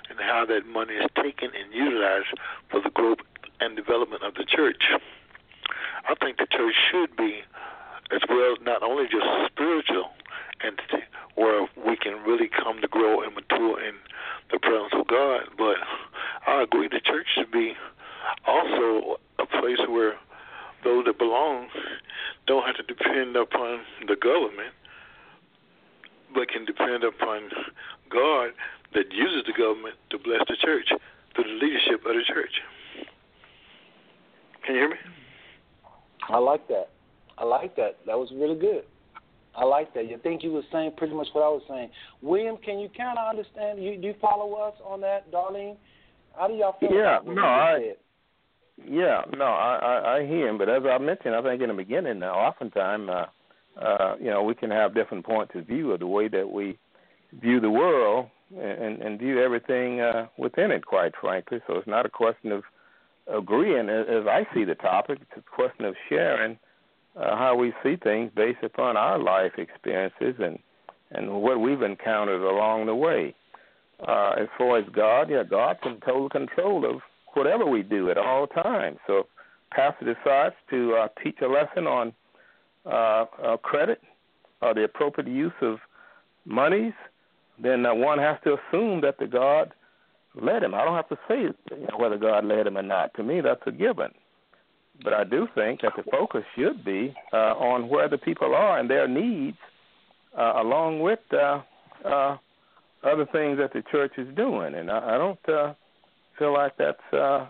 and how that money is taken and utilized for the growth and development of the church. I think the church should be, as well, not only just a spiritual entity where we can really come to grow and mature in the presence of God, but I agree the church should be also a place where those that belong don't have to depend upon the government, but can depend upon God that uses the government to bless the church through the leadership of the church. Can you hear me? I like that. I like that. That was really good. I like that. You think you were saying pretty much what I was saying. William, can you kind of understand? You do you follow us on that, Darlene? How do y'all feel? Yeah, about no, I. Said? Yeah, no, I, I I hear him, but as I mentioned, I think in the beginning, now, oftentimes, uh, uh, you know, we can have different points of view of the way that we view the world and and view everything uh, within it. Quite frankly, so it's not a question of agreeing as, I see the topic. It's a question of sharing uh, how we see things based upon our life experiences and and what we've encountered along the way. Uh, as far as God, yeah, God's in total control of whatever we do at all times. So, pastor decides to uh, teach a lesson on uh, uh, credit or the appropriate use of monies, then uh, one has to assume that the God led him. I don't have to say you know, whether God led him or not. To me, that's a given. But I do think that the focus should be uh, on where the people are and their needs, uh, along with uh, uh, other things that the church is doing. And I, I don't uh, feel like that's uh,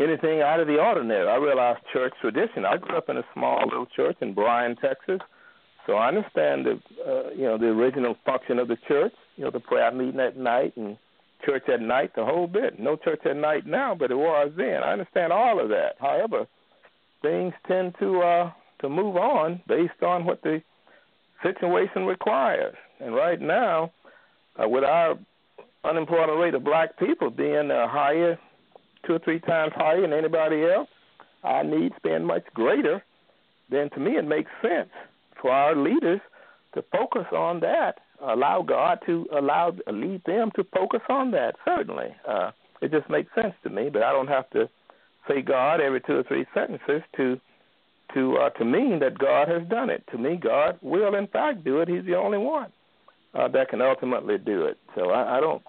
anything out of the ordinary. I realize church tradition. I grew up in a small little church in Bryan, Texas, so I understand the uh, you know the original function of the church. You know the prayer meeting at night and church at night, the whole bit. No church at night now, but it was then. I understand all of that. However, things tend to uh, to move on based on what the situation requires. And right now, uh, with our unemployment rate of black people being uh, higher, two or three times higher than anybody else, our needs being much greater, then to me it makes sense for our leaders to focus on that. Allow God to allow lead them to focus on that. Certainly, uh, it just makes sense to me. But I don't have to say God every two or three sentences to to uh, to mean that God has done it. To me, God will in fact do it. He's the only one uh, that can ultimately do it. So I, I don't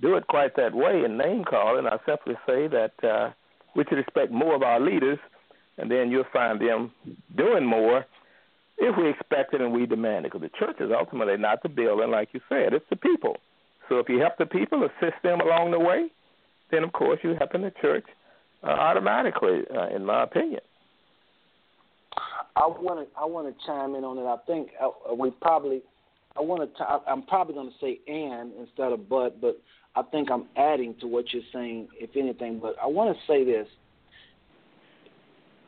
do it quite that way in name calling. I simply say that uh, we should expect more of our leaders, and then you'll find them doing more if we expect it and we demand it. Because the church is ultimately not the building, like you said, it's the people. So if you help the people, assist them along the way, then of course you're helping the church uh, automatically, uh, in my opinion. I want to I want to chime in on it. I think uh, we probably I want to. I'm probably going to say and instead of but, but I think I'm adding to what you're saying, if anything. But I want to say this: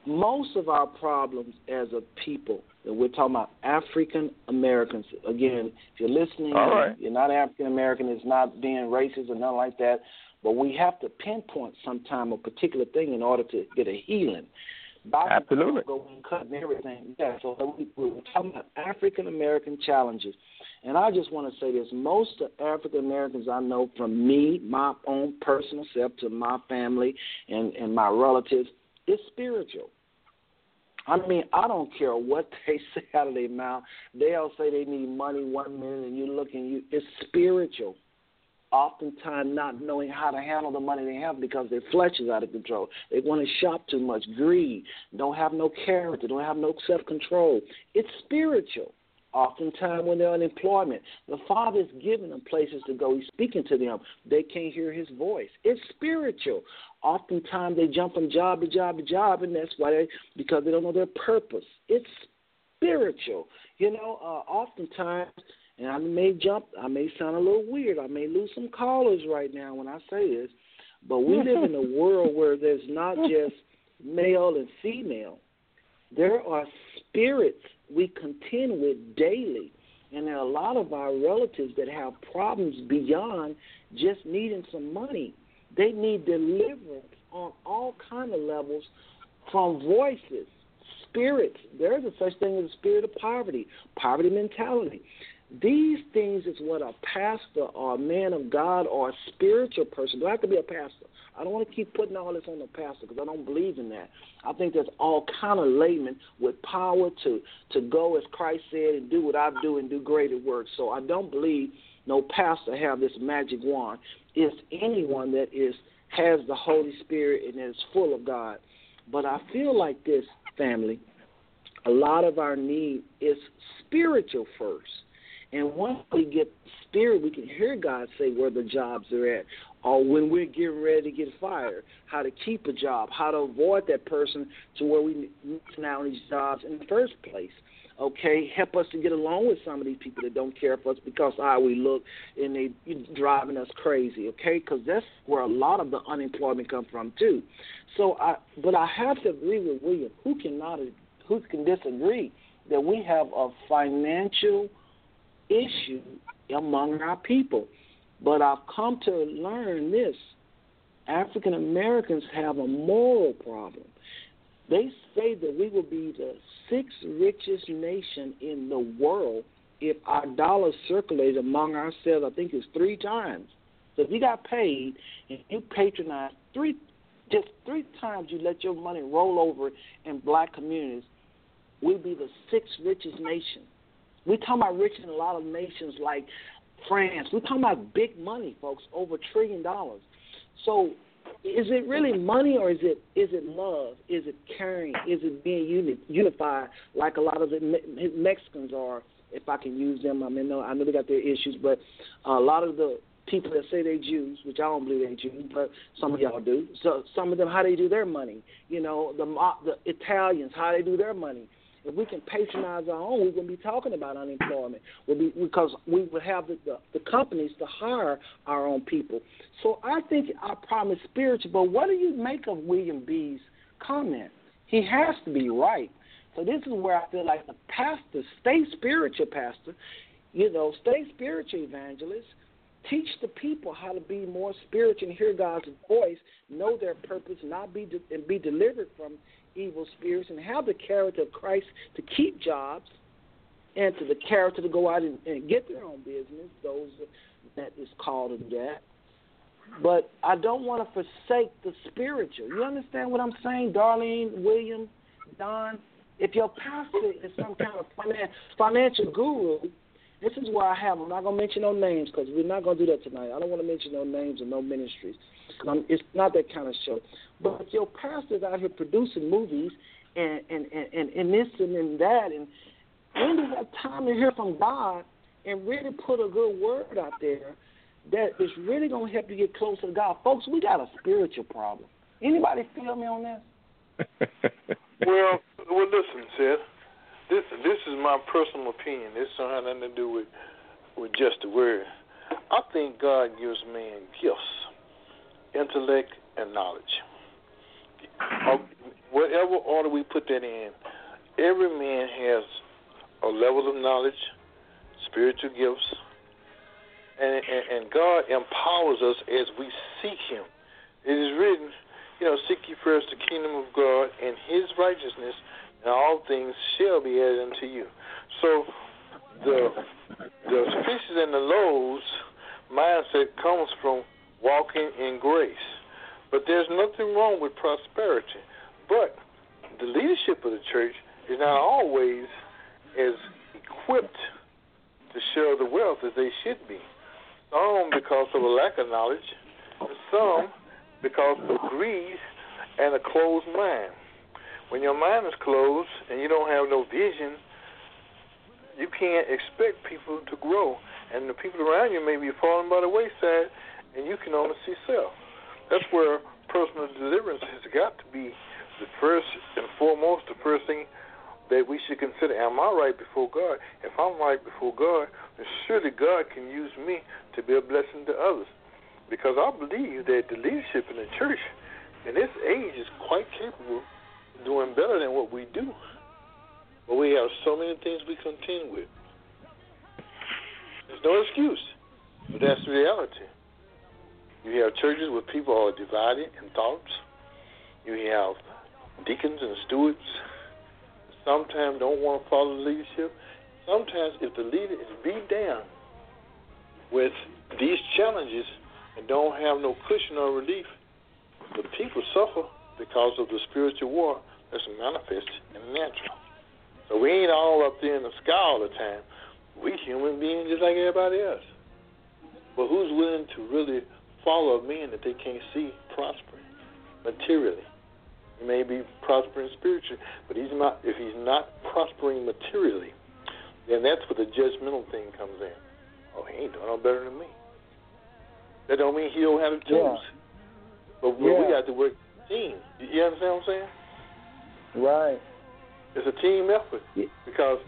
most of our problems as a people, and we're talking about African Americans. Again, if you're listening, right. you're not African American. It's not being racist or nothing like that. But we have to pinpoint sometime a particular thing in order to get a healing. Doctors Absolutely. Go and cut and everything. Yeah, so we, we're talking about African American challenges. And I just want to say this most of African Americans I know, from me, my own personal self, to my family and, and my relatives, it's spiritual. I mean, I don't care what *laughs* they say out of their mouth. They'll say they need money one minute, and you look and you it's spiritual. Oftentimes, not knowing how to handle the money they have because their flesh is out of control. They want to shop too much, greed, don't have no character, don't have no self control. It's spiritual. Oftentimes, when they're unemployment, the Father is giving them places to go. He's speaking to them. They can't hear His voice. It's spiritual. Oftentimes, they jump from job to job to job, and that's why they because they don't know their purpose. It's spiritual. You know, uh, oftentimes, and I may jump, I may sound a little weird. I may lose some callers right now when I say this, but we live in a *laughs* world where there's not just male and female. There are spirits we contend with daily. And there are a lot of our relatives that have problems beyond just needing some money. They need deliverance on all kind of levels from voices, spirits. There is a such thing as a spirit of poverty, poverty mentality. These things is what a pastor or a man of God or a spiritual person. Do I have to be a pastor? I don't want to keep putting all this on the pastor because I don't believe in that. I think there's all kind of laymen with power to to go as Christ said and do what I do and do greater works. So I don't believe no pastor have this magic wand. It's anyone that is has the Holy Spirit and is full of God. But I feel like this family, a lot of our need is spiritual first. And once we get spirit, we can hear God say where the jobs are at, or when we're getting ready to get fired, how to keep a job, how to avoid that person to where we on these jobs in the first place. Okay, help us to get along with some of these people that don't care for us because how we look and they driving us crazy. Okay, because that's where a lot of the unemployment come from too. So I, but I have to agree with William. Who cannot, who can disagree that we have a financial issue among our people? But I've come to learn this African Americans have a moral problem. They say that we will be the sixth richest nation in the world if our dollars circulate among ourselves. I think it's three times. So if you got paid and you patronize three, just three times, you let your money roll over in black communities, we'll be the sixth richest nation. We talk about rich in a lot of nations like France. We're talking about big money, folks, over a trillion dollars. So is it really money or is it is it love? Is it caring? Is it being uni- unified like a lot of the Me- Mexicans are? If I can use them, I mean, no, I know they got their issues, but a lot of the people that say they Jews, which I don't believe they Jews, but some of y'all do. So some of them, how they do their money, you know, the the Italians, how they do their money. If we can patronize our own, we wouldn't be talking about unemployment. We'll be, because we would have the, the, the companies to hire our own people. So I think our problem is spiritual. But what do you make of William B's comment? He has to be right. So this is where I feel like the pastor, stay spiritual, pastor. You know, stay spiritual, evangelist. Teach the people how to be more spiritual and hear God's voice, know their purpose, not be de- and be delivered from evil spirits and have the character of Christ to keep jobs and to the character to go out and, and get their own business, those that is called to that. But I don't want to forsake the spiritual. You understand what I'm saying, Darlene, William, Don? If your pastor is some kind of finan- financial guru, this is why I have. I'm not gonna mention no names because we're not gonna do that tonight. I don't want to mention no names or no ministries. Um, it's not that kind of show. But your pastor's out here producing movies and and and, and this and, and that, and when do you have time to hear from God and really put a good word out there that is really gonna help you get closer to God, folks? We got a spiritual problem. Anybody feel me on this? *laughs* well, well, listen, Seth. This this is my personal opinion. This have nothing to do with with just the word. I think God gives man gifts, intellect, and knowledge uh, whatever order we put that in, every man has a level of knowledge, spiritual gifts, and, and, and God empowers us as we seek Him. It is written, you know, seek ye first the kingdom of God and His righteousness, and all things shall be added unto you. So the the fishes and the loaves mindset comes from walking in grace. But there's nothing wrong with prosperity. But the leadership of the church is not always as equipped to share the wealth as they should be. Some because of a lack of knowledge, some because of greed and a closed mind. When your mind is closed and you don't have no vision, you can't expect people to grow. And the people around you may be falling by the wayside, and you can only see self. That's where personal deliverance has got to be the first and foremost, the first thing that we should consider. Am I right before God? If I'm right before God, then surely God can use me to be a blessing to others. Because I believe that the leadership in the church in this age is quite capable doing better than what we do. But we have so many things we contend with. There's no excuse, but that's the reality. You have churches where people are divided in thoughts. You have deacons and stewards sometimes don't want to follow the leadership. sometimes if the leader is beat down with these challenges and don't have no cushion or relief, the people suffer because of the spiritual war that's manifest in the natural. So we ain't all up there in the sky all the time. We human beings just like everybody else. But who's willing to really follow a man that they can't see prospering materially? He may be prospering spiritually, but he's not. If he's not prospering materially, then that's where the judgmental thing comes in. Oh, he ain't doing no better than me. That don't mean he don't have the tools. Yeah. But yeah. we got to work team. You understand what I'm saying? Right. It's a team effort yeah. because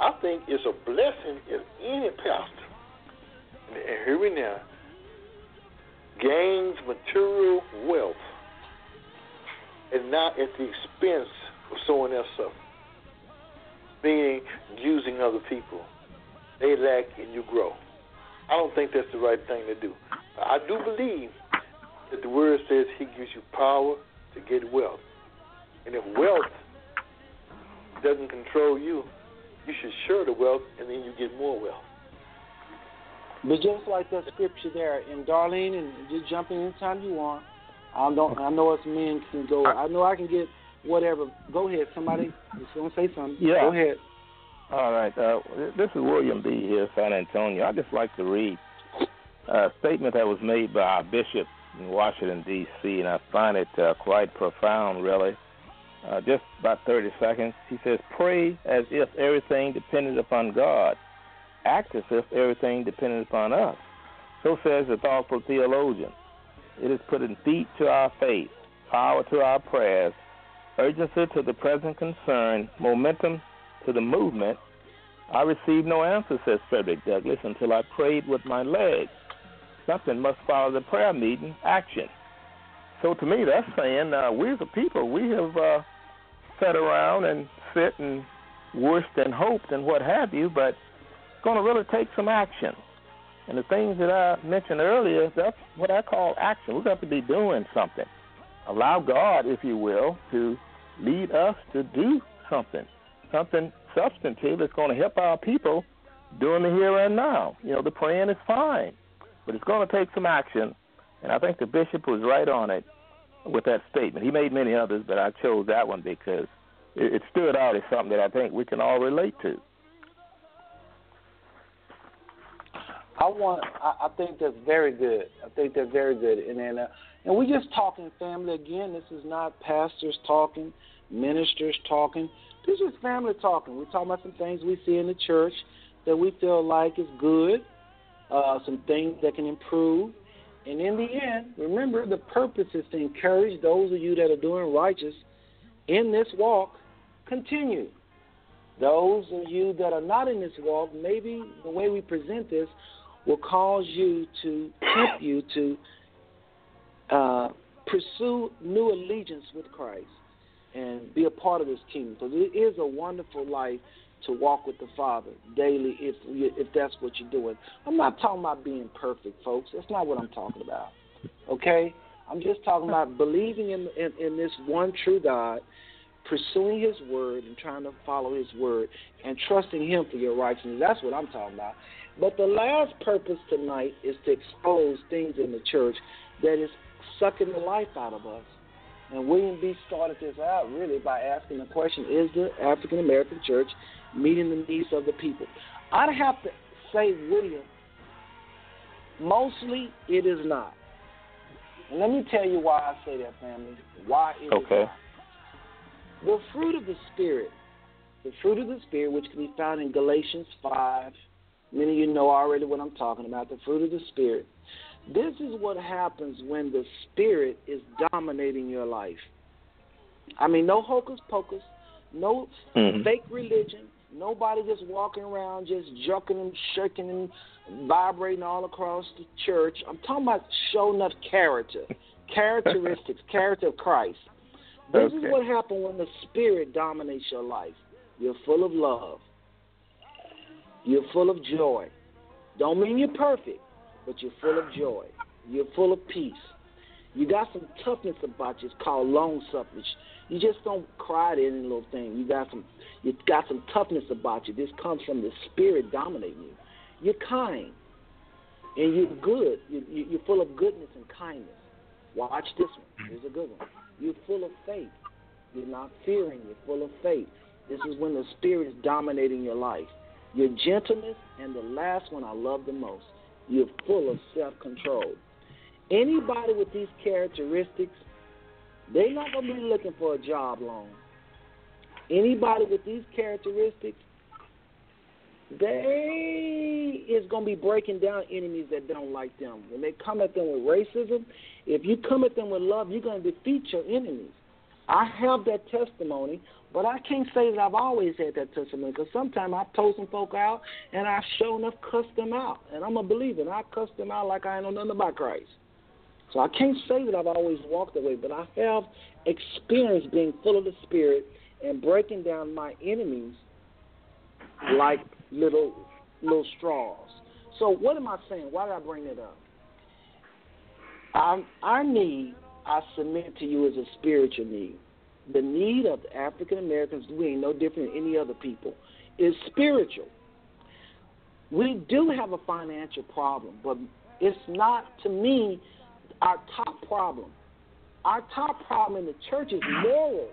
I think it's a blessing if any pastor, and hear me now, gains material wealth and not at the expense of someone else suffering. Meaning using other people. They lack and you grow. I don't think that's the right thing to do. I do believe that the word says he gives you power to get wealth. And if wealth doesn't control you, you should share the wealth and then you get more wealth. But just like that scripture there, and Darlene, and just jump in anytime you want. I don't. I know us men can go. I know I can get whatever. Go ahead. Somebody is going to say something. Yeah. Go ahead. All right. Uh, this is William B. here, San Antonio. I just like to read a statement that was made by our bishop in Washington, D.C., and I find it uh, quite profound, really. Uh, just about 30 seconds. He says, Pray as if everything depended upon God, act as if everything depended upon us. So says the thoughtful theologian. It is putting feet to our faith, power to our prayers, urgency to the present concern, momentum to the movement. I received no answer, says Frederick Douglass, until I prayed with my legs. Something must follow the prayer meeting action. So to me, that's saying uh, we as a people, we have uh, sat around and sit and wished and hoped and what have you, but it's going to really take some action. And the things that I mentioned earlier, that's what I call action. We're going to be doing something. Allow God, if you will, to lead us to do something, something substantive that's going to help our people during the here and now. You know, the praying is fine, but it's going to take some action. And I think the bishop was right on it with that statement. He made many others, but I chose that one because it, it stood out as something that I think we can all relate to. I want. I, I think that's very good. I think that's very good. And then, uh, and we're just talking family again. This is not pastors talking, ministers talking. This is family talking. We're talking about some things we see in the church that we feel like is good, uh, some things that can improve. And in the end, remember the purpose is to encourage those of you that are doing righteous in this walk, continue. Those of you that are not in this walk, maybe the way we present this will cause you to tempt you to uh, pursue new allegiance with Christ and be a part of this kingdom. Because it is a wonderful life to walk with the Father daily if you, if that's what you're doing. I'm not talking about being perfect, folks. That's not what I'm talking about. Okay, I'm just talking about believing in, in, in this one true God, pursuing His word and trying to follow His word, and trusting Him for your righteousness. That's what I'm talking about. But the last purpose tonight is to expose things in the church that is sucking the life out of us. And William B. started this out really by asking the question Is the African American church meeting the needs of the people? I'd have to say, William, mostly it is not. And let me tell you why I say that, family. Why it okay. Not. The fruit of the Spirit, the fruit of the Spirit, which can be found in Galatians 5, Many of you know already what I'm talking about the fruit of the Spirit. This is what happens when the Spirit is dominating your life. I mean, no hocus pocus, no mm-hmm. fake religion, nobody just walking around just jumping and shaking and vibrating all across the church. I'm talking about showing up character, *laughs* characteristics, character of Christ. This okay. is what happens when the Spirit dominates your life. You're full of love. You're full of joy. Don't mean you're perfect, but you're full of joy. You're full of peace. You got some toughness about you. It's called long suffering. You just don't cry at any little thing. You got some you got some toughness about you. This comes from the spirit dominating you. You're kind and you're good. You, you're full of goodness and kindness. Watch this one. Here's a good one. You're full of faith. You're not fearing. You're full of faith. This is when the spirit is dominating your life. Your gentleness, and the last one I love the most. You're full of self-control. Anybody with these characteristics, they're not going to be looking for a job long. Anybody with these characteristics, they is going to be breaking down enemies that don't like them. When they come at them with racism, if you come at them with love, you're going to defeat your enemies. I have that testimony, but I can't say that I've always had that testimony because sometimes I've told some folk out and I've shown enough cussed them out. And I'm a believer, and I cuss them out like I ain't know nothing about Christ. So I can't say that I've always walked away, but I have experienced being full of the Spirit and breaking down my enemies like little little straws. So what am I saying? Why did I bring it up? Our, our need, I submit to you, is a spiritual need. The need of African Americans, we ain't no different than any other people, is spiritual. We do have a financial problem, but it's not, to me, our top problem. Our top problem in the church is morals.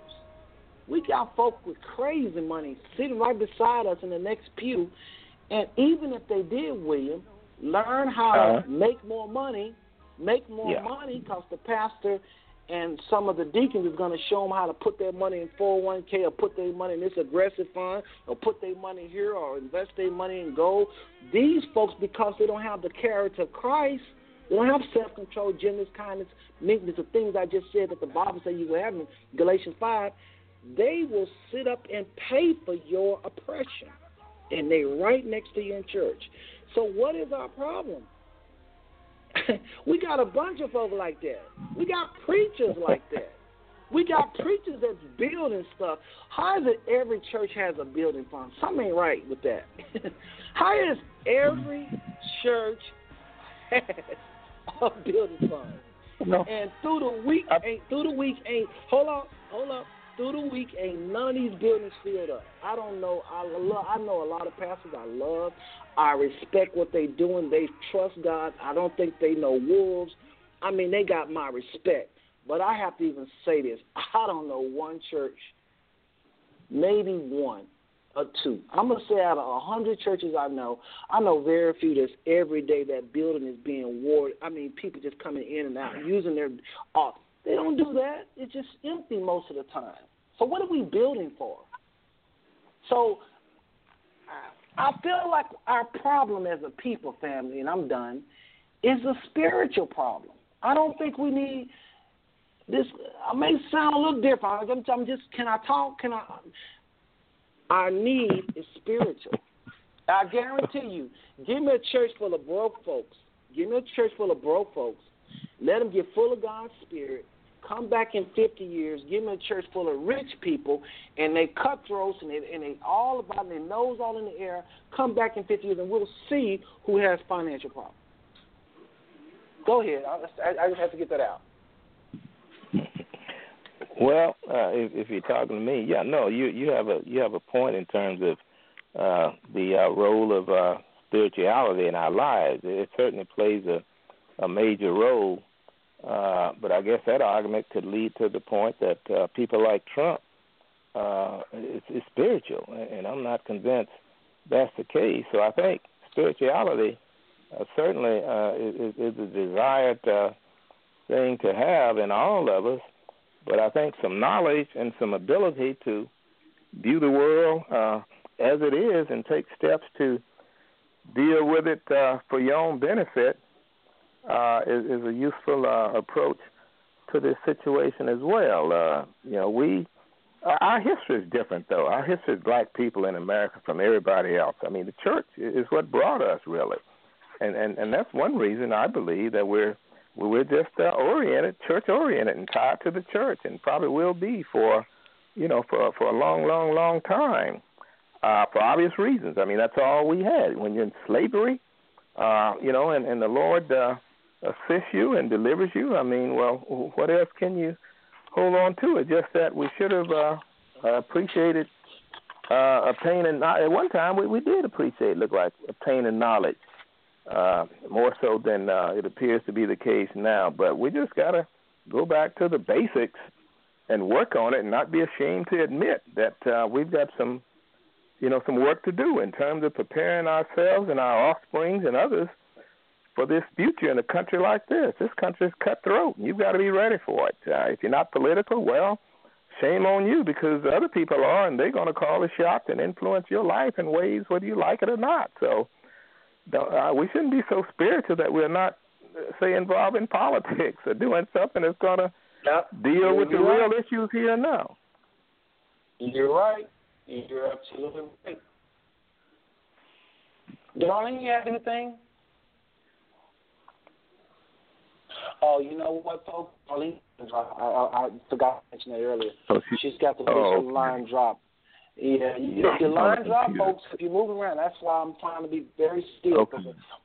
We got folk with crazy money sitting right beside us in the next pew, and even if they did, William, learn how uh-huh. to make more money, make more yeah. money, because the pastor and some of the deacons is going to show them how to put their money in 401k or put their money in this aggressive fund or put their money here or invest their money in gold. These folks, because they don't have the character of Christ, they don't have self control, gentleness, kindness, meekness, the things I just said that the Bible says you will have in Galatians 5 they will sit up and pay for your oppression. And they right next to you in church. So what is our problem? *laughs* we got a bunch of folks like that. We got preachers like that. We got preachers that's building stuff. How is it every church has a building fund? Something ain't right with that. *laughs* How is every church *laughs* has *laughs* a building fund? No. And through the week ain't through the week ain't hold on, hold up through the week, ain't none of these buildings filled up. I don't know. I love. I know a lot of pastors. I love. I respect what they doing. They trust God. I don't think they know wolves. I mean, they got my respect. But I have to even say this. *laughs* I don't know one church, maybe one or two. I'm gonna say out of a hundred churches I know, I know very few that's every day that building is being warded. I mean, people just coming in and out using their. Uh, they don't do that. It's just empty most of the time. So what are we building for? So I feel like our problem as a people family, and I'm done, is a spiritual problem. I don't think we need this. I may sound a little different. I'm just, can I talk? Can I? Our need is spiritual. I guarantee you, give me a church full of broke folks. Give me a church full of broke folks. Let them get full of God's Spirit come back in 50 years, give me a church full of rich people, and they cutthroats and they, and they all about their nose all in the air, come back in 50 years, and we'll see who has financial problems. Go ahead. I, I just have to get that out. Well, uh, if, if you're talking to me, yeah, no, you you have a you have a point in terms of uh, the uh, role of uh, spirituality in our lives. It certainly plays a a major role uh, but I guess that argument could lead to the point that uh, people like Trump uh, is, is spiritual, and I'm not convinced that's the case. So I think spirituality uh, certainly uh, is, is a desired uh, thing to have in all of us. But I think some knowledge and some ability to view the world uh, as it is and take steps to deal with it uh, for your own benefit uh, is, is a useful uh, approach to this situation as well. Uh, you know, we our history is different though. Our history is black people in America from everybody else. I mean, the church is what brought us really, and and and that's one reason I believe that we're we're just uh, oriented, church oriented, and tied to the church, and probably will be for you know for for a long, long, long time. Uh, for obvious reasons. I mean, that's all we had. When you're in slavery, uh, you know, and, and the Lord uh, assists you and delivers you, I mean, well, what else can you hold on to? It just that we should have uh, appreciated uh, obtaining. At one time, we, we did appreciate, look like obtaining knowledge uh, more so than uh, it appears to be the case now. But we just gotta go back to the basics and work on it, and not be ashamed to admit that uh, we've got some, you know, some work to do in terms of preparing ourselves and our offsprings and others for this future in a country like this. This country is cutthroat, and you've got to be ready for it. Uh, if you're not political, well, shame on you because other people are, and they're going to call the shots and influence your life in ways whether you like it or not. So uh, we shouldn't be so spiritual that we're not, uh, say, involved in politics or doing something that's going to yep. deal with the right. real issues here and now. You're right. You're absolutely right. Darlene, you have anything? Oh, you know what, folks? Darlene, I, I, I forgot to mention that earlier. Oh, she, She's got the oh, okay. line drop. Yeah, you, your line drop, folks. If you're moving around, that's why I'm trying to be very still. Okay.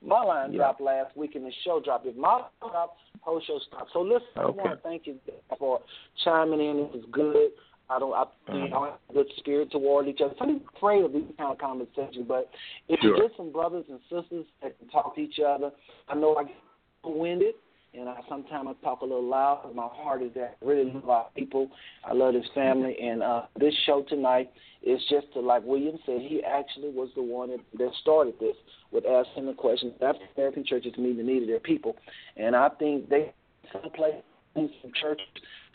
My line yeah. dropped last week, and the show dropped. If my line dropped, whole show stopped. So listen, okay. I want to thank you for chiming in. It was good. I don't. I Mm-hmm. you have a good spirit toward each other. People afraid of these kind of conversations, but if sure. you get some brothers and sisters that can talk to each other, I know I get winded and I sometimes I talk a little loud. Because my heart is that I really love our people. I love this family, and uh, this show tonight is just to, like William said, he actually was the one that, that started this with asking the question. African American churches meet the need of their people, and I think they some places, some churches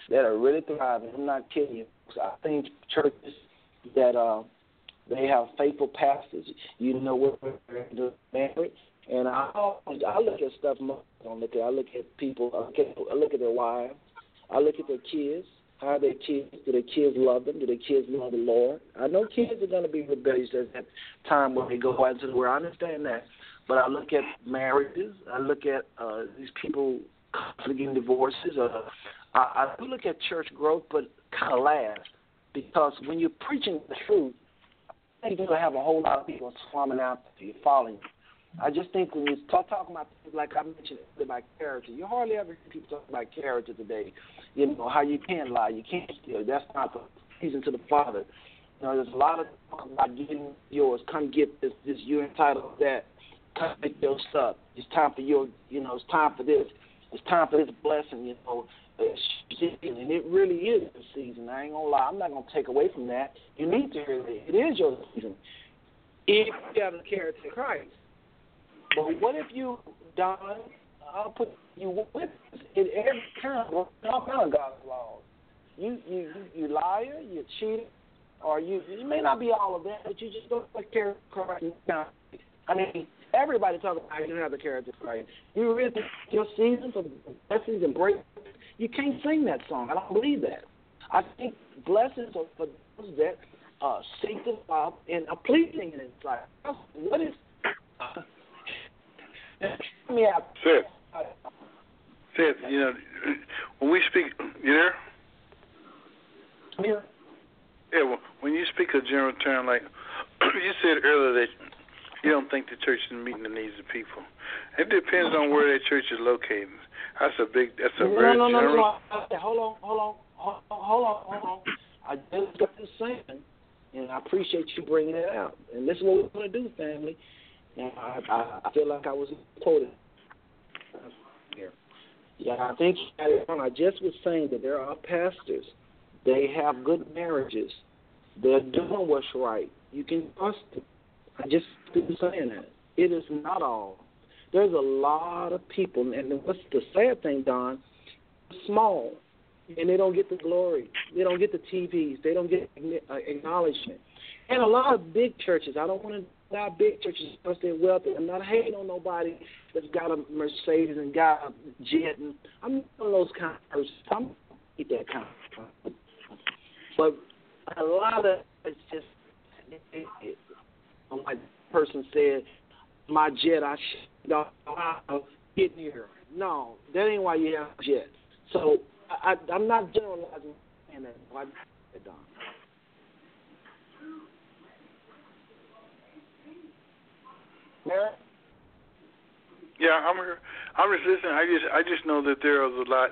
that are really thriving. I'm not kidding you. I think churches that uh, they have faithful pastors. You know what they're married. And I I look at stuff. I don't look at I look at people. I look at I look at their wives. I look at their kids. How their kids? Do their kids love them? Do their kids love the Lord? I know kids are going to be rebellious at that time when they go out into the world. I understand that. But I look at marriages. I look at uh, these people getting divorces. Uh, I, I do look at church growth, but kind of last because when you're preaching the truth, you're going to have a whole lot of people swarming out you, following you. I just think when you start talking about things like I mentioned about character, you hardly ever hear people talk about character today. You know how you can lie, you can't steal. That's not the reason to the Father. You know, there's a lot of talk about getting yours. Come get this. This you're entitled to that. Come get your stuff. It's time for your. You know, it's time for this. It's time for this blessing. You know, and it really is the season. I ain't gonna lie. I'm not gonna take away from that. You need to hear it. It is your season. If you have the character of Christ. But what if you, Don, I'll put you with in every kind of all kind of God's laws. You you you liar, you cheater, or you you may not be all of that, but you just don't character Christ. I mean, everybody talking about you don't have the character Christ. You read your seasons of blessings and break. You can't sing that song. I don't believe that. I think blessings are for those that uh, seek the Father and are pleasing in His sight. What is uh, out. Seth. Seth, you know, when we speak, you there? Yeah. Yeah, well, when you speak a general term, like *clears throat* you said earlier that you don't think the church is meeting the needs of people. It depends on where that church is located. That's a big, that's a no, very no, no, general. No, no, Hold on, hold on, hold on, hold on. I just got this saying, and I appreciate you bringing it out. And this is what we're going to do, family. And I, I, I feel like I was quoted here. Yeah, I think I just was saying that there are pastors. They have good marriages. They're doing what's right. You can trust them. I just been saying that. It is not all. There's a lot of people, and what's the sad thing, Don? Small, and they don't get the glory. They don't get the TVs. They don't get acknowledgement. And a lot of big churches. I don't want to not big churches because they're wealthy. I'm not hating on nobody that's got a Mercedes and got a jet. And I'm not one of those kind of persons. I'm not that kind of person. But a lot of it's just, it, it, like person said, my jet, I should to get here. No, that ain't why you have a jet. So I, I, I'm not generalizing and that. Why Don? Yeah, Yeah, I'm here. I'm just listening. I just I just know that there are a lot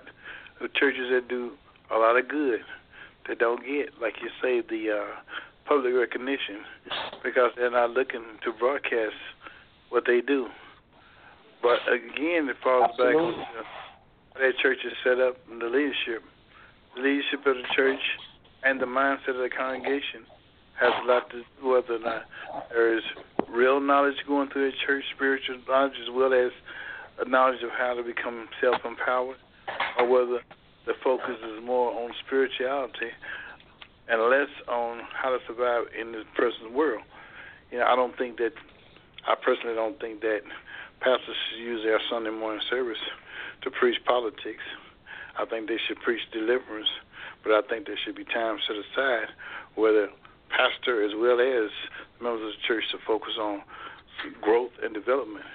of churches that do a lot of good that don't get, like you say, the uh, public recognition because they're not looking to broadcast what they do. But again, it falls Absolutely. back on how that church is set up and the leadership. The leadership of the church and the mindset of the congregation has a lot to do whether or not there is real knowledge going through the church, spiritual knowledge, as well as a knowledge of how to become self empowered, or whether the focus is more on spirituality and less on how to survive in this present world. You know, I don't think that I personally don't think that pastors should use their Sunday morning service to preach politics. I think they should preach deliverance, but I think there should be time set aside where the pastor as well as members of the church to focus on growth and development,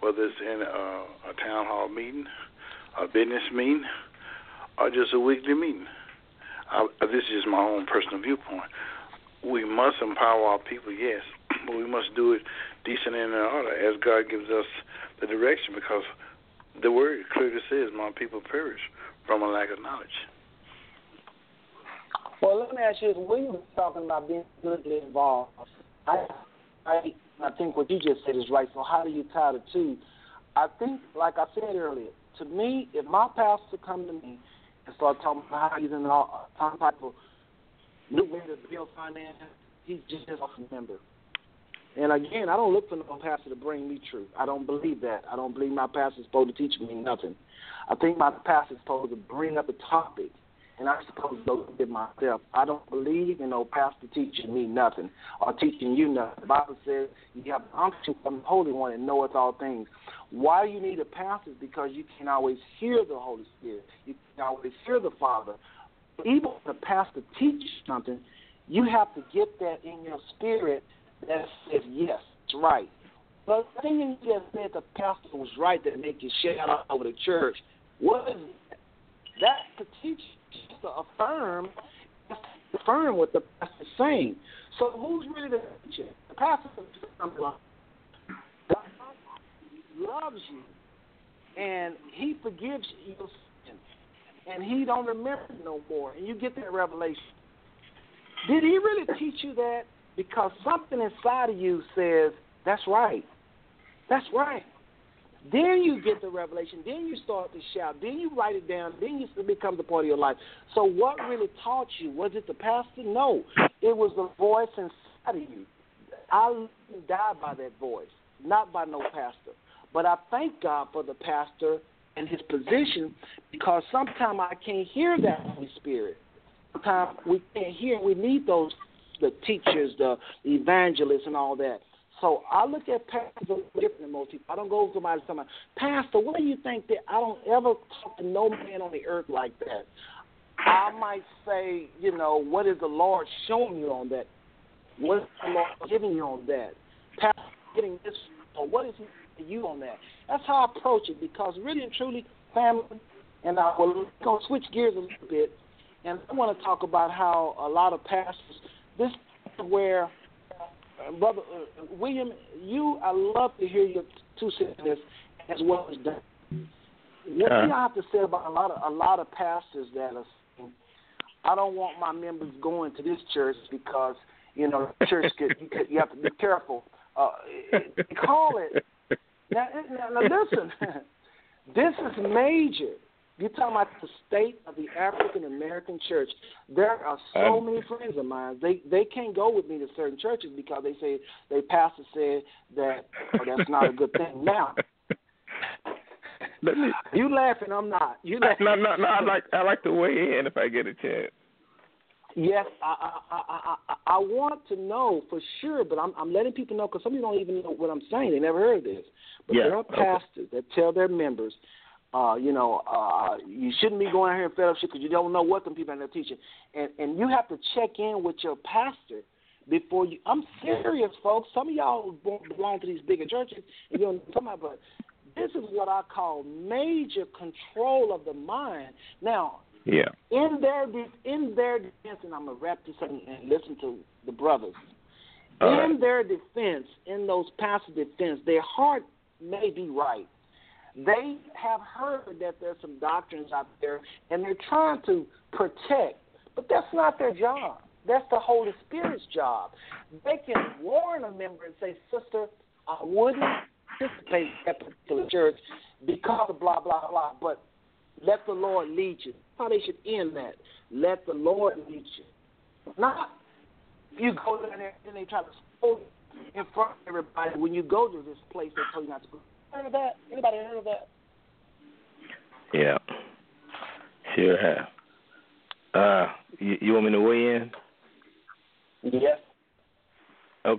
whether it's in a, a town hall meeting, a business meeting, or just a weekly meeting. I, this is my own personal viewpoint. We must empower our people, yes, *clears throat* but we must do it decent and in order as God gives us the direction because the word clearly says, My people perish from a lack of knowledge. Well, let me ask you this. William was talking about being politically involved. I, I, I think what you just said is right. So how do you tie the two? I think, like I said earlier, to me, if my pastor come to me and start talking about how he's in all, some type of new way to finance, he's just a member. And again, I don't look for no pastor to bring me truth. I don't believe that. I don't believe my pastor's supposed to teach me nothing. I think my pastor's supposed to bring up a topic, and I suppose go it myself. I don't believe in no pastor teaching me nothing or teaching you nothing. The Bible says you have unction from the Holy One and knoweth all things. Why you need a pastor is because you can always hear the Holy Spirit. You can always hear the Father. Even when the pastor teaches something, you have to get that in your spirit that says yes, it's right. But the thing you just said the pastor was right that make you shout out over the church. What is that? That's to teach, to affirm, affirm what the pastor's saying. So who's really the teacher? The pastor loves you, and He forgives you and He don't remember no more. And you get that revelation. Did He really teach you that? because something inside of you says, That's right. That's right. Then you get the revelation. Then you start to shout. Then you write it down. Then you, becomes a part of your life. So, what really taught you? Was it the pastor? No. It was the voice inside of you. I died by that voice, not by no pastor. But I thank God for the pastor and his position because sometimes I can't hear that Holy Spirit. Sometimes we can't hear. We need those the teachers, the evangelists, and all that. So I look at pastors different than most people. I don't go to somebody say, Pastor, what do you think that I don't ever talk to no man on the earth like that? I might say, you know, what is the Lord showing you on that? What is the Lord giving you on that? Pastor getting this, or what is he you on that? That's how I approach it because really and truly, family, and I will to switch gears a little bit, and I want to talk about how a lot of pastors this is where, brother uh, William, you, I love to hear your two cents as well as Dan. What uh, do you have to say about a lot of a lot of pastors that are saying, I don't want my members going to this church because you know the church could, you, could, you have to be careful. Uh, call it now. Now, now listen, *laughs* this is major. You're talking about the state of the African American church. There are so many friends of mine. They they can't go with me to certain churches because they say they pastor said that oh, that's not a good thing. Now, me, you laughing? I'm not. You laughing? No, no, no. I like I like to weigh in if I get a chance. Yes, I I I I, I want to know for sure, but I'm I'm letting people know because some people don't even know what I'm saying. They never heard this. But yeah, there are pastors okay. that tell their members uh, you know, uh, you shouldn't be going out here in fellowship because you don't know what them people are teaching, and and you have to check in with your pastor before you. I'm serious, folks. Some of y'all belong to these bigger churches, and you don't know about, but this is what I call major control of the mind. Now, yeah, in their in their defense, and I'm gonna wrap this up and listen to the brothers. All in right. their defense, in those pastors' defense, their heart may be right They have heard that there's some doctrines out there, and they're trying to protect, but that's not their job. That's the Holy Spirit's job. They can warn a member and say, Sister, I wouldn't participate in that particular church because of blah, blah, blah, but let the Lord lead you. How they should end that. Let the Lord lead you. Not you go there and they try to in front of everybody when you go to this place they tell you not to go. Heard of that? Anybody heard of that? Yeah. Sure have. Uh, you, you want me to weigh in? Yes.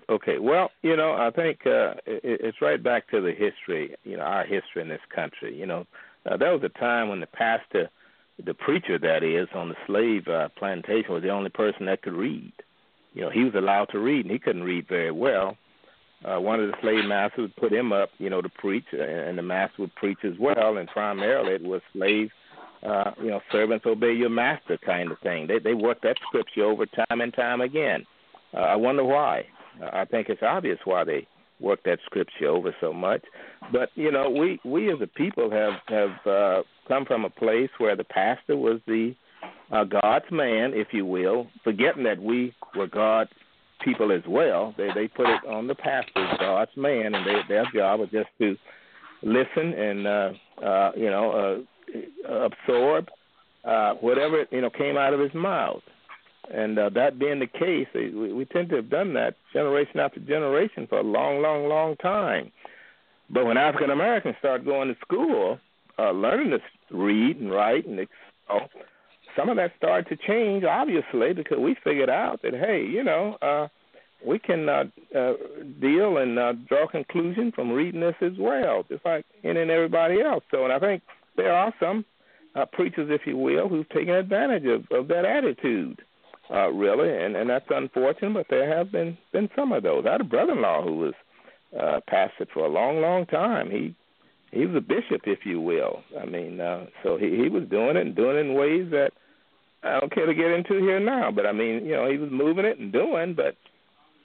Okay. Well, you know, I think uh, it, it's right back to the history. You know, our history in this country. You know, uh, there was a time when the pastor, the preacher, that is, on the slave uh, plantation, was the only person that could read. You know, he was allowed to read, and he couldn't read very well. Uh, one of the slave masters put him up, you know, to preach, and the master would preach as well. And primarily, it was slave, uh, you know, servants obey your master kind of thing. They they worked that scripture over time and time again. Uh, I wonder why. I think it's obvious why they work that scripture over so much. But you know, we we as a people have have uh, come from a place where the pastor was the uh, God's man, if you will, forgetting that we were God's people as well. They they put it on the pastor, God's man, and they, their job was just to listen and uh, uh, you know uh, absorb uh, whatever you know came out of his mouth. And uh, that being the case, we, we tend to have done that generation after generation for a long, long, long time. But when African Americans start going to school, uh, learning to read and write, and know, some of that started to change, obviously, because we figured out that hey, you know, uh, we can uh, uh, deal and uh, draw conclusion from reading this as well, just like any and everybody else. So, and I think there are some uh, preachers, if you will, who've taken advantage of, of that attitude uh, really, and and that's unfortunate. But there have been been some of those. I had a brother-in-law who was uh, pastored for a long, long time. He he was a bishop, if you will. I mean, uh, so he he was doing it and doing it in ways that I don't care to get into here now. But I mean, you know, he was moving it and doing, but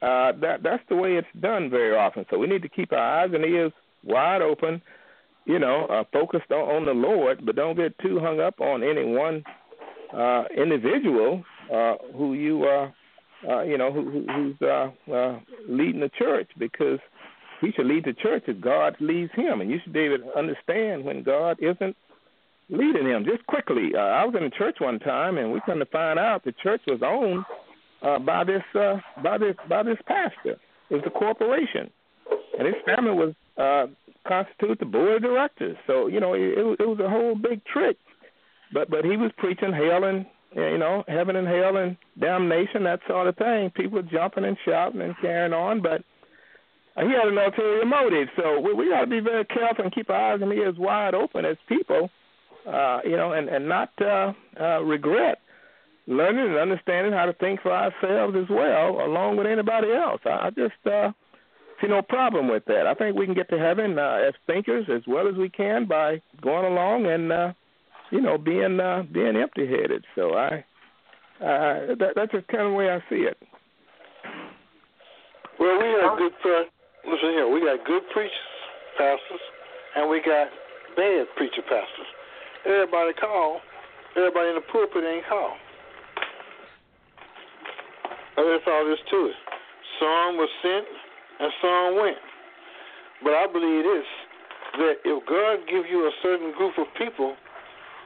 uh, that that's the way it's done very often. So we need to keep our eyes and ears wide open. You know, uh, focused on, on the Lord, but don't get too hung up on any one uh, individual uh, who you uh, uh, you know who, who's uh, uh, leading the church because he should lead the church as God leads him, and you should be able to understand when God isn't leading him. Just quickly, uh, I was in a church one time, and we come to find out the church was owned uh, by this uh, by this by this pastor. It was a corporation, and his family was uh, constitute the board of directors. So you know it, it was a whole big trick. But but he was preaching hell and you know, heaven and hell and damnation, that sort of thing. People jumping and shouting and carrying on, but he had an ulterior motive. So we, we got to be very careful and keep our eyes and ears wide open as people, uh, you know, and and not uh, uh, regret learning and understanding how to think for ourselves as well, along with anybody else. I, I just uh, see no problem with that. I think we can get to heaven uh, as thinkers as well as we can by going along and. Uh, you know, being uh, being empty headed. So I, uh, that, that's just kind of the way I see it. Well, we got good. Uh, listen here, we got good preachers, pastors, and we got bad preacher pastors. Everybody call. Everybody in the pulpit ain't call. That's all there's to it. Some was sent and some went. But I believe this that if God give you a certain group of people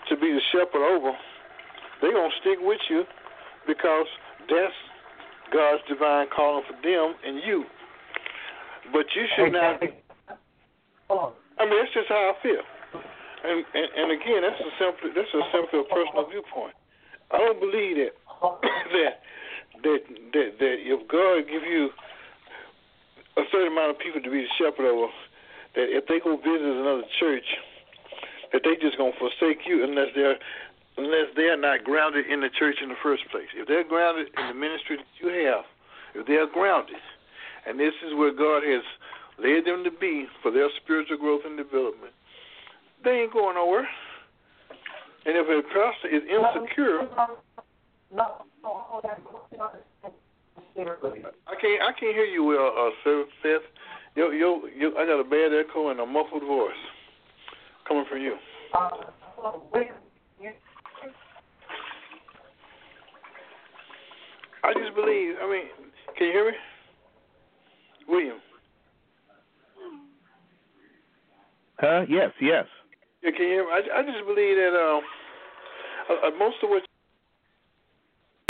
to be the shepherd over, they're going to stick with you because that's God's divine calling for them and you. But you should not. Hold on. I mean, that's just how I feel. And, and and again, that's a simply that's a simply a personal viewpoint. I don't believe that *coughs* that that that that if God give you a certain amount of people to be the shepherd over, that if they go visit another church that they just gonna forsake you unless they're unless they're not grounded in the church in the first place. If they're grounded in the ministry that you have, if they're grounded, and this is where God has led them to be for their spiritual growth and development, they ain't going nowhere. And if a pastor is insecure, I can't I can't hear you well, uh, Seth. Yo, yo, yo, I got a bad echo and a muffled voice. coming from you? Uh, I just believe. I mean, can you hear me, William? Huh? Yes, yes. Yeah, can you? I, I just believe that uh, uh, most of what